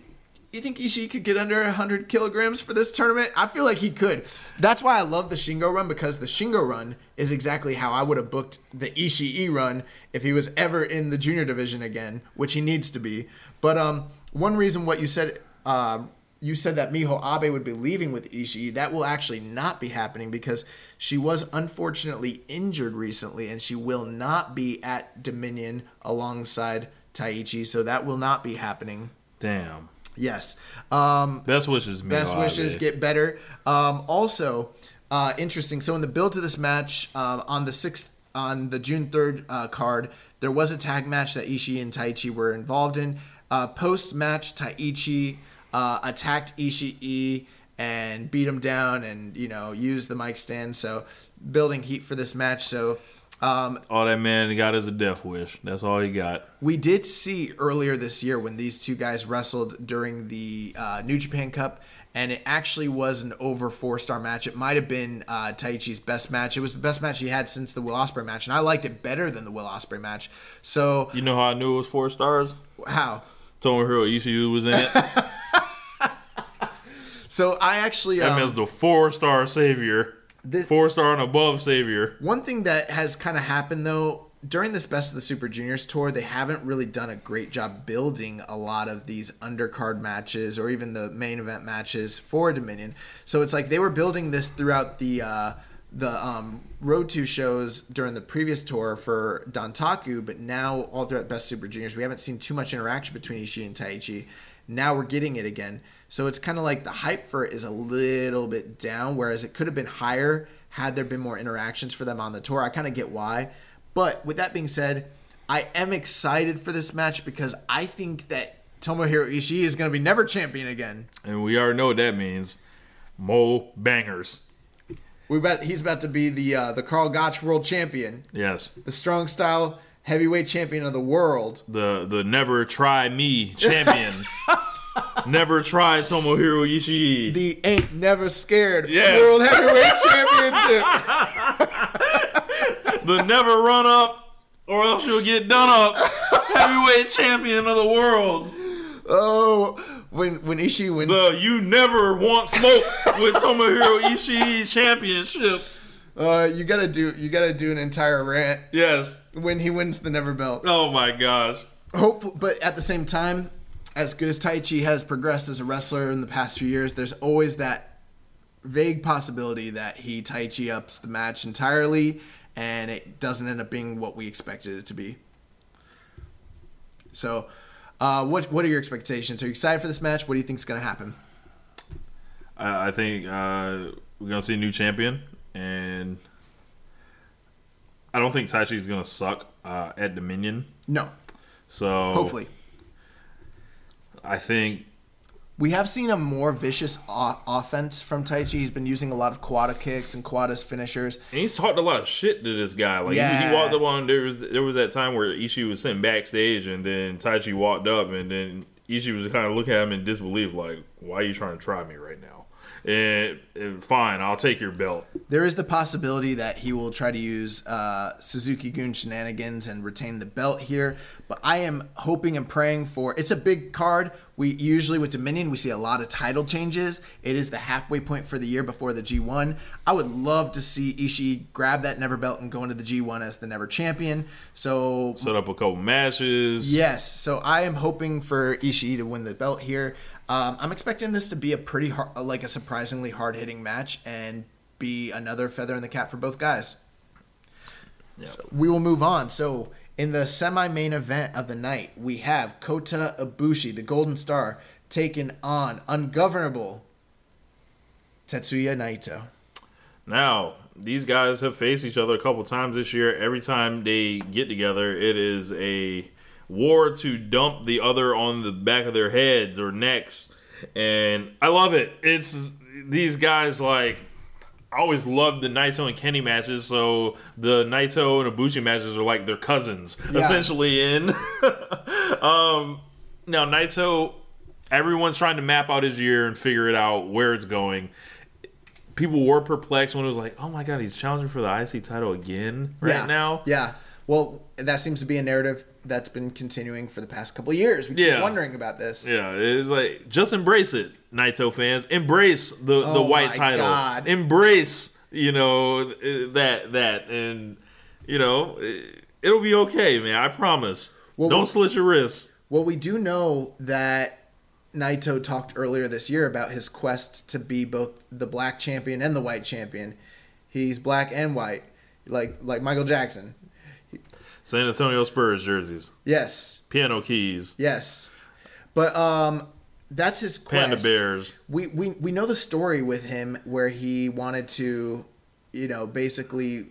you think Ishii could get under 100 kilograms for this tournament? I feel like he could. That's why I love the Shingo run because the Shingo run is exactly how I would have booked the Ishii run if he was ever in the junior division again, which he needs to be. But um, one reason what you said, uh, you said that Miho Abe would be leaving with Ishii. That will actually not be happening because she was unfortunately injured recently and she will not be at Dominion alongside Taichi. So that will not be happening. Damn. Yes. Um, Best wishes, best wishes get better. Um, also, uh, interesting. So in the build to this match uh, on the sixth, on the June third uh, card, there was a tag match that Ishii and Taichi were involved in. Uh, Post match, Taichi uh, attacked Ishii and beat him down, and you know used the mic stand. So building heat for this match. So. Um, All that man got is a death wish. That's all he got. we did see earlier this year when these two guys wrestled during the uh, New Japan Cup, and it actually was an over four star match. It might have been uh, Taichi's best match. It was the best match he had since the Will Ospreay match, and I liked it better than the Will Ospreay match. So You know how I knew it was four stars? how? Tomohiro Ishii was in it. So I actually That um, means the four star savior. This- four star and above savior. One thing that has kind of happened though during this Best of the Super Juniors tour, they haven't really done a great job building a lot of these undercard matches or even the main event matches for Dominion. So it's like they were building this throughout the uh, the um, Road to shows during the previous tour for Dontaku, but now all throughout Best Super Juniors, we haven't seen too much interaction between Ishii and Taichi. Now we're getting it again. So it's kind of like the hype for it is a little bit down, whereas it could have been higher had there been more interactions for them on the tour. I kind of get why. But with that being said, I am excited for this match because I think that Tomohiro Ishii is going to be never champion again. And we already know what that means. Mo bangers. We bet he's about to be the uh, the Karl Gotch World Champion, Yes. the strong style heavyweight champion of the world. The the never try me champion. never tried Tomohiro Ishii. The ain't never scared Yes. World Heavyweight Championship. the never run up or else you'll get done up. Heavyweight champion of the world. Oh, when when Ishii wins, The you never want smoke with Tomohiro Ishii championship. uh, you gotta do you gotta do an entire rant Yes. when he wins the never belt. Oh my gosh. Hope, but at the same time, as good as Taichi has progressed as a wrestler in the past few years, there's always that vague possibility that he Taichi ups the match entirely, and it doesn't end up being what we expected it to be. So, uh, what what are your expectations? Are you excited for this match? What do you think is going to happen? I, I think uh, we're gonna see a new champion, and I don't think Taichi's gonna suck uh, at Dominion. No, So hopefully. I think We have seen a more vicious o- offense from Taichi. He's been using a lot of quad kicks and quadas finishers. and he's talked a lot of shit to this guy. Like he- he, walked up on there was there was that time where Ishii was sitting backstage, and then Taichi walked up, and then Ishii was kind of looking at him in disbelief, like, "Why are you trying to try me right now?" And fine, I'll take your belt. There is the possibility that he will try to use uh, Suzuki-gun shenanigans and retain the belt here, but I am hoping and praying for. It's a big card. We usually with Dominion we see a lot of title changes. It is the halfway point for the year before the G1. I would love to see Ishii grab that Never belt and go into the G1 as the Never champion. So Set up a couple matches. Yes, so I am hoping for Ishii to win the belt here. Um, I'm expecting this to be a pretty hard, like a surprisingly hard hitting match and be another feather in the cap for both guys. So we will move on. So in the semi-main event of the night, we have Kota Ibushi, the Golden Star, taking on ungovernable Tetsuya Naito. Now, these guys have faced each other a couple times this year. Every time they get together, it is a war to dump the other on the back of their heads or necks. And I love it. It's these guys like I always loved the Naito and Kenny matches, so the Naito and Ibushi matches are like their cousins, Yeah. essentially. In um, now Naito, everyone's trying to map out his year and figure it out where it's going people were perplexed when it was like, oh my god, he's challenging for the IC title again right yeah. now. Yeah. Well, that seems to be a narrative that's been continuing for the past couple years. We keep Yeah. wondering about this. Yeah, it's like just embrace it, Naito fans. Embrace the the Oh white my title. God. Embrace, you know, that that and you know, it, it'll be okay, man. I promise. Well, Don't we- slit your wrists. Well, we do know that Naito talked earlier this year about his quest to be both the black champion and the white champion. He's black and white, like like Michael Jackson. San Antonio Spurs jerseys, Yes, piano keys, yes. But um, that's his quest. panda bears. We, we we know the story with him where he wanted to, you know, basically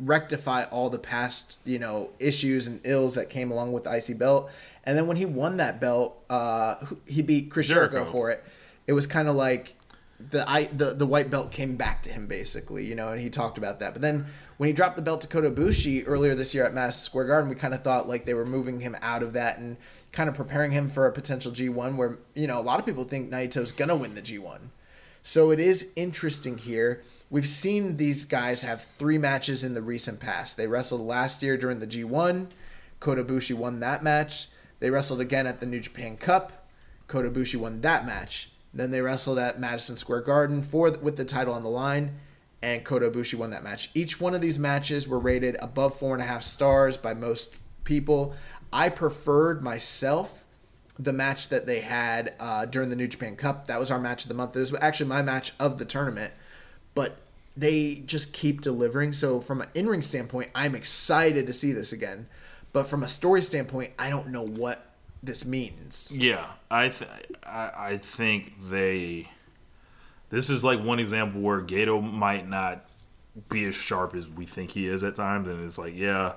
rectify all the past, you know, issues and ills that came along with the IC belt. And then when he won that belt, uh, he beat Chris Jericho, Jericho. for it. It was kind of like the I the, the white belt came back to him basically, you know, and he talked about that. But then when he dropped the belt to Kota Ibushi earlier this year at Madison Square Garden, we kind of thought like they were moving him out of that and kind of preparing him for a potential G1 where, you know, a lot of people think Naito's going to win the G1. So it is interesting here. We've seen these guys have three matches in the recent past. They wrestled last year during the G1. Kota Ibushi won that match. They wrestled again at the New Japan Cup. Kota Ibushi won that match. Then they wrestled at Madison Square Garden for with the title on the line, and Kota Ibushi won that match. Each one of these matches were rated above four and a half stars by most people. I preferred myself the match that they had uh, during the New Japan Cup. That was our match of the month. This was actually my match of the tournament, but they just keep delivering. So from an in-ring standpoint, I'm excited to see this again. But from a story standpoint, I don't know what this means. Yeah, I th- I, I think they. This is like one example where Gedo might not be as sharp as we think he is at times, and it's like, yeah,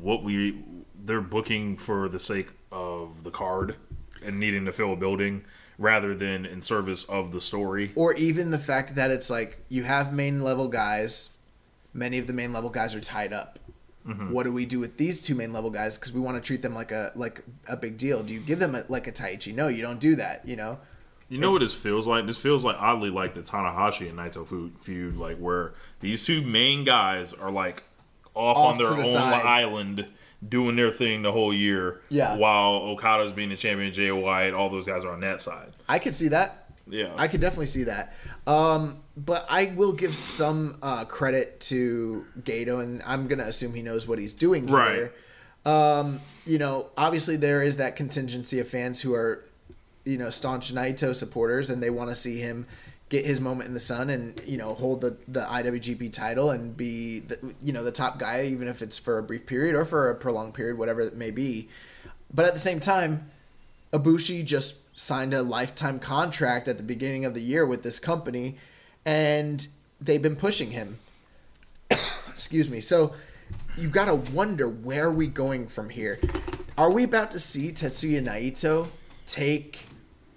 what we they're booking for the sake of the card and needing to fill a building rather than in service of the story. Or even the fact that it's like you have main level guys, many of the main level guys are tied up. Mm-hmm. What do we do with these two main level guys? Because we want to treat them like a like a big deal. Do you give them a, like a Taichi? No, you don't do that. You know. You know it's, what this feels like? This feels like oddly like the Tanahashi and Naito feud, like where these two main guys are like off, off on their the own side. island doing their thing the whole year. Yeah. While Okada's being the champion, Jay White, all those guys are on that side. I could see that. Yeah. I could definitely see that. Um, but I will give some uh, credit to Gedo, and I'm going to assume he knows what he's doing here. Right. Um, you know, obviously there is that contingency of fans who are, you know, staunch Naito supporters, and they want to see him get his moment in the sun and you know hold the the IWGP title and be the, you know the top guy even if it's for a brief period or for a prolonged period whatever it may be. But at the same time Ibushi just signed a lifetime contract at the beginning of the year with this company and they've been pushing him. Excuse me. So you've got to wonder where are we going from here? Are we about to see Tetsuya Naito take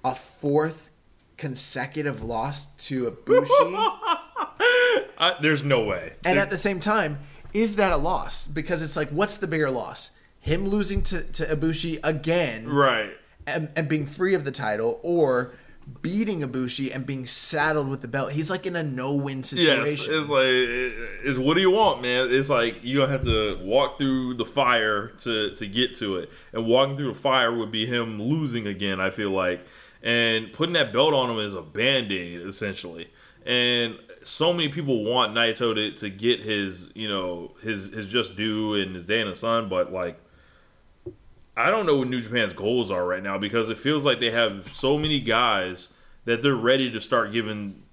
a fourth consecutive loss to Ibushi. uh, there's no way. And there... at the same time, is that a loss? Because it's like, what's the bigger loss? Him losing to, to Ibushi again, right, and, and being free of the title, or beating Ibushi and being saddled with the belt. He's like in a no-win situation. Yes, it's like it's what do you want, man? It's like you don't have to walk through the fire to to get to it, and walking through the fire would be him losing again. I feel like and putting that belt on him is a band-aid essentially. And so many people want Naito to, to get his you know his his just due and his day in the sun but like I don't know what New Japan's goals are right now because it feels like they have so many guys that they're ready to start giving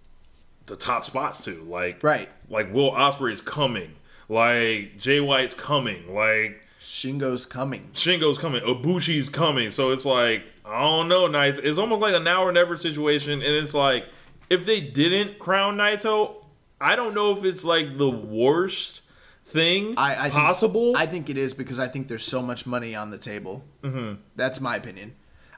the top spots to. Like right. like Will Ospreay is coming. Like Jay White's coming. Like Shingo's coming. Shingo's coming. Ibushi's coming. So it's like I don't know, Knights. It's almost like a now or never situation, and it's like if they didn't crown Naito, I don't know if it's like the worst thing I, I possible. Think, I think it is because I think there's so much money on the table. Mm-hmm. That's my opinion.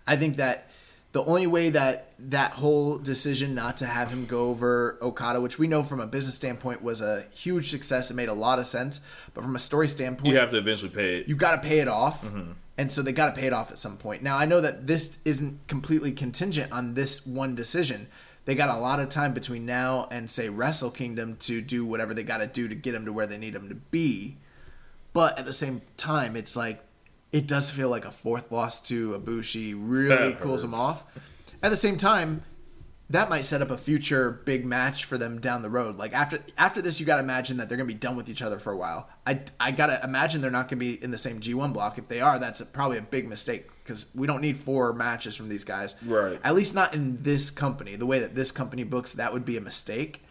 I think that the only way that that whole decision not to have him go over Okada, which we know from a business standpoint was a huge success, it made a lot of sense. But from a story standpoint, you have to eventually pay it. You got to pay it off. Mm-hmm and so they got to pay it off at some point. Now I know that this isn't completely contingent on this one decision. They got a lot of time between now and say Wrestle Kingdom to do whatever they got to do to get them to where they need them to be. But at the same time, it's like it does feel like a fourth loss to Ibushi really cools them off. At the same time, that might set up a future big match for them down the road. Like after after this, you got to imagine that they're gonna be done with each other for a while. I I gotta imagine they're not gonna be in the same G1 block. If they are, that's a, probably a big mistake because we don't need four matches from these guys. Right. At least not in this company. The way that this company books, that would be a mistake.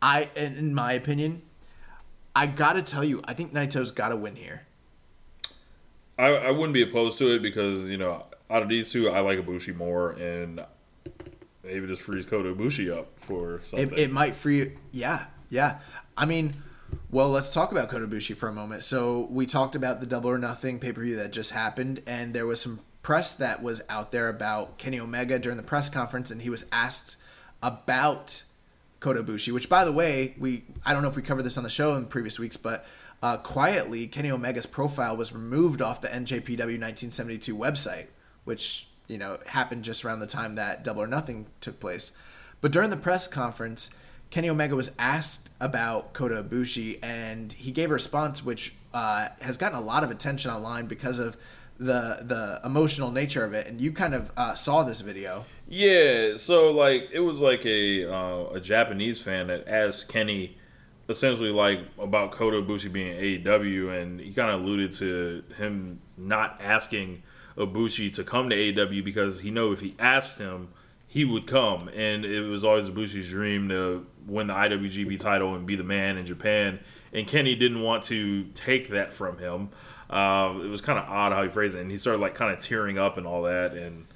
I, in my opinion, I gotta tell you, I think Naito's got to win here. I, I wouldn't be opposed to it because you know out of these two, I like Ibushi more, and maybe just frees Kota Ibushi up for something. It, it might free. Yeah, yeah. I mean, well, let's talk about Kota Ibushi for a moment. So we talked about the Double or Nothing pay per view that just happened, and there was some press that was out there about Kenny Omega during the press conference, and he was asked about Kota Ibushi, which by the way, we I don't know if we covered this on the show in previous weeks, but uh, quietly Kenny Omega's profile was removed off the NJPW 1972 website, which you know happened just around the time that Double or Nothing took place. But during the press conference, Kenny Omega was asked about Kota Ibushi, and he gave a response which uh, has gotten a lot of attention online because of the the emotional nature of it. And you kind of uh, saw this video. Yeah, so like it was like a uh, a Japanese fan that asked Kenny essentially like about Kota Ibushi being AEW, and he kind of alluded to him not asking Ibushi to come to AEW because he know if he asked him, he would come, and it was always Ibushi's dream to win the IWGP title and be the man in Japan. And Kenny didn't want to take that from him. Uh, it was kind of odd how he phrased it, and he started like kind of tearing up and all that. And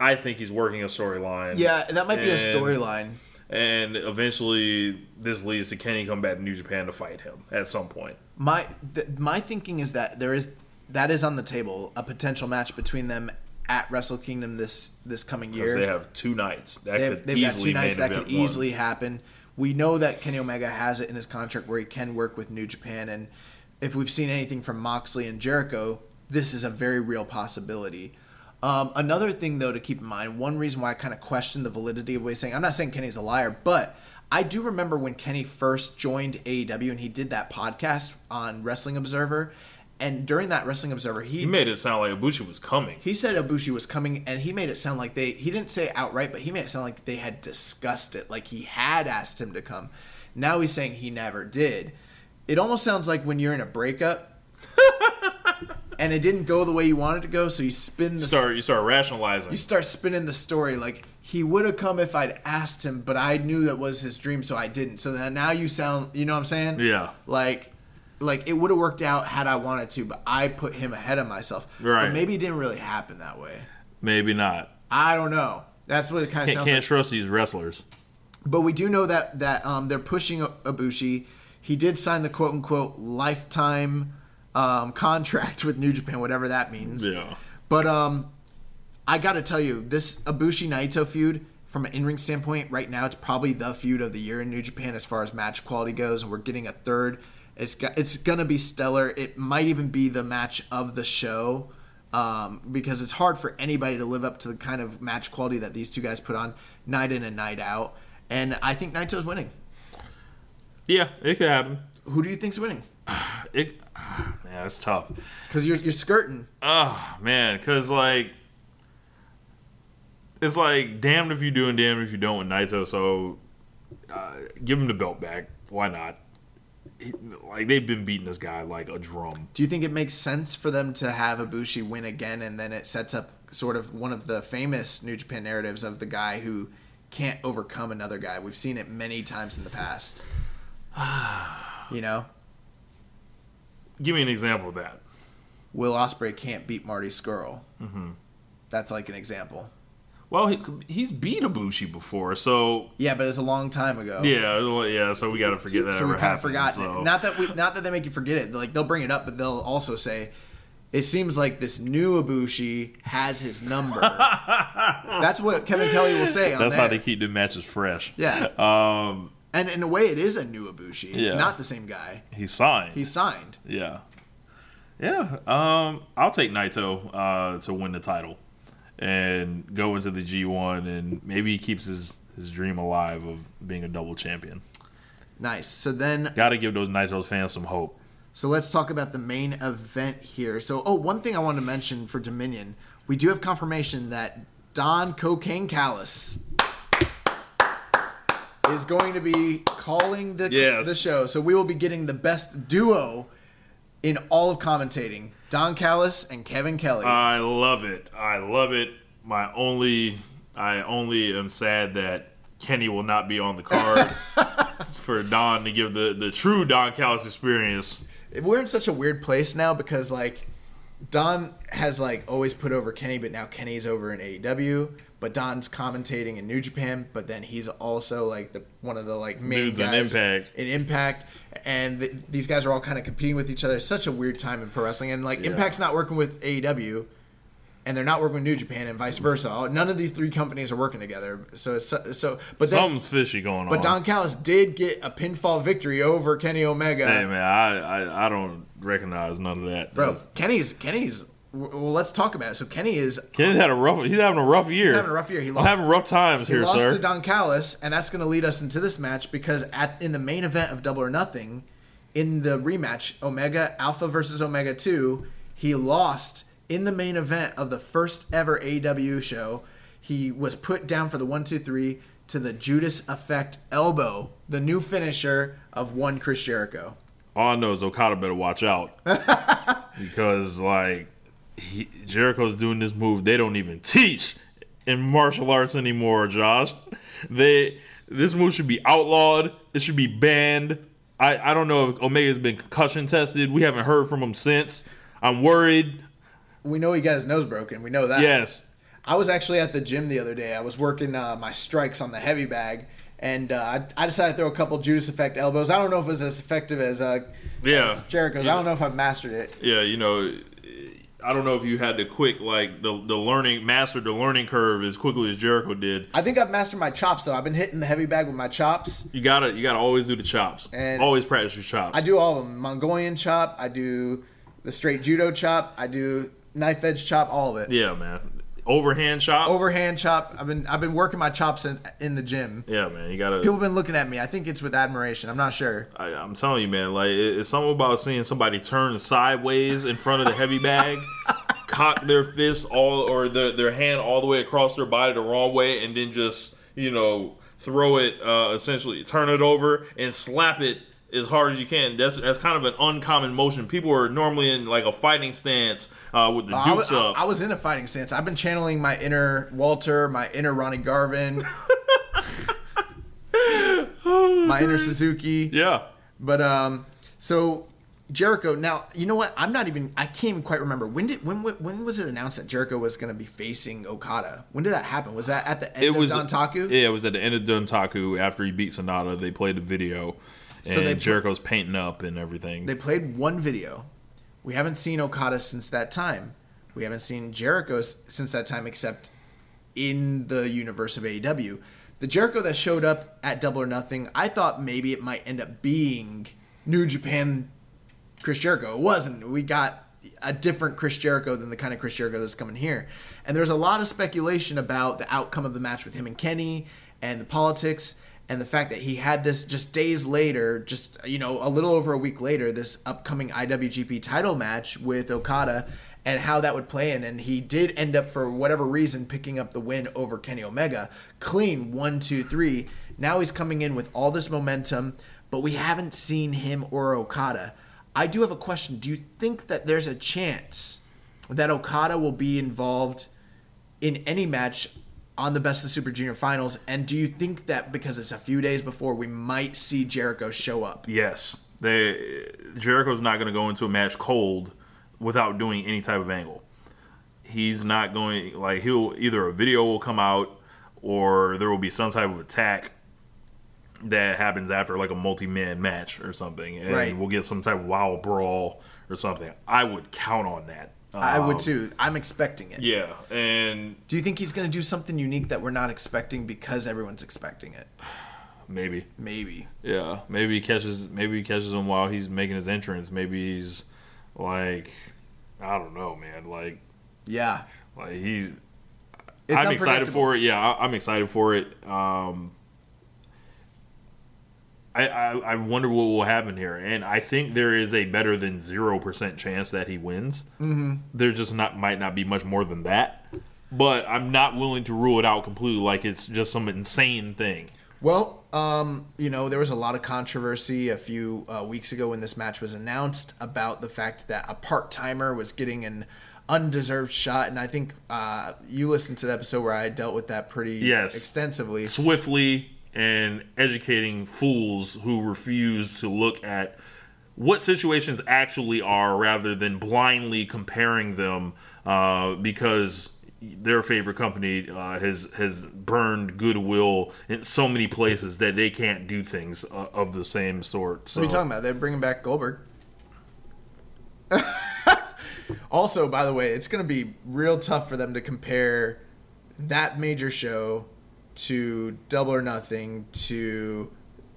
I think he's working a storyline. Yeah, that might be a storyline. and eventually this leads to Kenny come back to New Japan to fight him at some point. My th- my thinking is that there is that is on the table a potential match between them at Wrestle Kingdom this this coming year. they have two nights that They've, could they've got two nights that could one. easily happen. We know that Kenny Omega has it in his contract where he can work with New Japan, and if we've seen anything from Moxley and Jericho, this is a very real possibility. Um, another thing, though, to keep in mind, one reason why I kind of question the validity of what he's saying, I'm not saying Kenny's a liar, but I do remember when Kenny first joined AEW and he did that podcast on Wrestling Observer, and during that Wrestling Observer, he, He made it sound like Ibushi was coming. he said Ibushi was coming, and he made it sound like they. He didn't say outright, but he made it sound like they had discussed it, like he had asked him to come. Now he's saying he never did. It almost sounds like when you're in a breakup, and it didn't go the way you wanted to go, so you spin the start you start rationalizing. you start spinning the story like he would have come if I'd asked him, but I knew that was his dream, so I didn't. So then now you sound, you know what I'm saying? Yeah. Like, like it would have worked out had I wanted to, but I put him ahead of myself. Right. But maybe it didn't really happen that way. Maybe not. I don't know. That's what it kind of Can't, sounds can't like. trust these wrestlers. But we do know that that um, they're pushing Ibushi. He did sign the quote unquote lifetime um, contract with New Japan, whatever that means. Yeah. But um, I got to tell you, this Ibushi Naito feud, from an in-ring standpoint, right now it's probably the feud of the year in New Japan as far as match quality goes, and we're getting a third. It's got, it's gonna be stellar. It might even be the match of the show. Um, because it's hard for anybody to live up to the kind of match quality that these two guys put on night in and night out. And I think Naito's winning. Yeah, it could happen. Who do you think's winning? It, man, that's tough. Because you're, you're skirting. Oh man, because like it's like damned if you do and damned if you don't with Naito. So uh, give him the belt back. Why not? Like they've been beating this guy like a drum. Do you think it makes sense for them to have Ibushi win again, and then it sets up sort of one of the famous New Japan narratives of the guy who can't overcome another guy? We've seen it many times in the past. you know, Give me an example of that. Will Ospreay can't beat Marty Scurll. Mm-hmm. That's like an example. Well, he, he's beat Ibushi before, so Yeah, but it's a long time ago. yeah, well, yeah. So we got to forget that so ever we kind of happened. forgotten so. it. Not that we, not that they make you forget it. Like they'll bring it up, but they'll also say, "It seems like this new Ibushi has his number." That's what Kevin Kelly will say. On That's there. how they keep the matches fresh. Yeah, Um, and in a way, it is a new Ibushi. It's Yeah. not the same guy. he signed. He's signed. Yeah. Yeah. Um, I'll take Naito uh, to win the title and go into the G1 and maybe he keeps his, his dream alive of being a double champion. Nice. So then, Got to give those Naito fans some hope. so let's talk about the main event here. So, oh, one thing I want to mention for Dominion, we do have confirmation that Don Cocaine Callis is going to be calling the Yes. the show. So we will be getting the best duo in all of commentating: Don Callis and Kevin Kelly. I love it. I love it. My only, I only am sad that Kenny will not be on the card for Don to give the, the true Don Callis experience. we're in such a weird place now because like Don has like always put over Kenny, but now Kenny's over in AEW. But Don's commentating in New Japan, but then he's also like the one of the like main Dudes in guys Impact. In Impact, and th- these guys are all kind of competing with each other. It's such a weird time in pro wrestling, and like Yeah. Impact's not working with AEW. and they're not working with New Japan and vice versa. None of these three companies are working together. So it's so but then, Something's fishy going but on. But Don Callis did get a pinfall victory over Kenny Omega. hey man, I, I I don't recognize none of that. Bro, Kenny's Kenny's well, let's talk about it. So Kenny is Kenny's had a rough. He's having a rough year. He's having a rough year. He I'm lost- having rough times here, sir. he here, lost sir. to Don Callis, and that's going to lead us into this match because at in the main event of Double or Nothing, in the rematch, Omega Alpha versus Omega Two, he lost in the main event of the first ever AEW show. He was put down for the one two three to the Judas Effect elbow, the new finisher of one Chris Jericho. All I know is Okada better watch out because like he, Jericho's doing this move they don't even teach in martial arts anymore. Josh, they this move should be outlawed. It should be banned. I I don't know if Omega's been concussion tested. We haven't heard from him since. I'm worried. We know he got his nose broken. We know that. Yes. I was actually at the gym the other day. I was working uh, my strikes on the heavy bag, and uh, I, I decided to throw a couple Judas Effect elbows. I don't know if it was as effective as, uh, Yeah. as Jericho's. I don't know if I've mastered it. Yeah, you know, I don't know if you had the quick like the the learning master the learning curve as quickly as Jericho did. I think I've mastered my chops though. I've been hitting the heavy bag with my chops. You gotta you gotta always do the chops. And- always practice your chops. I do all of them: Mongolian chop. I do the straight judo chop. I do knife edge chop. All of it. Yeah, man. Overhand chop. Overhand chop. I've been I've been working my chops in, in the gym. yeah, man. You gotta. People have been looking at me. I think it's with admiration. I'm not sure. I, I'm telling you, man. Like it- it's something about seeing somebody turn sideways in front of the heavy bag, cock their fist all or their their hand all the way across their body the wrong way, and then just you know throw it uh, essentially turn it over and slap it as hard as you can. That's that's kind of an uncommon motion. People are normally in like a fighting stance uh, with the I was, dukes I, up. I was in a fighting stance. I've been channeling my inner Walter, my inner Ronnie Garvin, my inner Suzuki. yeah. But um, so Jericho. Now you know what? I'm not even. I can't even quite remember when did when when was it announced that Jericho was going to be facing Okada? When did that happen? Was that at the end It was of Dontaku? Yeah, it was at the end of Dontaku after he beat Sanada. They played the video, So and they Jericho's painting up and everything. They played one video. We haven't seen Okada since that time. We haven't seen Jericho since that time, except in the universe of AEW. The Jericho that showed up at Double or Nothing, I thought maybe it might end up being New Japan Chris Jericho. It wasn't. We got a different Chris Jericho than the kind of Chris Jericho that's coming here. And there's a lot of speculation about the outcome of the match with him and Kenny and the politics and the fact that he had this just days later, just you know, a little over a week later, this upcoming IWGP title match with Okada and how that would play in. And he did end up, for whatever reason, picking up the win over Kenny Omega. Clean one, two, three. Now he's coming in with all this momentum, but we haven't seen him or Okada. I do have a question. Do you think that there's a chance that Okada will be involved in any match on the Best of Super Junior finals? And do you think that because it's a few days before, we might see Jericho show up? yes, they Jericho's not going to go into a match cold without doing any type of angle. He's not going like he'll either a video will come out or there will be some type of attack that happens after like a multi-man match or something, and Right. we'll get some type of wild brawl or something. I would count on that. I would Um, too. I'm expecting it. Yeah, and Do you think he's going to do something unique that we're not expecting because everyone's expecting it? maybe. Maybe. Yeah, maybe he catches maybe he catches him while he's making his entrance. Maybe he's like I don't know, man. Like Yeah. like he's It's I'm excited for it. Yeah, I'm excited for it. Um I, I, I wonder what will happen here, and I think there is a better than zero percent chance that he wins. Mm-hmm. There just not might not be much more than that, but I'm not willing to rule it out completely. Like it's just some insane thing. Well, um, you know, there was a lot of controversy a few uh, weeks ago when this match was announced about the fact that a part timer was getting an undeserved shot, and I think uh, you listened to the episode where I dealt with that pretty Yes. extensively. swiftly and educating fools who refuse to look at what situations actually are rather than blindly comparing them uh, because their favorite company uh, has has burned goodwill in so many places that they can't do things uh, of the same sort. So What are you talking about? They're bringing back Goldberg. Also, by the way, it's going to be real tough for them to compare that major show to Double or Nothing to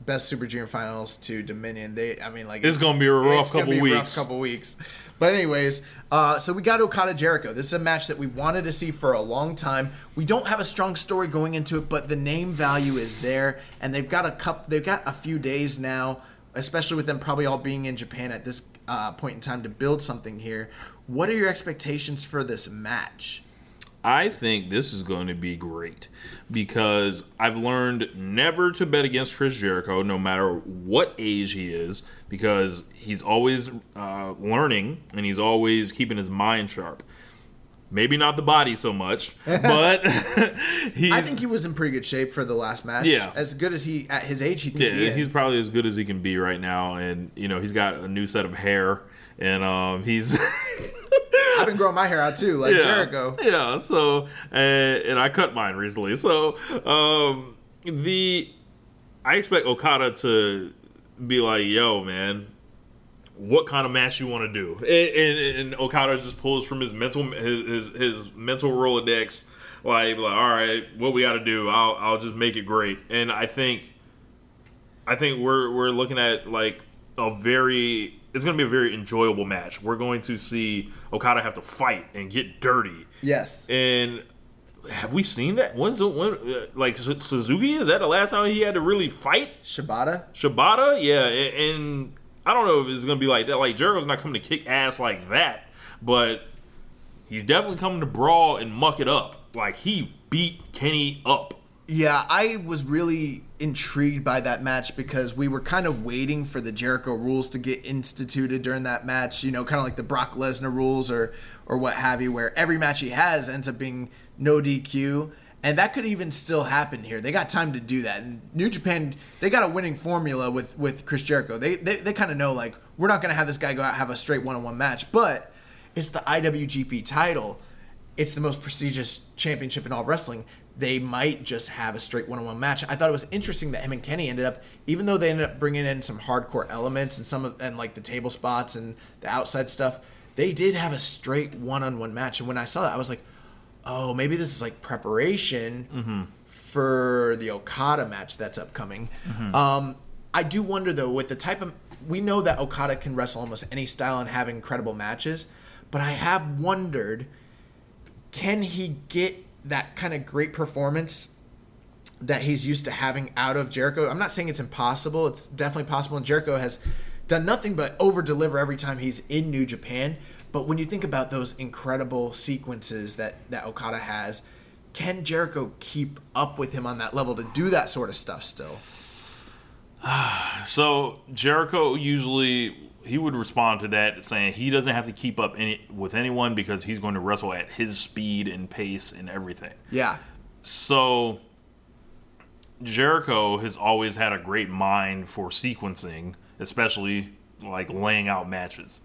Best Super Junior Finals to Dominion. They, I mean, like It's gonna be a rough it's couple be a rough weeks. couple weeks. But anyways, uh, so we got Okada Jericho. This is a match that we wanted to see for a long time. We don't have a strong story going into it, but the name value is there, and they've got a cup. They've got a few days now, especially with them probably all being in Japan at this uh, point in time to build something here. What are your expectations for this match? I think this is going to be great because I've learned never to bet against Chris Jericho, no matter what age he is, because he's always uh, learning and he's always keeping his mind sharp. Maybe not the body so much, but he's I think he was in pretty good shape for the last match. Yeah. as good as he at his age he can yeah, he's probably as good as he can be right now, and you know he's got a new set of hair, and um, he's. I've been growing my hair out too, like yeah, Jericho. Yeah, so and, and I cut mine recently. So um, the I expect Okada to be like, "Yo, man, what kind of match you want to do?" And, and, and Okada just pulls from his mental his his, his mental rolodex, like, like, all right, what we got to do? I'll I'll just make it great. And I think I think we're we're looking at like a very it's going to be a very enjoyable match. We're going to see Okada have to fight and get dirty. Yes. And have we seen that? When's the, when uh, like Suzuki? Is that the last time he had to really fight Shibata. Shibata? Yeah, and, and I don't know if it's going to be like that. Like Jericho's not coming to kick ass like that, but he's definitely coming to brawl and muck it up. Like he beat Kenny up. Yeah, I was really intrigued by that match because we were kind of waiting for the Jericho rules to get instituted during that match. You know, kind of like the Brock Lesnar rules or or what have you, where every match he has ends up being no DQ. And that could even still happen here. They got time to do that. And New Japan, they got a winning formula with with Chris Jericho. They they, they kind of know like we're not going to have this guy go out have a straight one on one match, but it's the IWGP title. It's the most prestigious championship in all wrestling they might just have a straight one-on-one match. I thought it was interesting that him and Kenny ended up, even though they ended up bringing in some hardcore elements and some of and like the table spots and the outside stuff, they did have a straight one-on-one match. And when I saw that, I was like, oh, maybe this is like preparation for the Okada match that's upcoming. Um, I do wonder though, with the type of we know that Okada can wrestle almost any style and have incredible matches, but I have wondered, can he get that kind of great performance that he's used to having out of Jericho. I'm not saying it's impossible. It's definitely possible. And Jericho has done nothing but over deliver every time he's in New Japan. But when you think about those incredible sequences that, that Okada has, can Jericho keep up with him on that level to do that sort of stuff still? So Jericho usually he would respond to that saying he doesn't have to keep up any with anyone because he's going to wrestle at his speed and pace and everything. Yeah. So Jericho has always had a great mind for sequencing, especially like laying out matches.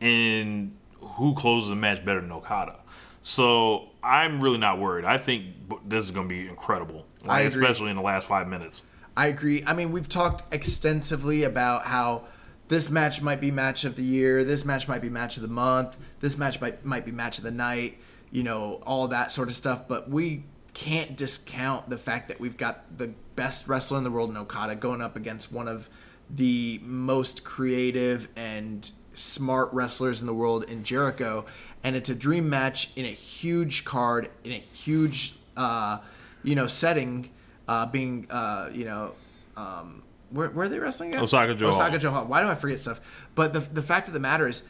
And who closes a match better than Okada? So I'm really not worried. I think this is going to be incredible, like, especially in the last five minutes. I agree. I mean, we've talked extensively about how this match might be match of the year, this match might be match of the month, this match might might be match of the night, you know, all that sort of stuff, but we can't discount the fact that we've got the best wrestler in the world in Okada going up against one of the most creative and smart wrestlers in the world in Jericho. And it's a dream match in a huge card in a huge uh, you know setting uh, being uh, you know um, where, where are they wrestling at? Osaka-jo Osaka Hall. Joe Hall. Why do I forget stuff? But the the fact of the matter is,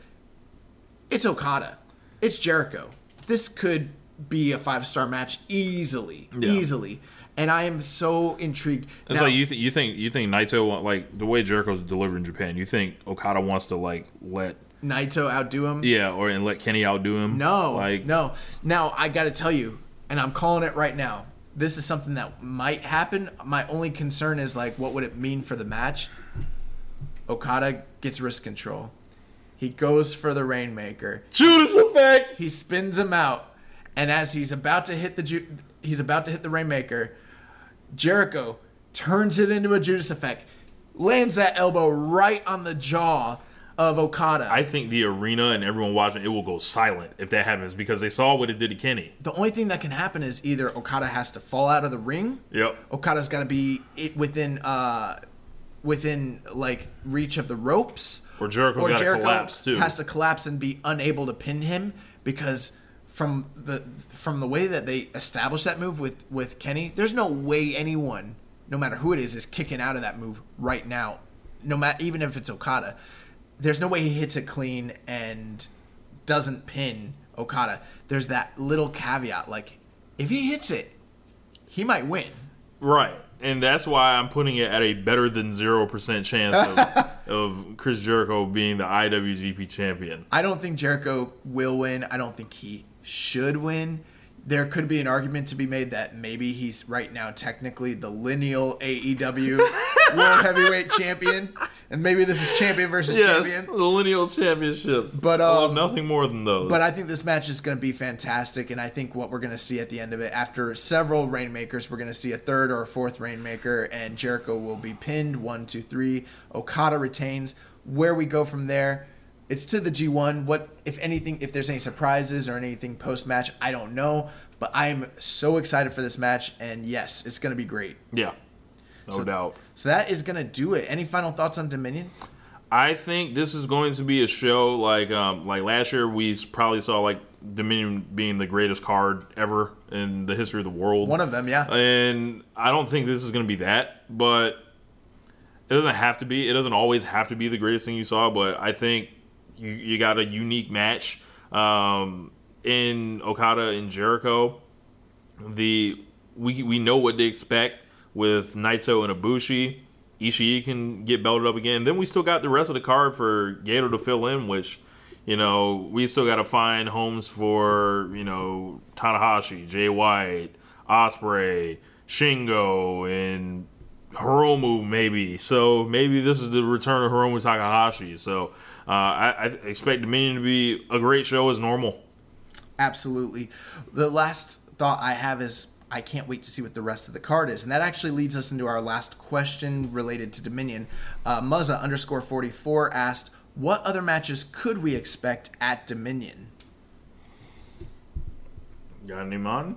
it's Okada, it's Jericho. This could be a five star match easily, easily, and I am so intrigued. It's Now- like you, th- you think you think Naito want like the way Jericho's delivered in Japan. You think Okada wants to like let Naito outdo him. yeah, or and let Kenny outdo him? No, like no. Now I got to tell you, and I'm calling it right now. This is something that might happen. My only concern is like, what would it mean for the match? Okada gets wrist control. He goes for the Rainmaker. Judas effect. He spins him out, and as he's about to hit the Ju- he's about to hit the Rainmaker, Jericho turns it into a Judas effect, lands that elbow right on the jaw of Okada. I think the arena and everyone watching it will go silent if that happens because they saw what it did to Kenny. the only thing that can happen is either Okada has to fall out of the ring. Yep. Okada's got to be it within uh within like reach of the ropes. Or Jericho's gotta collapse, too. Has to collapse and be unable to pin him because from the from the way that they established that move with with Kenny, there's no way anyone, no matter who it is, is kicking out of that move right now. No matter even if it's Okada, there's no way he hits it clean and doesn't pin Okada. There's that little caveat, like if he hits it, he might win. Right. And that's why I'm putting it at a better than 0% chance of, of Chris Jericho being the IWGP champion. I don't think Jericho will win. I don't think he should win. There could be an argument to be made that maybe he's right now technically the lineal AEW World Heavyweight Champion, and maybe this is champion versus Yes, champion. the lineal championships. But, um, nothing more than those. But I think this match is going to be fantastic, and I think what we're going to see at the end of it, after several Rainmakers, we're going to see a third or a fourth Rainmaker, and Jericho will be pinned one, two, three. Okada retains. Where we go from there, it's to the G1. What, if anything, if there's any surprises or anything post match, I don't know. But I'm so excited for this match, and yes, it's going to be great. yeah, no doubt. So that is going to do it. Any final thoughts on Dominion? I think this is going to be a show like um, like last year we probably saw like Dominion being the greatest card ever in the history of the world. One of them, yeah. and I don't think this is going to be that, but it doesn't have to be. It doesn't always have to be the greatest thing you saw, but I think you, you got a unique match um, in Okada and Jericho. The we we know what to expect with Naito and Ibushi. Ishii can get belted up again. Then we still got the rest of the card for Gedo to fill in, which you know we still got to find homes for you know Tanahashi, Jay White, Ospreay, Shingo, and Hiromu maybe. So maybe this is the return of Hiromu Takahashi. So uh, I, I expect Dominion to be a great show as normal. Absolutely. The last thought I have is I can't wait to see what the rest of the card is. And that actually leads us into our last question related to Dominion. Uh, Muzza underscore 44 asked, What other matches could we expect at Dominion? Got any man?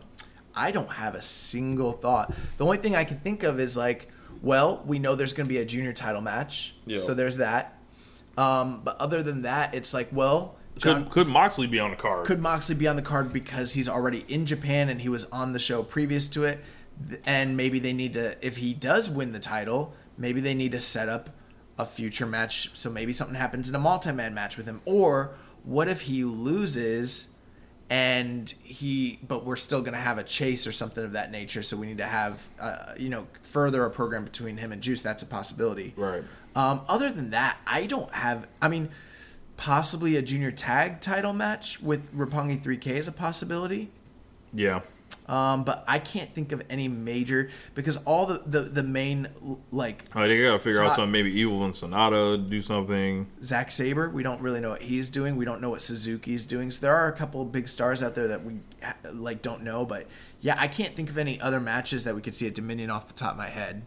I don't have a single thought. The only thing I can think of is like, well, we know there's going to be a junior title match. Yeah. So there's that. Um, but other than that, it's like, well, Jon, Could, could Moxley be on the card? could Moxley be on the card because he's already in Japan and he was on the show previous to it? And maybe they need to, if he does win the title, maybe they need to set up a future match. So maybe something happens in a multi man match with him. Or what if he loses and he, but we're still going to have a chase or something of that nature. So we need to have, uh, you know, further a program between him and Juice. That's a possibility. Right. Um, other than that, I don't have. I mean, possibly a junior tag title match with Roppongi 3K is a possibility. Yeah. Um, but I can't think of any major because all the the, the main like right, they gotta figure out something. Maybe Evil and Sanada do something. Zack Sabre, we don't really know what he's doing. We don't know what Suzuki's doing. So there are a couple big stars out there that we like don't know. But yeah, I can't think of any other matches that we could see at Dominion off the top of my head.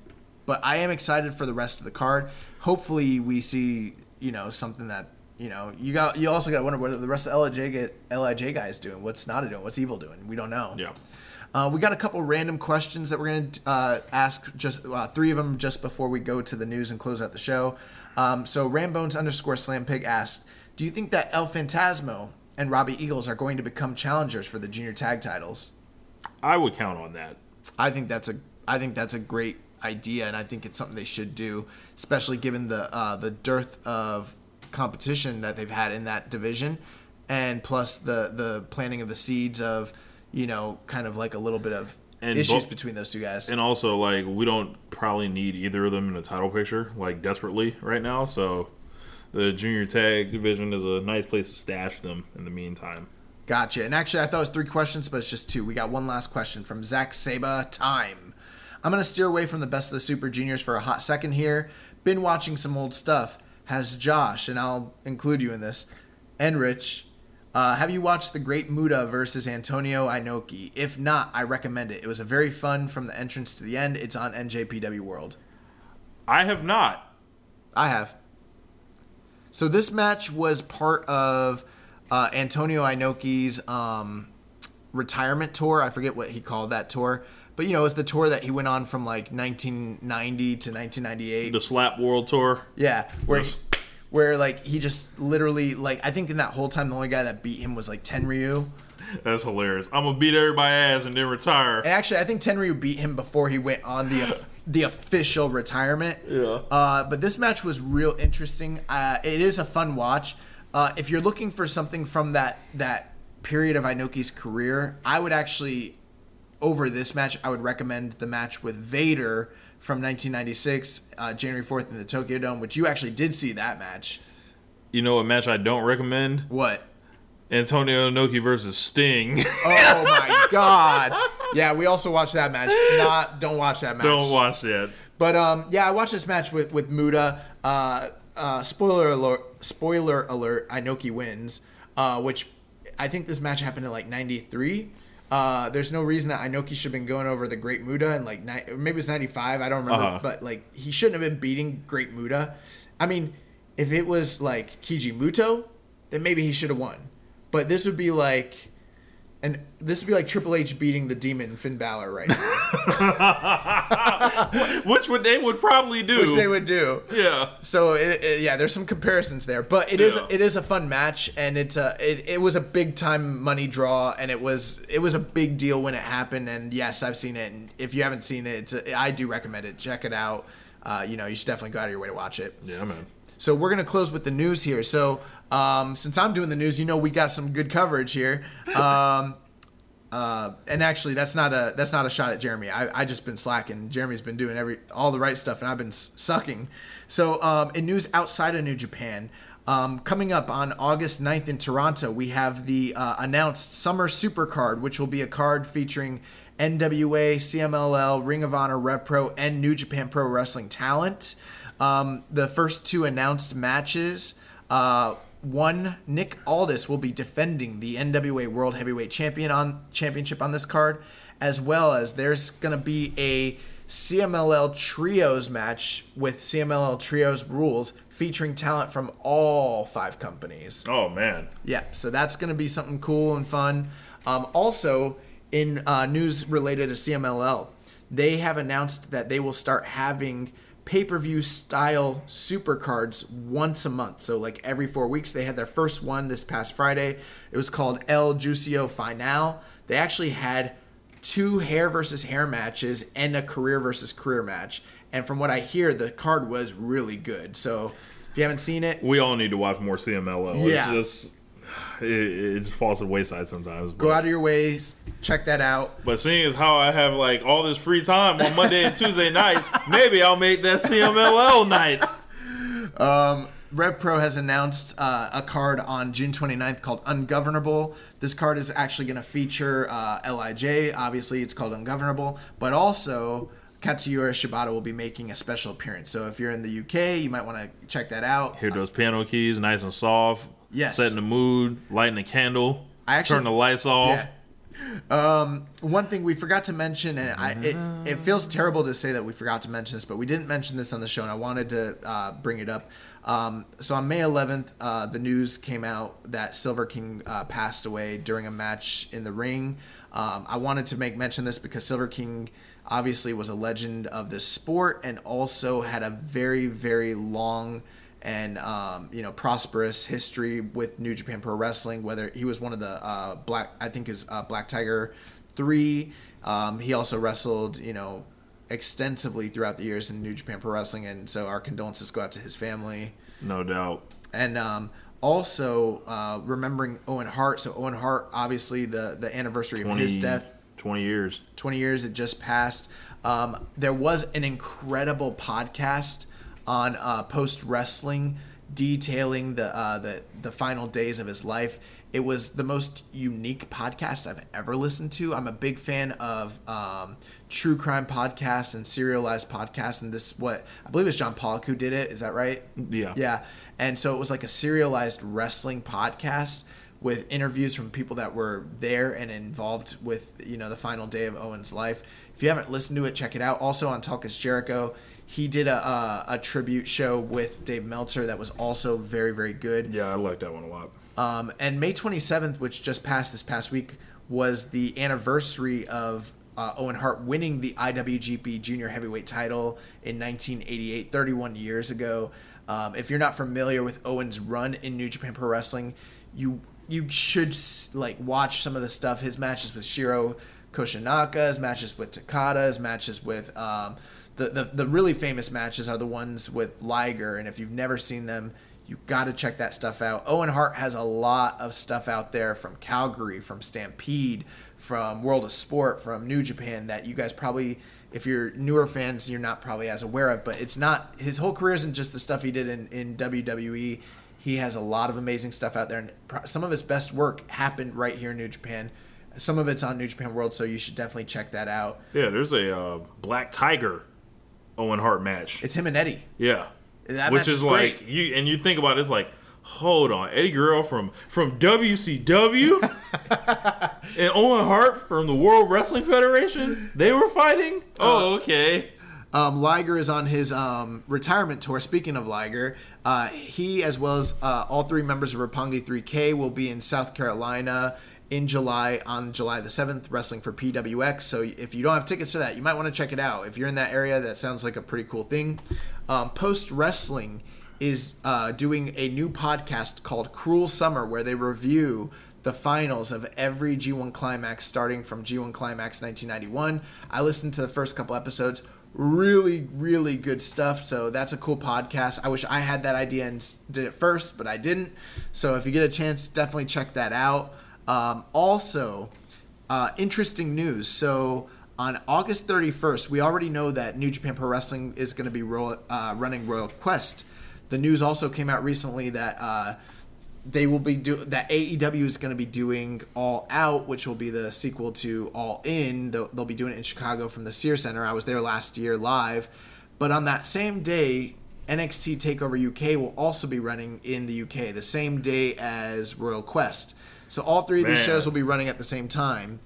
But I am excited for the rest of the card. Hopefully, we see you know something that you know you got. You also got to wonder what the rest of Lij get Lij guys doing. What's Nada doing? What's Evil doing? We don't know. Yeah. Uh, we got a couple random questions that we're going to uh, ask, just uh, three of them just before we go to the news and close out the show. Um, so Rambones underscore Slam Pig asked, Do you think that El Phantasmo and Robbie Eagles are going to become challengers for the junior tag titles? I would count on that. I think that's a I think that's a great idea, and I think it's something they should do, especially given the uh, the dearth of competition that they've had in that division, and plus the the planting of the seeds of you know kind of like a little bit of And issues bo- between those two guys. And also, like, we don't probably need either of them in the title picture, like, desperately right now. So the junior tag division is a nice place to stash them in the meantime. Gotcha. And actually, I thought it was three questions, but it's just two. We got one last question from Zach Saba. Time. I'm going to steer away from the best of the Super Juniors for a hot second here. Been watching some old stuff. Has Josh, and I'll include you in this, and Rich, uh, have you watched The Great Muta versus Antonio Inoki? If not, I recommend it. It was a very fun from the entrance to the end. It's on NJPW World. I have not. I have. So this match was part of uh, Antonio Inoki's um, retirement tour. I forget what he called that tour, but you know, it was the tour that he went on from like 1990 to 1998. The Slap World Tour. Yeah, where Yes. he, where like he just literally like I think in that whole time the only guy that beat him was like Tenryu. That's hilarious. I'm gonna beat everybody ass and then retire. And actually, I think Tenryu beat him before he went on the the official retirement. Yeah. Uh, but this match was real interesting. Uh, it is a fun watch. Uh, if you're looking for something from that that period of Inoki's career, I would actually over this match, I would recommend the match with Vader from 1996, uh, January 4th in the Tokyo Dome, which you actually did see that match. You know what match I don't recommend? What? Antonio Inoki versus Sting. Oh my God! Yeah, we also watched that match. Not don't watch that match. don't watch that. But um, yeah, I watched this match with with Muta. Uh, uh, spoiler alert! Spoiler alert! Inoki wins, uh, which I think this match happened in like '93. Uh, there's no reason that Inoki should have been going over the Great Muta and like ni- maybe it's '95. I don't remember, Uh-huh. but like he shouldn't have been beating Great Muta. I mean, if it was like Keiji Muto, then maybe he should have won. But this would be like. And this would be like Triple H beating the Demon Finn Balor right now, Which would they would probably do. which they would do. yeah. So it, it- yeah, there's some comparisons there, but it is Yeah. it is a fun match, and it's a it, it was a big time money draw, and it was it was a big deal when it happened. And yes, I've seen it, and if you haven't seen it, it's a, I do recommend it. Check it out. Uh, you know, you should definitely go out of your way to watch it. Yeah, man. So we're gonna close with the news here. So um, since I'm doing the news, you know we got some good coverage here. Um, uh, and actually, that's not a that's not a shot at Jeremy. I I just been slacking. Jeremy's been doing every all the right stuff, and I've been s- sucking. So um, in news outside of New Japan. Um, coming up on August 9th in Toronto, we have the uh, announced Summer Super Card, which will be a card featuring NWA, CMLL, Ring of Honor, Rev Pro, and New Japan Pro Wrestling talent. Um, the first two announced matches. Uh, one, Nick Aldis will be defending the NWA World Heavyweight Champion on Championship on this card, as well as there's gonna be a CMLL Trios match with CMLL Trios rules featuring talent from all five companies. Oh man. Yeah, so that's going to be something cool and fun. Um, also, in uh, news related to CMLL, they have announced that they will start having pay per view style super cards once a month. So, like every four weeks, they had their first one this past Friday. It was called El Juicio Final. They actually had two hair versus hair matches and a career versus career match. And from what I hear, the card was really good. So, if you haven't seen it, We all need to watch more CMLL. Yeah. It's just it, it just falls to the wayside sometimes. go out of your way, check that out. but seeing as how I have like all this free time on Monday and Tuesday nights, maybe I'll make that CMLL night. Rev Pro has announced uh, a card on June 29th called Ungovernable. This card is actually going to feature uh, LIJ. Obviously, it's called Ungovernable, but also Katsuyori Shibata will be making a special appearance. So if you're in the UK, you might want to check that out. Hear those piano keys, nice and soft. Yes. Setting the mood, lighting a candle. I actually- turn the lights off. Yeah. Um, one thing we forgot to mention, and I, it, it feels terrible to say that we forgot to mention this, but we didn't mention this on the show, and I wanted to uh, bring it up. Um, so on May 11th, uh, the news came out that Silver King uh, passed away during a match in the ring. Um, I wanted to make mention this because Silver King obviously was a legend of this sport and also had a very, very long and um, you know prosperous history with New Japan Pro Wrestling. Whether he was one of the uh, black, I think is uh, Black Tiger three. Um, he also wrestled, you know, extensively throughout the years in New Japan Pro Wrestling, and so our condolences go out to his family. No doubt. And um, also uh, remembering Owen Hart. So Owen Hart, obviously the the anniversary of his death 20 years. 20 years it just passed um, there was an incredible podcast on uh, post wrestling detailing the, uh, the the final days of his life it was the most unique podcast I've ever listened to. I'm a big fan of um, true crime podcasts and serialized podcasts, and this what I believe it's John Pollock who did it. Is that right? Yeah. Yeah. And so it was like a serialized wrestling podcast with interviews from people that were there and involved with, you know, the final day of Owen's life. If you haven't listened to it, check it out. Also on Talk is Jericho, He did a, a a tribute show with Dave Meltzer that was also very very good. Yeah, I like that one a lot. Um, and May 27th, which just passed this past week, was the anniversary of uh, Owen Hart winning the IWGP Junior Heavyweight title in 1988, 31 years ago. Um, if you're not familiar with Owen's run in New Japan Pro Wrestling, you you should like watch some of the stuff. His matches with Shiro Koshinaka, his matches with Takada, his matches with um, the, the really famous matches are the ones with Liger. And if you've never seen them, you got to check that stuff out. Owen Hart has a lot of stuff out there from Calgary, from Stampede, from World of Sport, from New Japan that you guys probably, if you're newer fans, you're not probably as aware of. But it's not his whole career isn't just the stuff he did in, in WWE. He has a lot of amazing stuff out there, and some of his best work happened right here in New Japan. Some of it's on New Japan World, so you should definitely check that out. Yeah, there's a uh, Black Tiger Owen Hart match. It's him and Eddie. Yeah, That which is is like great. you and you think about it, it's like, hold on, Eddie Guerrero from from WCW and Owen Hart from the World Wrestling Federation. They were fighting. Oh, okay. Um, Liger is on his um, retirement tour. Speaking of Liger, uh, he as well as uh, all three members of Roppongi 3K will be in South Carolina in July on July the 7th, wrestling for PWX. So if you don't have tickets to that, you might want to check it out. If you're in that area, that sounds like a pretty cool thing. Um, Post Wrestling is uh, doing a new podcast called Cruel Summer where they review the finals of every G1 Climax starting from G1 Climax 1991. I listened to the first couple episodes. Really, really good stuff. So that's a cool podcast. I wish I had that idea and did it first, but I didn't. So if you get a chance, definitely check that out. Um, also, uh, interesting news. So on August 31st, we already know that New Japan Pro Wrestling is going to be roll, uh, running Royal Quest. The news also came out recently that uh, they will be do that AEW is going to be doing All Out, which will be the sequel to All In. They'll, they'll be doing it in Chicago from the Sears Center. I was there last year live, but on that same day, NXT Takeover UK will also be running in the UK the same day as Royal Quest. So all three of these Man. shows will be running at the same time.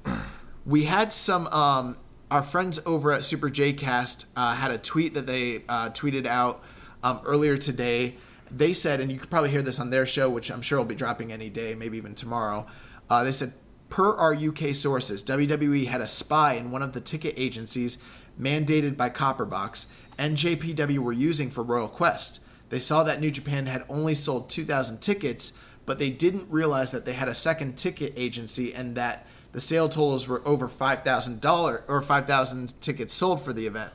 We had some um, our friends over at Super J Cast uh, had a tweet that they uh, tweeted out um, earlier today. They said, and you could probably hear this on their show, which I'm sure will be dropping any day, maybe even tomorrow. Uh, they said, per our UK sources, WWE had a spy in one of the ticket agencies mandated by Copperbox and JPW were using for Royal Quest. They saw that New Japan had only sold 2,000 tickets, but they didn't realize that they had a second ticket agency and that the sale totals were over $5,000 or 5,000 tickets sold for the event.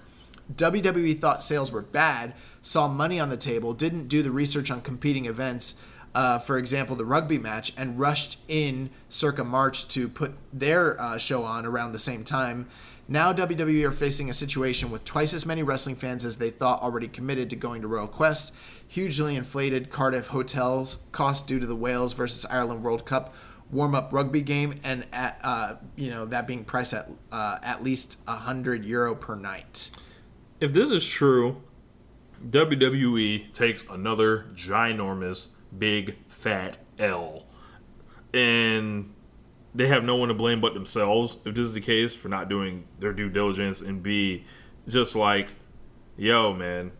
WWE thought sales were bad, saw money on the table, didn't do the research on competing events, uh, for example, the rugby match, and rushed in circa March to put their uh, show on around the same time. Now WWE are facing a situation with twice as many wrestling fans as they thought already committed to going to Royal Quest, hugely inflated Cardiff hotels cost due to the Wales versus Ireland World Cup warm-up rugby game, and at uh, you know that being priced at uh, at least hundred euro per night. If this is true, WWE takes another ginormous, big, fat L. And they have no one to blame but themselves, if this is the case, for not doing their due diligence and B, just like, yo, man,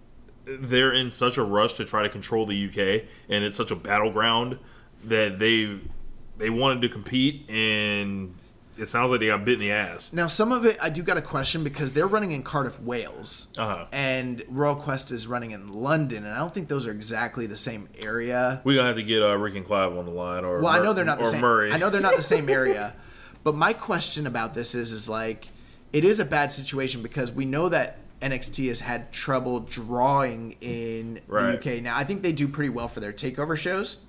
they're in such a rush to try to control the UK, and it's such a battleground that they they wanted to compete, and it sounds like they got bit in the ass. Now, some of it I do got a question because they're running in Cardiff, Wales, Uh-huh. and Royal Quest is running in London, and I don't think those are exactly the same area. We're gonna have to get uh, Rick and Clive on the line, or Well, I know they're not the same. Murray. I know they're not the same area, but my question about this is, is like, it is a bad situation because we know that NXT has had trouble drawing in Right. the UK. Now, I think they do pretty well for their takeover shows,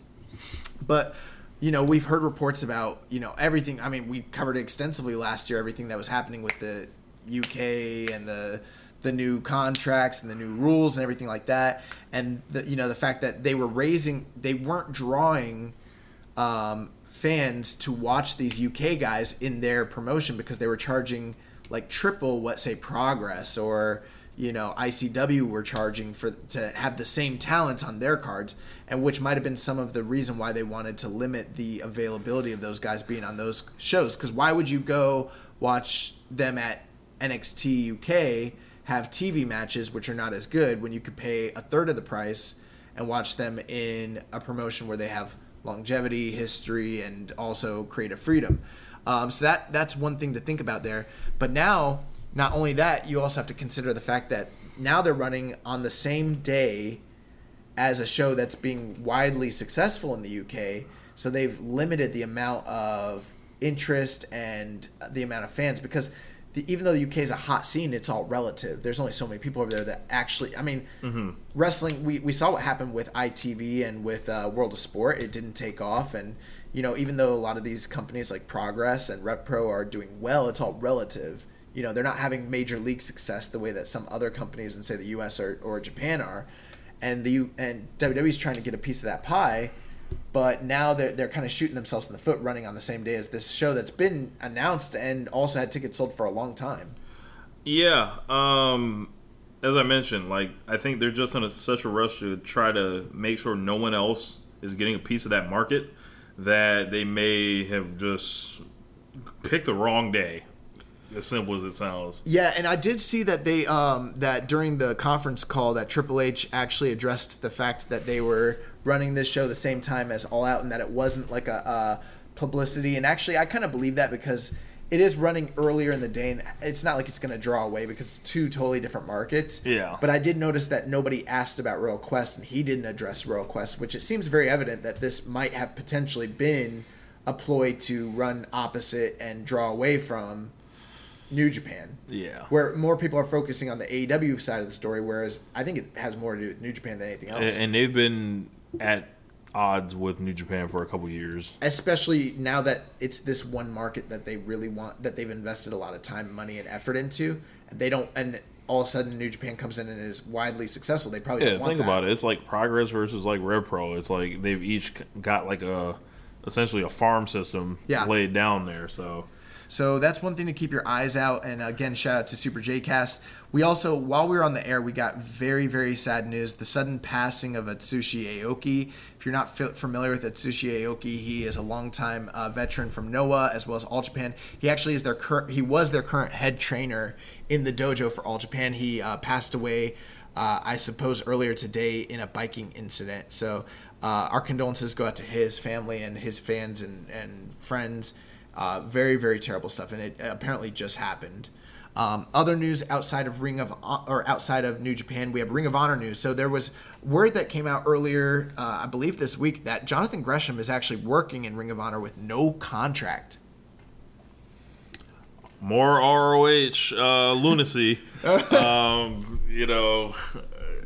but you know, we've heard reports about you know everything. I mean, we covered extensively last year everything that was happening with the UK and the the new contracts and the new rules and everything like that, and the you know the fact that they were raising, they weren't drawing um, fans to watch these UK guys in their promotion because they were charging like triple what say Progress or you know ICW were charging for to have the same talents on their cards and which might have been some of the reason why they wanted to limit the availability of those guys being on those shows because why would you go watch them at NXT UK have TV matches which are not as good when you could pay a third of the price and watch them in a promotion where they have longevity, history, and also creative freedom. Um, so that that's one thing to think about there. But now, not only that, you also have to consider the fact that now they're running on the same day as a show that's being widely successful in the UK. So they've limited the amount of interest and the amount of fans because the, even though the UK is a hot scene, it's all relative. There's only so many people over there that actually. I mean, Mm-hmm. wrestling. We, we saw what happened with ITV and with uh, World of Sport. It didn't take off, and you know, even though a lot of these companies like Progress and RevPro are doing well, it's all relative. You know, they're not having major league success the way that some other companies in say the US or, or Japan are, and the and WWE's trying to get a piece of that pie. But now they're, they're kind of shooting themselves in the foot running on the same day as this show that's been announced and also had tickets sold for a long time. Yeah. Um, as I mentioned, like I think they're just in a, such a rush to try to make sure no one else is getting a piece of that market that they may have just picked the wrong day. As simple as it sounds. Yeah, and I did see that they um, that during the conference call that Triple H actually addressed the fact that they were running this show the same time as All Out, and that it wasn't like a, a publicity. And actually, I kind of believe that because it is running earlier in the day, and it's not like it's going to draw away because it's two totally different markets. Yeah. But I did notice that nobody asked about Royal Quest, and he didn't address Royal Quest, which it seems very evident that this might have potentially been a ploy to run opposite and draw away from New Japan. Yeah. Where more people are focusing on the AEW side of the story, whereas I think it has more to do with New Japan than anything else. and they've been at odds with New Japan for a couple years. Especially now that it's this one market that they really want, that they've invested a lot of time, money, and effort into. They don't, and all of a sudden New Japan comes in and is widely successful. They probably Yeah, don't want think that. about it. It's like Progress versus like Rev Pro. It's like they've each got like a essentially a farm system Yeah. laid down there. So So that's one thing to keep your eyes out. And again, shout out to Super J-Cast. We also, while we were on the air, we got very, very sad news: the sudden passing of Atsushi Aoki. If you're not familiar with Atsushi Aoki, he is a longtime uh, veteran from Noah as well as All Japan. He actually is their current. He was their current head trainer in the dojo for All Japan. He uh, passed away. Uh, I suppose earlier today in a biking incident. So uh, our condolences go out to his family and his fans and, and friends. Uh, very, very terrible stuff, and it apparently just happened. Um, other news outside of Ring of or outside of New Japan, we have Ring of Honor news. So there was word that came out earlier, uh, I believe this week, that Jonathan Gresham is actually working in Ring of Honor with no contract. more ROH uh, lunacy. um, you know,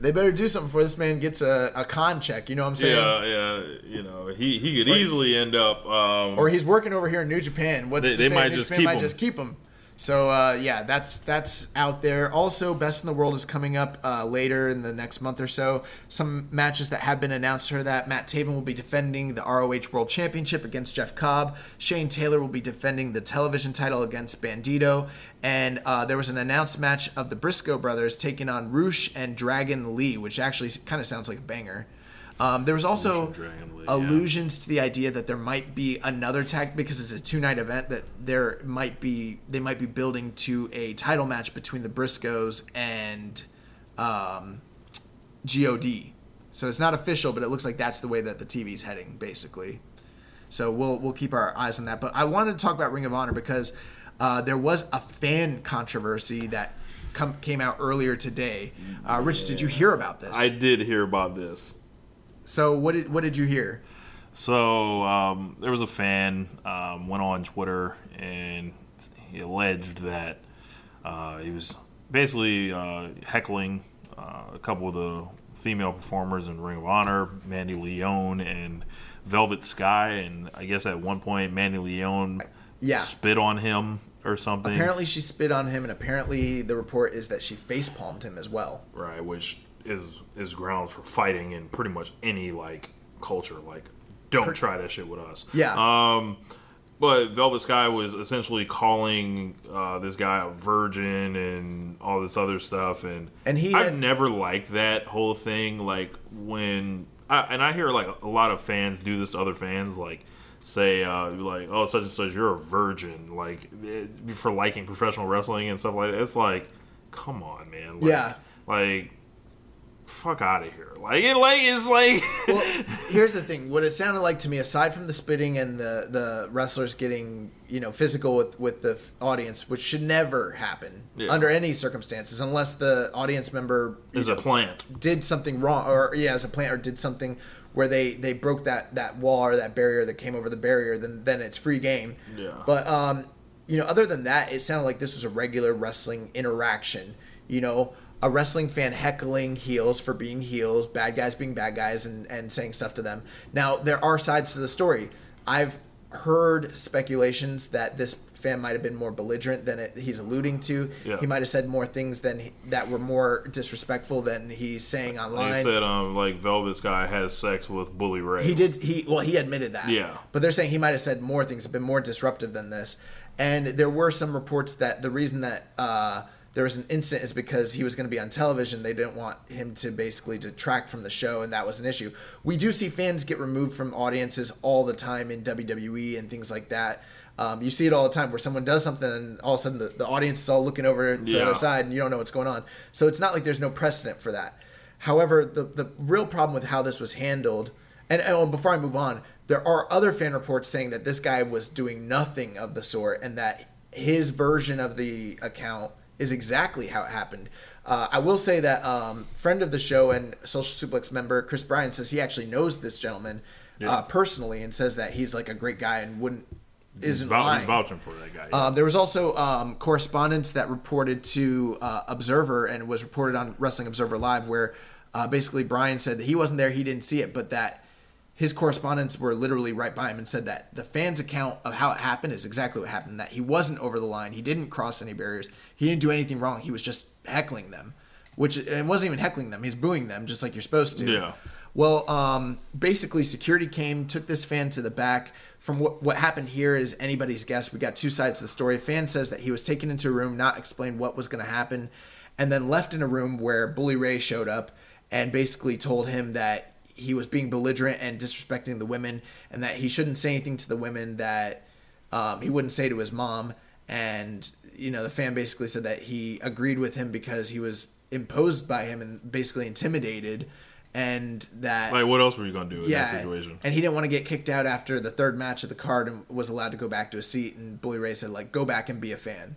They better do something before this man gets a, a con check. You know what I'm saying? yeah, yeah. You know, he he could easily end up. Um, Or he's working over here in New Japan. What's They- they might New just Japan might just keep him. So uh, yeah, that's that's out there. Also, Best in the World is coming up uh, later in the next month or so. Some matches that have been announced are that Matt Taven will be defending the ROH World Championship against Jeff Cobb. Shane Taylor will be defending the television title against Bandito. And uh, there was an announced match of the Briscoe brothers taking on Rush and Dragon Lee, which actually kind of sounds like a banger. Um, there was also and Dragon yeah. allusions to the idea that there might be another tag because it's a two night event that there might be they might be building to a title match between the Briscoes and um, God. So it's not official, but it looks like that's the way that the TV's heading, basically. So we'll we'll keep our eyes on that. But I wanted to talk about Ring of Honor because uh, there was a fan controversy that come, came out earlier today. Uh, Rich, did you hear about this? I did hear about this. So what did what did you hear? So um, there was a fan um, went on Twitter and he alleged that uh, he was basically uh, heckling uh, a couple of the female performers in Ring of Honor, Mandy Leone and Velvet Sky, and I guess at one point Mandy Leone Yeah. spit on him or something. Apparently, she spit on him, and apparently, the report is that she face palmed him as well. right, which is is grounds for fighting in pretty much any like culture. Like, don't try that shit with us. Yeah. Um, but Velvet Sky was essentially calling uh, this guy a virgin and all this other stuff, and And he I've never liked that whole thing. Like when, I, and I hear like a lot of fans do this to other fans, like say uh, like, oh, such and such, you're a virgin, like eh, for liking professional wrestling and stuff like that. It's like come on, man. Like, Yeah. Like, fuck out of here. Like, it, like it's like. well, here's the thing. What it sounded like to me, aside from the spitting and the, the wrestlers getting you know physical with with the f- audience, which should never happen Yeah. under any circumstances, unless the audience member is a know, plant. did something wrong, or yeah, as a plant, or did something where they they broke that that wall or that barrier that came over the barrier, then then it's free game. Yeah. But um, you know, other than that, it sounded like this was a regular wrestling interaction. You know, a wrestling fan heckling heels for being heels, bad guys being bad guys, and and saying stuff to them. Now there are sides to the story. I've heard speculations that this fan might have been more belligerent than it, he's alluding to. Yeah. He might have said more things than he, that were more disrespectful than he's saying online. They said, um, like Velvet Sky has sex with Bully Ray. He did. He well, he admitted that. Yeah. But they're saying he might have said more things, have been more disruptive than this. And there were some reports that the reason that uh, there was an incident is because he was going to be on television. They didn't want him to basically detract from the show, and that was an issue. We do see fans get removed from audiences all the time in WWE and things like that. Um, you see it all the time where someone does something and all of a sudden the, the audience is all looking over to the other side and you don't know what's going on. So it's not like there's no precedent for that. However, the the real problem with how this was handled, and, and oh, before I move on, there are other fan reports saying that this guy was doing nothing of the sort, and that his version of the account is exactly how it happened. Uh, I will say that um, friend of the show and Social Suplex member Chris Bryan says he actually knows this gentleman uh, personally, and says that he's like a great guy and wouldn't isn't vou- lying. he's vouching for that guy. Um, there was also um, correspondence that reported to uh, Observer and was reported on Wrestling Observer Live, where uh, basically Brian said that he wasn't there, he didn't see it, but that his correspondents were literally right by him and said that the fans' account of how it happened is exactly what happened. That he wasn't over the line, he didn't cross any barriers, he didn't do anything wrong. He was just heckling them, which it wasn't even heckling them; he's booing them just like you're supposed to. Yeah. Well, um, basically, security came, took this fan to the back. From what, what happened here is anybody's guess. We got two sides to the story. A fan says that he was taken into a room, not explained what was going to happen, and then left in a room where Bully Ray showed up and basically told him that he was being belligerent and disrespecting the women, and that he shouldn't say anything to the women that um, he wouldn't say to his mom. And you know, the fan basically said that he agreed with him because he was imposed by him and basically intimidated, and that like, what else were you gonna do in yeah, that situation? and he didn't want to get kicked out after the third match of the card and was allowed to go back to a seat. And Bully Ray said, like, go back and be a fan.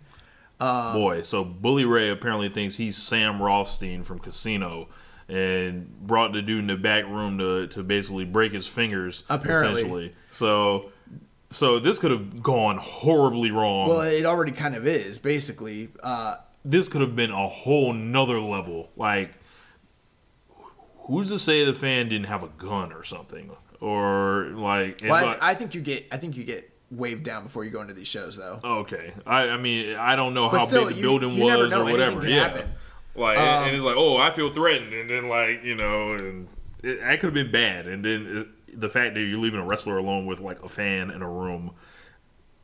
Um, Boy, so Bully Ray apparently thinks he's Sam Rothstein from Casino, and brought the dude in the back room to to basically break his fingers. Apparently. essentially. So, so this could have gone horribly wrong. Well, it already kind of is, basically. Uh, this could have been a whole nother level. Like, who's to say the fan didn't have a gun or something, or like? well, I, I think you get, I think you get waved down before you go into these shows, though. Okay, I, I mean I don't know But how still, big the you- building you was or whatever. Yeah, happen. Like Um, and it's like oh I feel threatened, and then like you know, and it, that could have been bad. And then it, the fact that you're leaving a wrestler alone with like a fan in a room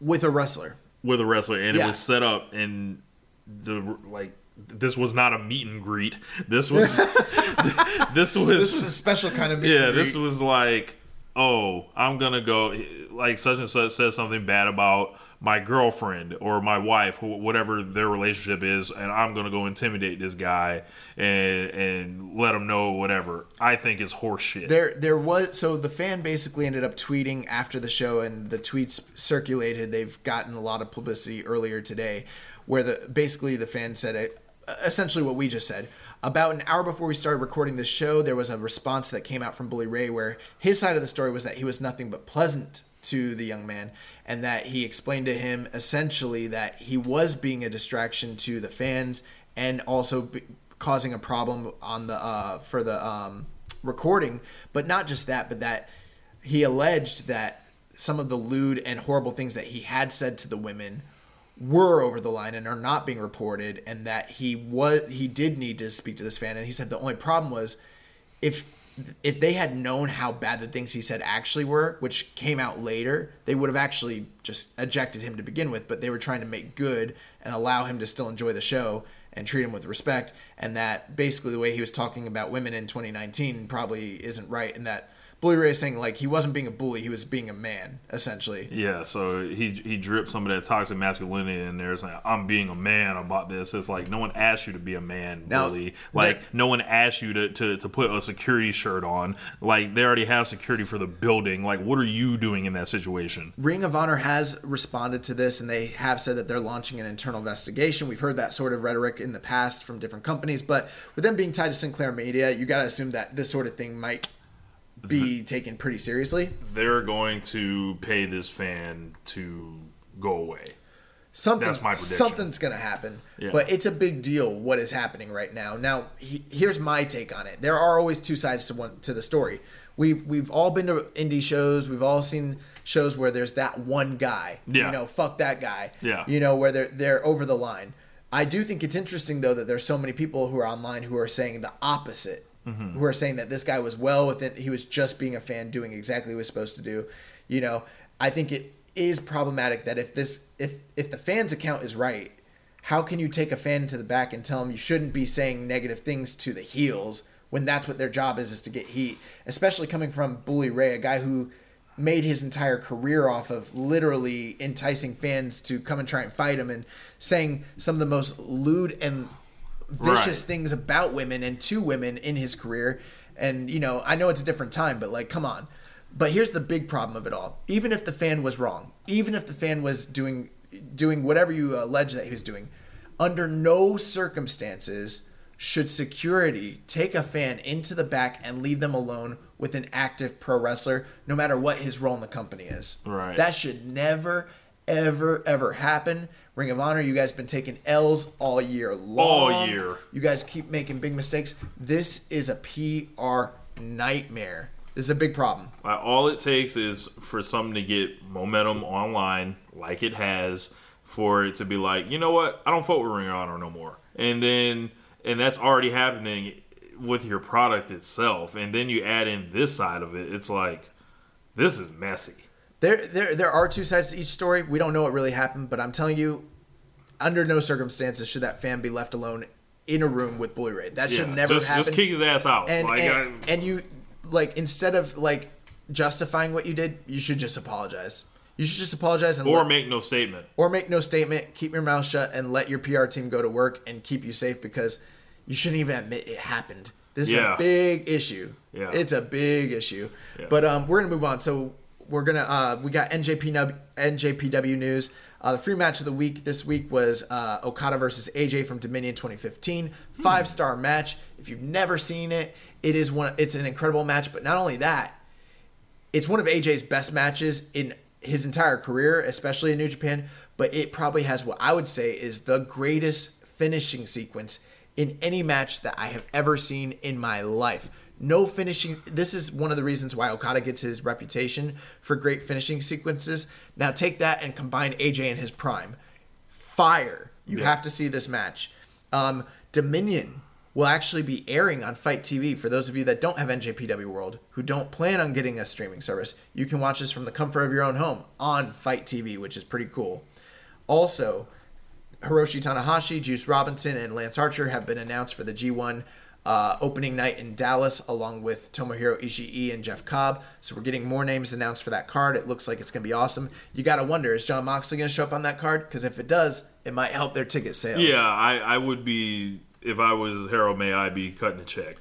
With a wrestler, with a wrestler, and Yeah. it was set up, and the like this was not a meet and greet. This was this was this is a special kind of meet yeah, this was like, oh, I'm gonna go. Like such and such says something bad about my girlfriend or my wife, whatever their relationship is, and I'm gonna go intimidate this guy and and let him know whatever. I think is horseshit. There, there was so the fan basically ended up tweeting after the show, and the tweets circulated. They've gotten a lot of publicity earlier today, where the basically the fan said it, essentially what we just said. About an hour before we started recording this show, there was a response that came out from Bully Ray where his side of the story was that he was nothing but pleasant to the young man, and that he explained to him essentially that he was being a distraction to the fans and also be, causing a problem on the uh, for the um, recording. But not just that, but that he alleged that some of the lewd and horrible things that he had said to the women were over the line and are not being reported and that he was he did need to speak to this fan and he said the only problem was if if they had known how bad the things he said actually were which came out later they would have actually just ejected him to begin with but they were trying to make good and allow him to still enjoy the show and treat him with respect and that basically the way he was talking about women in 2019 probably isn't right and that Bully Ray saying like he wasn't being a bully, he was being a man, essentially. Yeah, so he he dripped some of that toxic masculinity in there. Saying, "I'm being a man about this." It's like no one asked you to be a man, Now. Like that- no one asked you to, to to put a security shirt on. Like they already have security for the building. Like what are you doing in that situation? Ring of Honor has responded to this and they have said that they're launching an internal investigation. We've heard that sort of rhetoric in the past from different companies, but with them being tied to Sinclair Media, you got to assume that this sort of thing might be taken pretty seriously. They're going to pay this fan to go away. Something's, That's my prediction. something's going to happen, Yeah. but it's a big deal what is happening right now. Now, he, here's my take on it. There are always two sides to one to the story. We've we've all been to indie shows. We've all seen shows where there's that one guy. Yeah. You know, fuck that guy. Yeah. You know where they're they're over the line. I do think it's interesting though that there's so many people who are online who are saying the opposite. Mm-hmm. Who are saying that this guy was well within he was just being a fan doing exactly what he was supposed to do. You know, I think it is problematic that if this if if the fan's account is right, how can you take a fan to the back and tell them you shouldn't be saying negative things to the heels when that's what their job is is to get heat, especially coming from Bully Ray, a guy who made his entire career off of literally enticing fans to come and try and fight him and saying some of the most lewd and vicious Right. things about women and to women in his career. And you know, I know it's a different time, but like, come on. But here's the big problem of it all. Even if the fan was wrong, even if the fan was doing doing whatever you allege that he was doing, under no circumstances should security take a fan into the back and leave them alone with an active pro wrestler, no matter what his role in the company is. Right. That should never, ever, ever happen. Ring of Honor, you guys been taking L's all year long. All year. You guys keep making big mistakes. This is a PR nightmare. This is a big problem. Uh, all it takes is for something to get momentum online, like it has, for it to be like, you know what, I don't fuck with Ring of Honor no more, and then and that's already happening with your product itself, and then you add in this side of it, it's like this is messy. There, there, there are two sides to each story. We don't know what really happened, but I'm telling you, under no circumstances should that fan be left alone in a room with Bully Ray. That should never just, happen. Just kick his ass out. and like, and, I- and you like instead of like justifying what you did, you should just apologize. You should just apologize and or let- make no statement. or make no statement. Keep your mouth shut and let your PR team go to work and keep you safe because you shouldn't even admit it happened. This is Yeah. a big issue. Yeah. It's a big issue. Yeah. But um, we're gonna move on. So we're gonna uh, we got NJPW NJPW news. Uh, the free match of the week this week was uh, Okada versus AJ from Dominion 2015. Five star match. If you've never seen it, it is one. It's an incredible match. But not only that, it's one of AJ's best matches in his entire career, especially in New Japan. But it probably has what I would say is the greatest finishing sequence in any match that I have ever seen in my life. No finishing. This is one of the reasons why Okada gets his reputation for great finishing sequences. Now take that and combine AJ in his prime. Fire. You Yeah. have to see this match. Um, Dominion will actually be airing on Fight TV. For those of you that don't have NJPW World, who don't plan on getting a streaming service, you can watch this from the comfort of your own home on Fight TV, which is pretty cool. Also, Hiroshi Tanahashi, Juice Robinson, and Lance Archer have been announced for the G1 uh, opening night in Dallas, along with Tomohiro Ishii and Jeff Cobb. So we're getting more names announced for that card. It looks like it's going to be awesome. You got to wonder, is Jon Moxley going to show up on that card? Because if it does, it might help their ticket sales. Yeah, I, I would be if I was Harold Meij, I'd be cutting a check.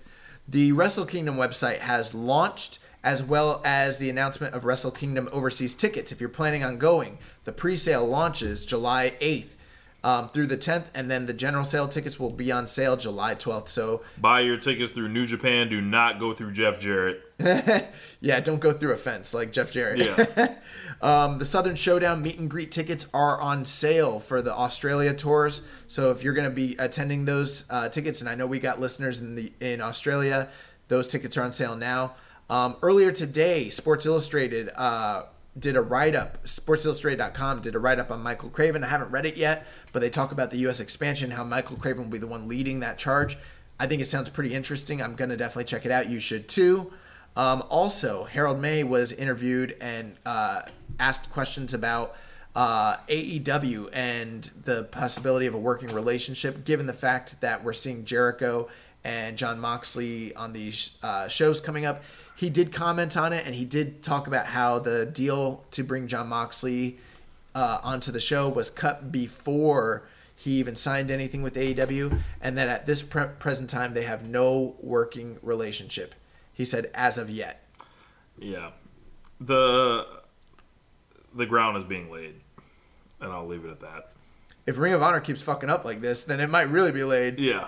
The Wrestle Kingdom website has launched, as well as the announcement of Wrestle Kingdom overseas tickets. If you're planning on going, the pre sale launches July 8th um, through the 10th, and then the general sale tickets will be on sale July 12th. So, Buy your tickets through New Japan. Do not go through Jeff Jarrett. yeah, don't go through a fence like Jeff Jarrett. Yeah, Um, the Southern Showdown meet and greet tickets are on sale for the Australia tours. So if you're going to be attending those uh, tickets, and I know we got listeners in the in Australia, those tickets are on sale now. Um, earlier today, Sports Illustrated uh, did a write up. SportsIllustrated.com did a write up on Michael Craven. I haven't read it yet, but they talk about the U.S. expansion, how Michael Craven will be the one leading that charge. I think it sounds pretty interesting. I'm going to definitely check it out. You should too. Um, also, Harold Meij was interviewed and uh, asked questions about uh, AEW and the possibility of a working relationship, given the fact that we're seeing Jericho and Jon Moxley on these uh, shows coming up. He did comment on it, and he did talk about how the deal to bring Jon Moxley uh, onto the show was cut before he even signed anything with AEW, and that at this pre- present time they have no working relationship. He said, as of yet. Yeah, the the ground is being laid, and I'll leave it at that. If Ring of Honor keeps fucking up like this, then it might really be laid. Yeah.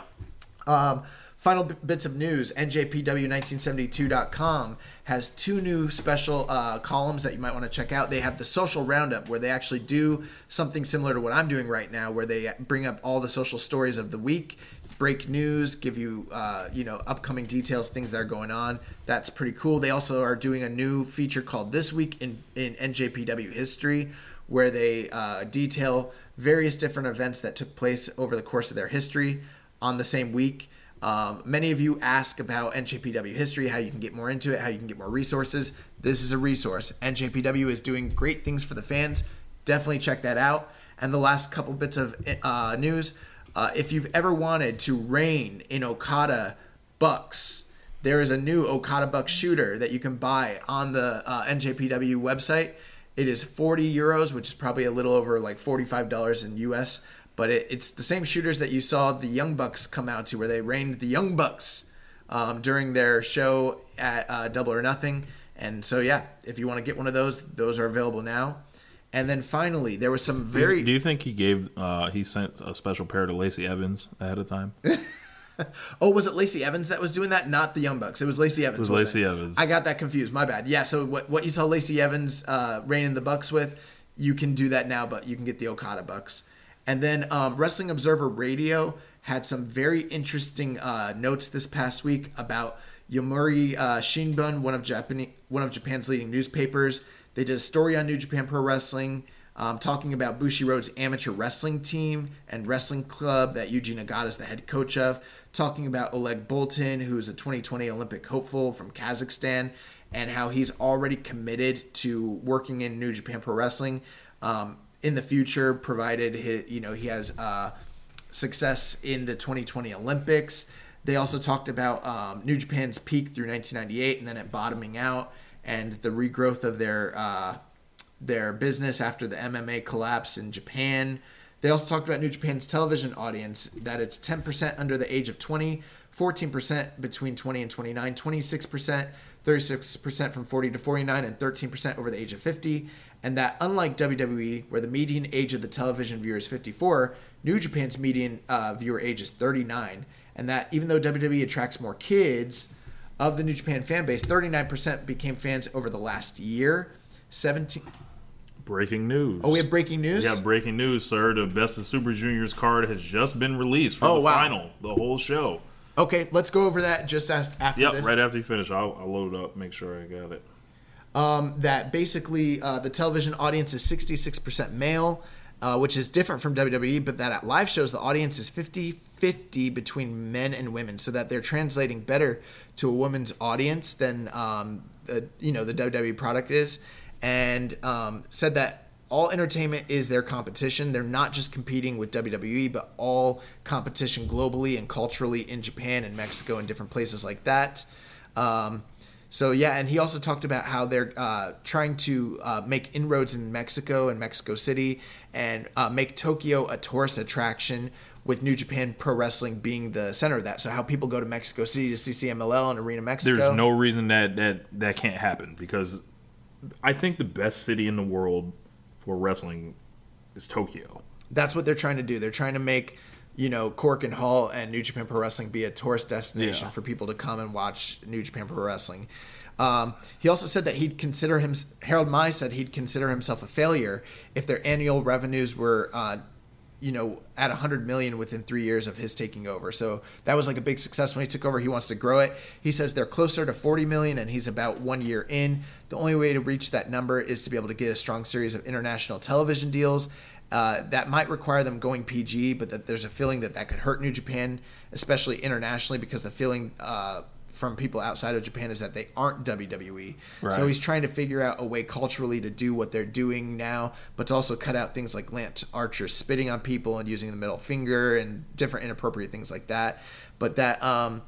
Um, final b- bits of news NJPW1972.com has two new special uh, columns that you might want to check out. They have the social roundup, where they actually do something similar to what I'm doing right now, where they bring up all the social stories of the week, break news, give you uh, you know upcoming details, things that are going on. That's pretty cool. They also are doing a new feature called This Week in, in NJPW History, where they uh, detail various different events that took place over the course of their history on the same week. Um, many of you ask about NJPW history, how you can get more into it, how you can get more resources. This is a resource. NJPW is doing great things for the fans. Definitely check that out. And the last couple bits of uh, news uh, if you've ever wanted to reign in Okada Bucks, there is a new Okada Bucks shooter that you can buy on the uh, NJPW website. It is 40 euros, which is probably a little over like $45 in US but it, it's the same shooters that you saw the Young Bucks come out to, where they reigned the Young Bucks um, during their show at uh, Double or Nothing. And so, yeah, if you want to get one of those, those are available now. And then finally, there was some very. Do you, do you think he gave uh, he sent a special pair to Lacey Evans ahead of time? oh, was it Lacey Evans that was doing that? Not the Young Bucks. It was Lacey Evans. It was Lacey it? Evans. I got that confused. My bad. Yeah. So what what you saw Lacey Evans uh, reigning the Bucks with, you can do that now, but you can get the Okada Bucks. And then um, Wrestling Observer Radio had some very interesting uh, notes this past week about Yomiuri uh, Shimbun, one of one of Japan's leading newspapers. They did a story on New Japan Pro Wrestling, um, talking about Bushiroad's amateur wrestling team and wrestling club that Yuji Nagata is the head coach of. Talking about Oleg Boltin, who is a 2020 Olympic hopeful from Kazakhstan, and how he's already committed to working in New Japan Pro Wrestling. Um, in the future, provided he, you know he has uh, success in the 2020 Olympics. They also talked about um, New Japan's peak through 1998 and then it bottoming out and the regrowth of their uh, their business after the MMA collapse in Japan. They also talked about New Japan's television audience that it's 10% under the age of 20, 14% between 20 and 29, 26%, 36% from 40 to 49, and 13% over the age of 50 and that unlike WWE, where the median age of the television viewer is 54, New Japan's median uh, viewer age is 39, and that even though WWE attracts more kids of the New Japan fan base, 39% became fans over the last year. 17. Breaking news. Oh, we have breaking news. Yeah, breaking news, sir. The Best of Super Juniors card has just been released for Oh, the wow. final, the whole show. Okay, let's go over that just after Yep, this. right after you finish, I'll, I'll load up, make sure I got it. Um, that basically uh, the television audience is 66% male, uh, which is different from WWE, but that at live shows, the audience is 50 50 between men and women, so that they're translating better to a woman's audience than um, the, you know the WWE product is, and um, said that all entertainment is their competition. They're not just competing with WWE, but all competition globally and culturally in Japan and Mexico and different places like that. Um, so yeah, and he also talked about how they're uh, trying to uh, make inroads in Mexico and Mexico City and uh, make Tokyo a tourist attraction. With New Japan Pro Wrestling being the center of that, so how people go to Mexico City to see CMLL and Arena Mexico. There's no reason that, that that can't happen because I think the best city in the world for wrestling is Tokyo. That's what they're trying to do. They're trying to make, you know, Korakuen Hall and New Japan Pro Wrestling be a tourist destination Yeah. for people to come and watch New Japan Pro Wrestling. Um, he also said that he'd consider him. Harold Meij said he'd consider himself a failure if their annual revenues were, uh, you know, at 100 million within three years of his taking over. So that was like a big success when he took over. He wants to grow it. He says they're closer to 40 million, and he's about one year in. The only way to reach that number is to be able to get a strong series of international television deals. Uh, that might require them going PG, but that there's a feeling that that could hurt New Japan, especially internationally, because the feeling uh, from people outside of Japan is that they aren't WWE. So he's trying to figure out a way culturally to do what they're doing now, but to also cut out things like Lance Archer spitting on people and using the middle finger and different inappropriate things like that. But that um,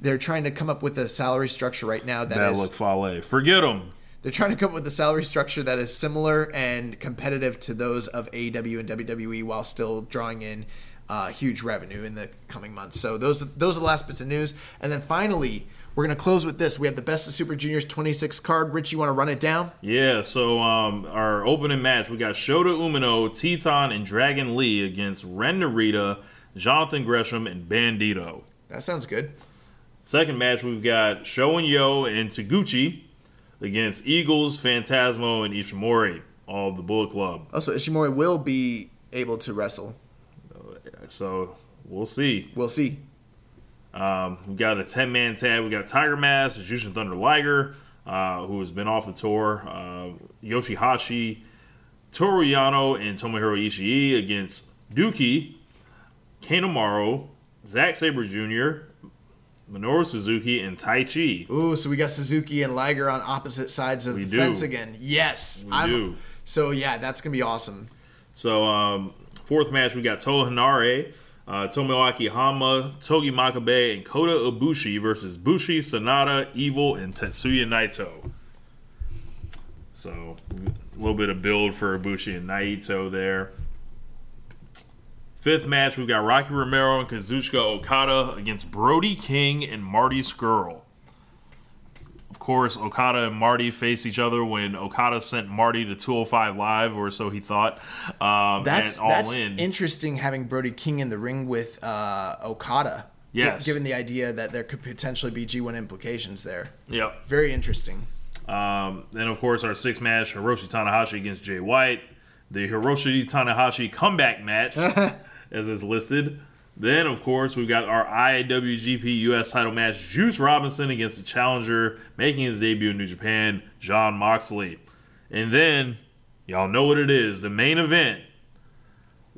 they're trying to come up with a salary structure right now that is Fale. Forget him. They're trying to come up with a salary structure that is similar and competitive to those of AEW and WWE while still drawing in uh, huge revenue in the coming months. So those those are the last bits of news. And then finally, we're gonna close with this. We have the Best of Super Juniors 26 card. Rich, you want to run it down? Yeah, so um, our opening match, we got Shota Umino, Titán, and Dragon Lee against Ren Narita, Jonathan Gresham, and Bandito. That sounds good. Second match, we've got Sho and Yo and Taguchi against Eagles, Phantasmo, and Ishimori, all of the Bullet Club. Also, Ishimori will be able to wrestle. So we'll see. We'll see. Um, we got a 10 man tag. We got Tiger Mask, Jushin Thunder Liger, uh, who has been off the tour, uh, Yoshi-Hashi, Toru Yano, and Tomohiro Ishii against Douki, Kanemaru, Zack Sabre Jr., Minoru Suzuki, and Taichi. Ooh, so we got Suzuki and Liger on opposite sides of We the do. fence again. Yes, We do. So yeah, that's gonna be awesome. So, um, fourth match, we got Toa Henare, uh, Tomoaki Honma, Togi Makabe, and Kota Ibushi versus Bushi, Sanada, Evil, and Tetsuya Naito. So, a little bit of build for Ibushi and Naito there. Fifth match, we've got Rocky Romero and Kazuchika Okada against Brody King and Marty Scurll. Of course, Okada and Marty faced each other when Okada sent Marty to 205 Live, or so he thought. Um, That's all that's in. interesting having Brody King in the ring with uh, Okada. Yes. given the idea that there could potentially be G1 implications there. Yep. Very interesting. Um, then, of course, our sixth match Hiroshi Tanahashi against Jay White. The Hiroshi Tanahashi comeback match, as is listed. Then, of course, we've got our IWGP US title match Juice Robinson against the challenger making his debut in New Japan, Jon Moxley. And then, y'all know what it is the main event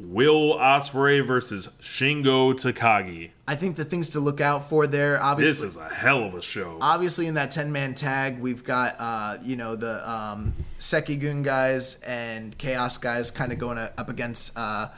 Will Ospreay versus Shingo Takagi. I think the things to look out for there, obviously. This is a hell of a show. obviously in that 10 man tag, we've got, uh, you know, the um, Sekigun guys and Chaos guys kind of going up against uh,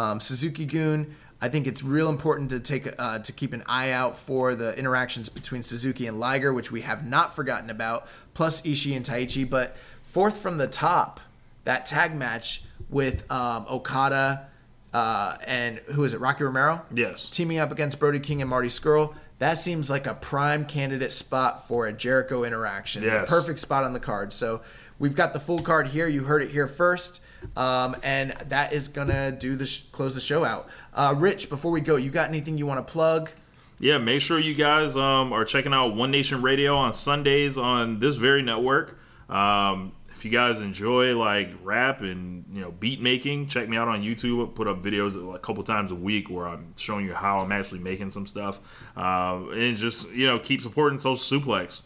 um, Suzuki-gun. I think it's real important to take uh, to keep an eye out for the interactions between Suzuki and Liger, which we have not forgotten about, plus Ishii and Taichi. But fourth from the top, that tag match with um, Okada uh, and who is it, Rocky Romero? Yes. teaming up against Brody King and Marty Scurll. That seems like a prime candidate spot for a Jericho interaction. Yes. The perfect spot on the card. So we've got the full card here. You heard it here first. Um, and that is gonna do the sh- close the show out. Uh, Rich, before we go, you got anything you want to plug? yeah, make sure you guys um, are checking out One Nation Radio on Sundays on this very network. Um, if you guys enjoy like rap and you know beat making, check me out on YouTube. I put up videos a couple times a week where I'm showing you how I'm actually making some stuff, uh, and just you know keep supporting Social Suplex.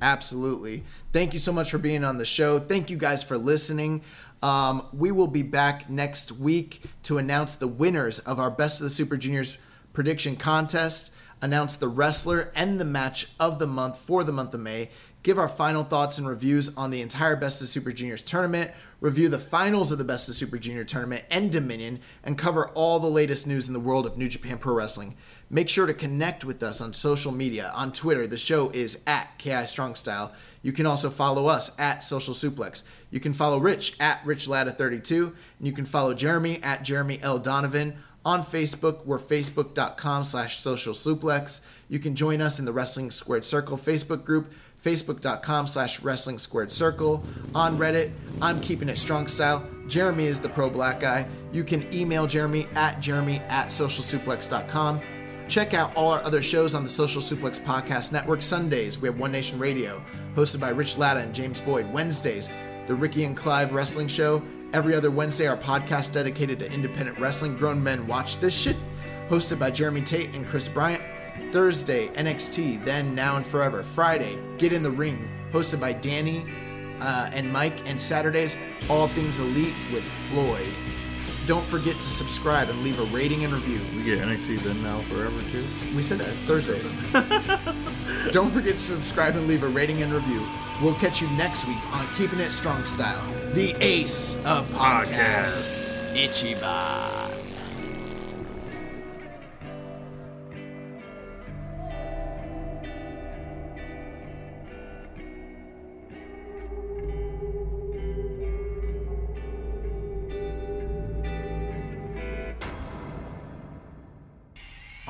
Absolutely. Thank you so much for being on the show. Thank you guys for listening. Um, we will be back next week to announce the winners of our Best of the Super Juniors prediction contest, announce the wrestler and the match of the month for the month of May, give our final thoughts and reviews on the entire Best of Super Juniors tournament, review the finals of the Best of Super Junior tournament and Dominion, and cover all the latest news in the world of New Japan Pro Wrestling. Make sure to connect with us on social media. On Twitter, the show is at KI Strong Style. You can also follow us at Social Suplex. You can follow Rich at RichLatta32, and you can follow Jeremy at Jeremy L. Donovan. On Facebook, we're facebook.com slash social suplex. You can join us in the Wrestling Squared Circle Facebook group, facebook.com slash wrestling squared circle. On Reddit, I'm keeping it strong style. Jeremy is the pro black guy. You can email Jeremy at jeremy at socialsuplex.com. Check out all our other shows on the Social Suplex Podcast Network. Sundays, we have One Nation Radio, hosted by Rich Latta and James Boyd. Wednesdays, the Ricky and Clive Wrestling Show. Every other Wednesday, our podcast dedicated to independent wrestling. Grown Men Watch This Shit, hosted by Jeremy Tate and Chris Bryant. Thursday, NXT, then, now, and forever. Friday, Get in the Ring, hosted by Danny uh, and Mike. And Saturdays, All Things Elite with Floyd. Don't forget to subscribe and leave a rating and review. We get NXT then now forever too. We said that it's Thursdays. don't forget to subscribe and leave a rating and review. We'll catch you next week on Keeping It Strong Style, the ace of podcasts. Ichiban.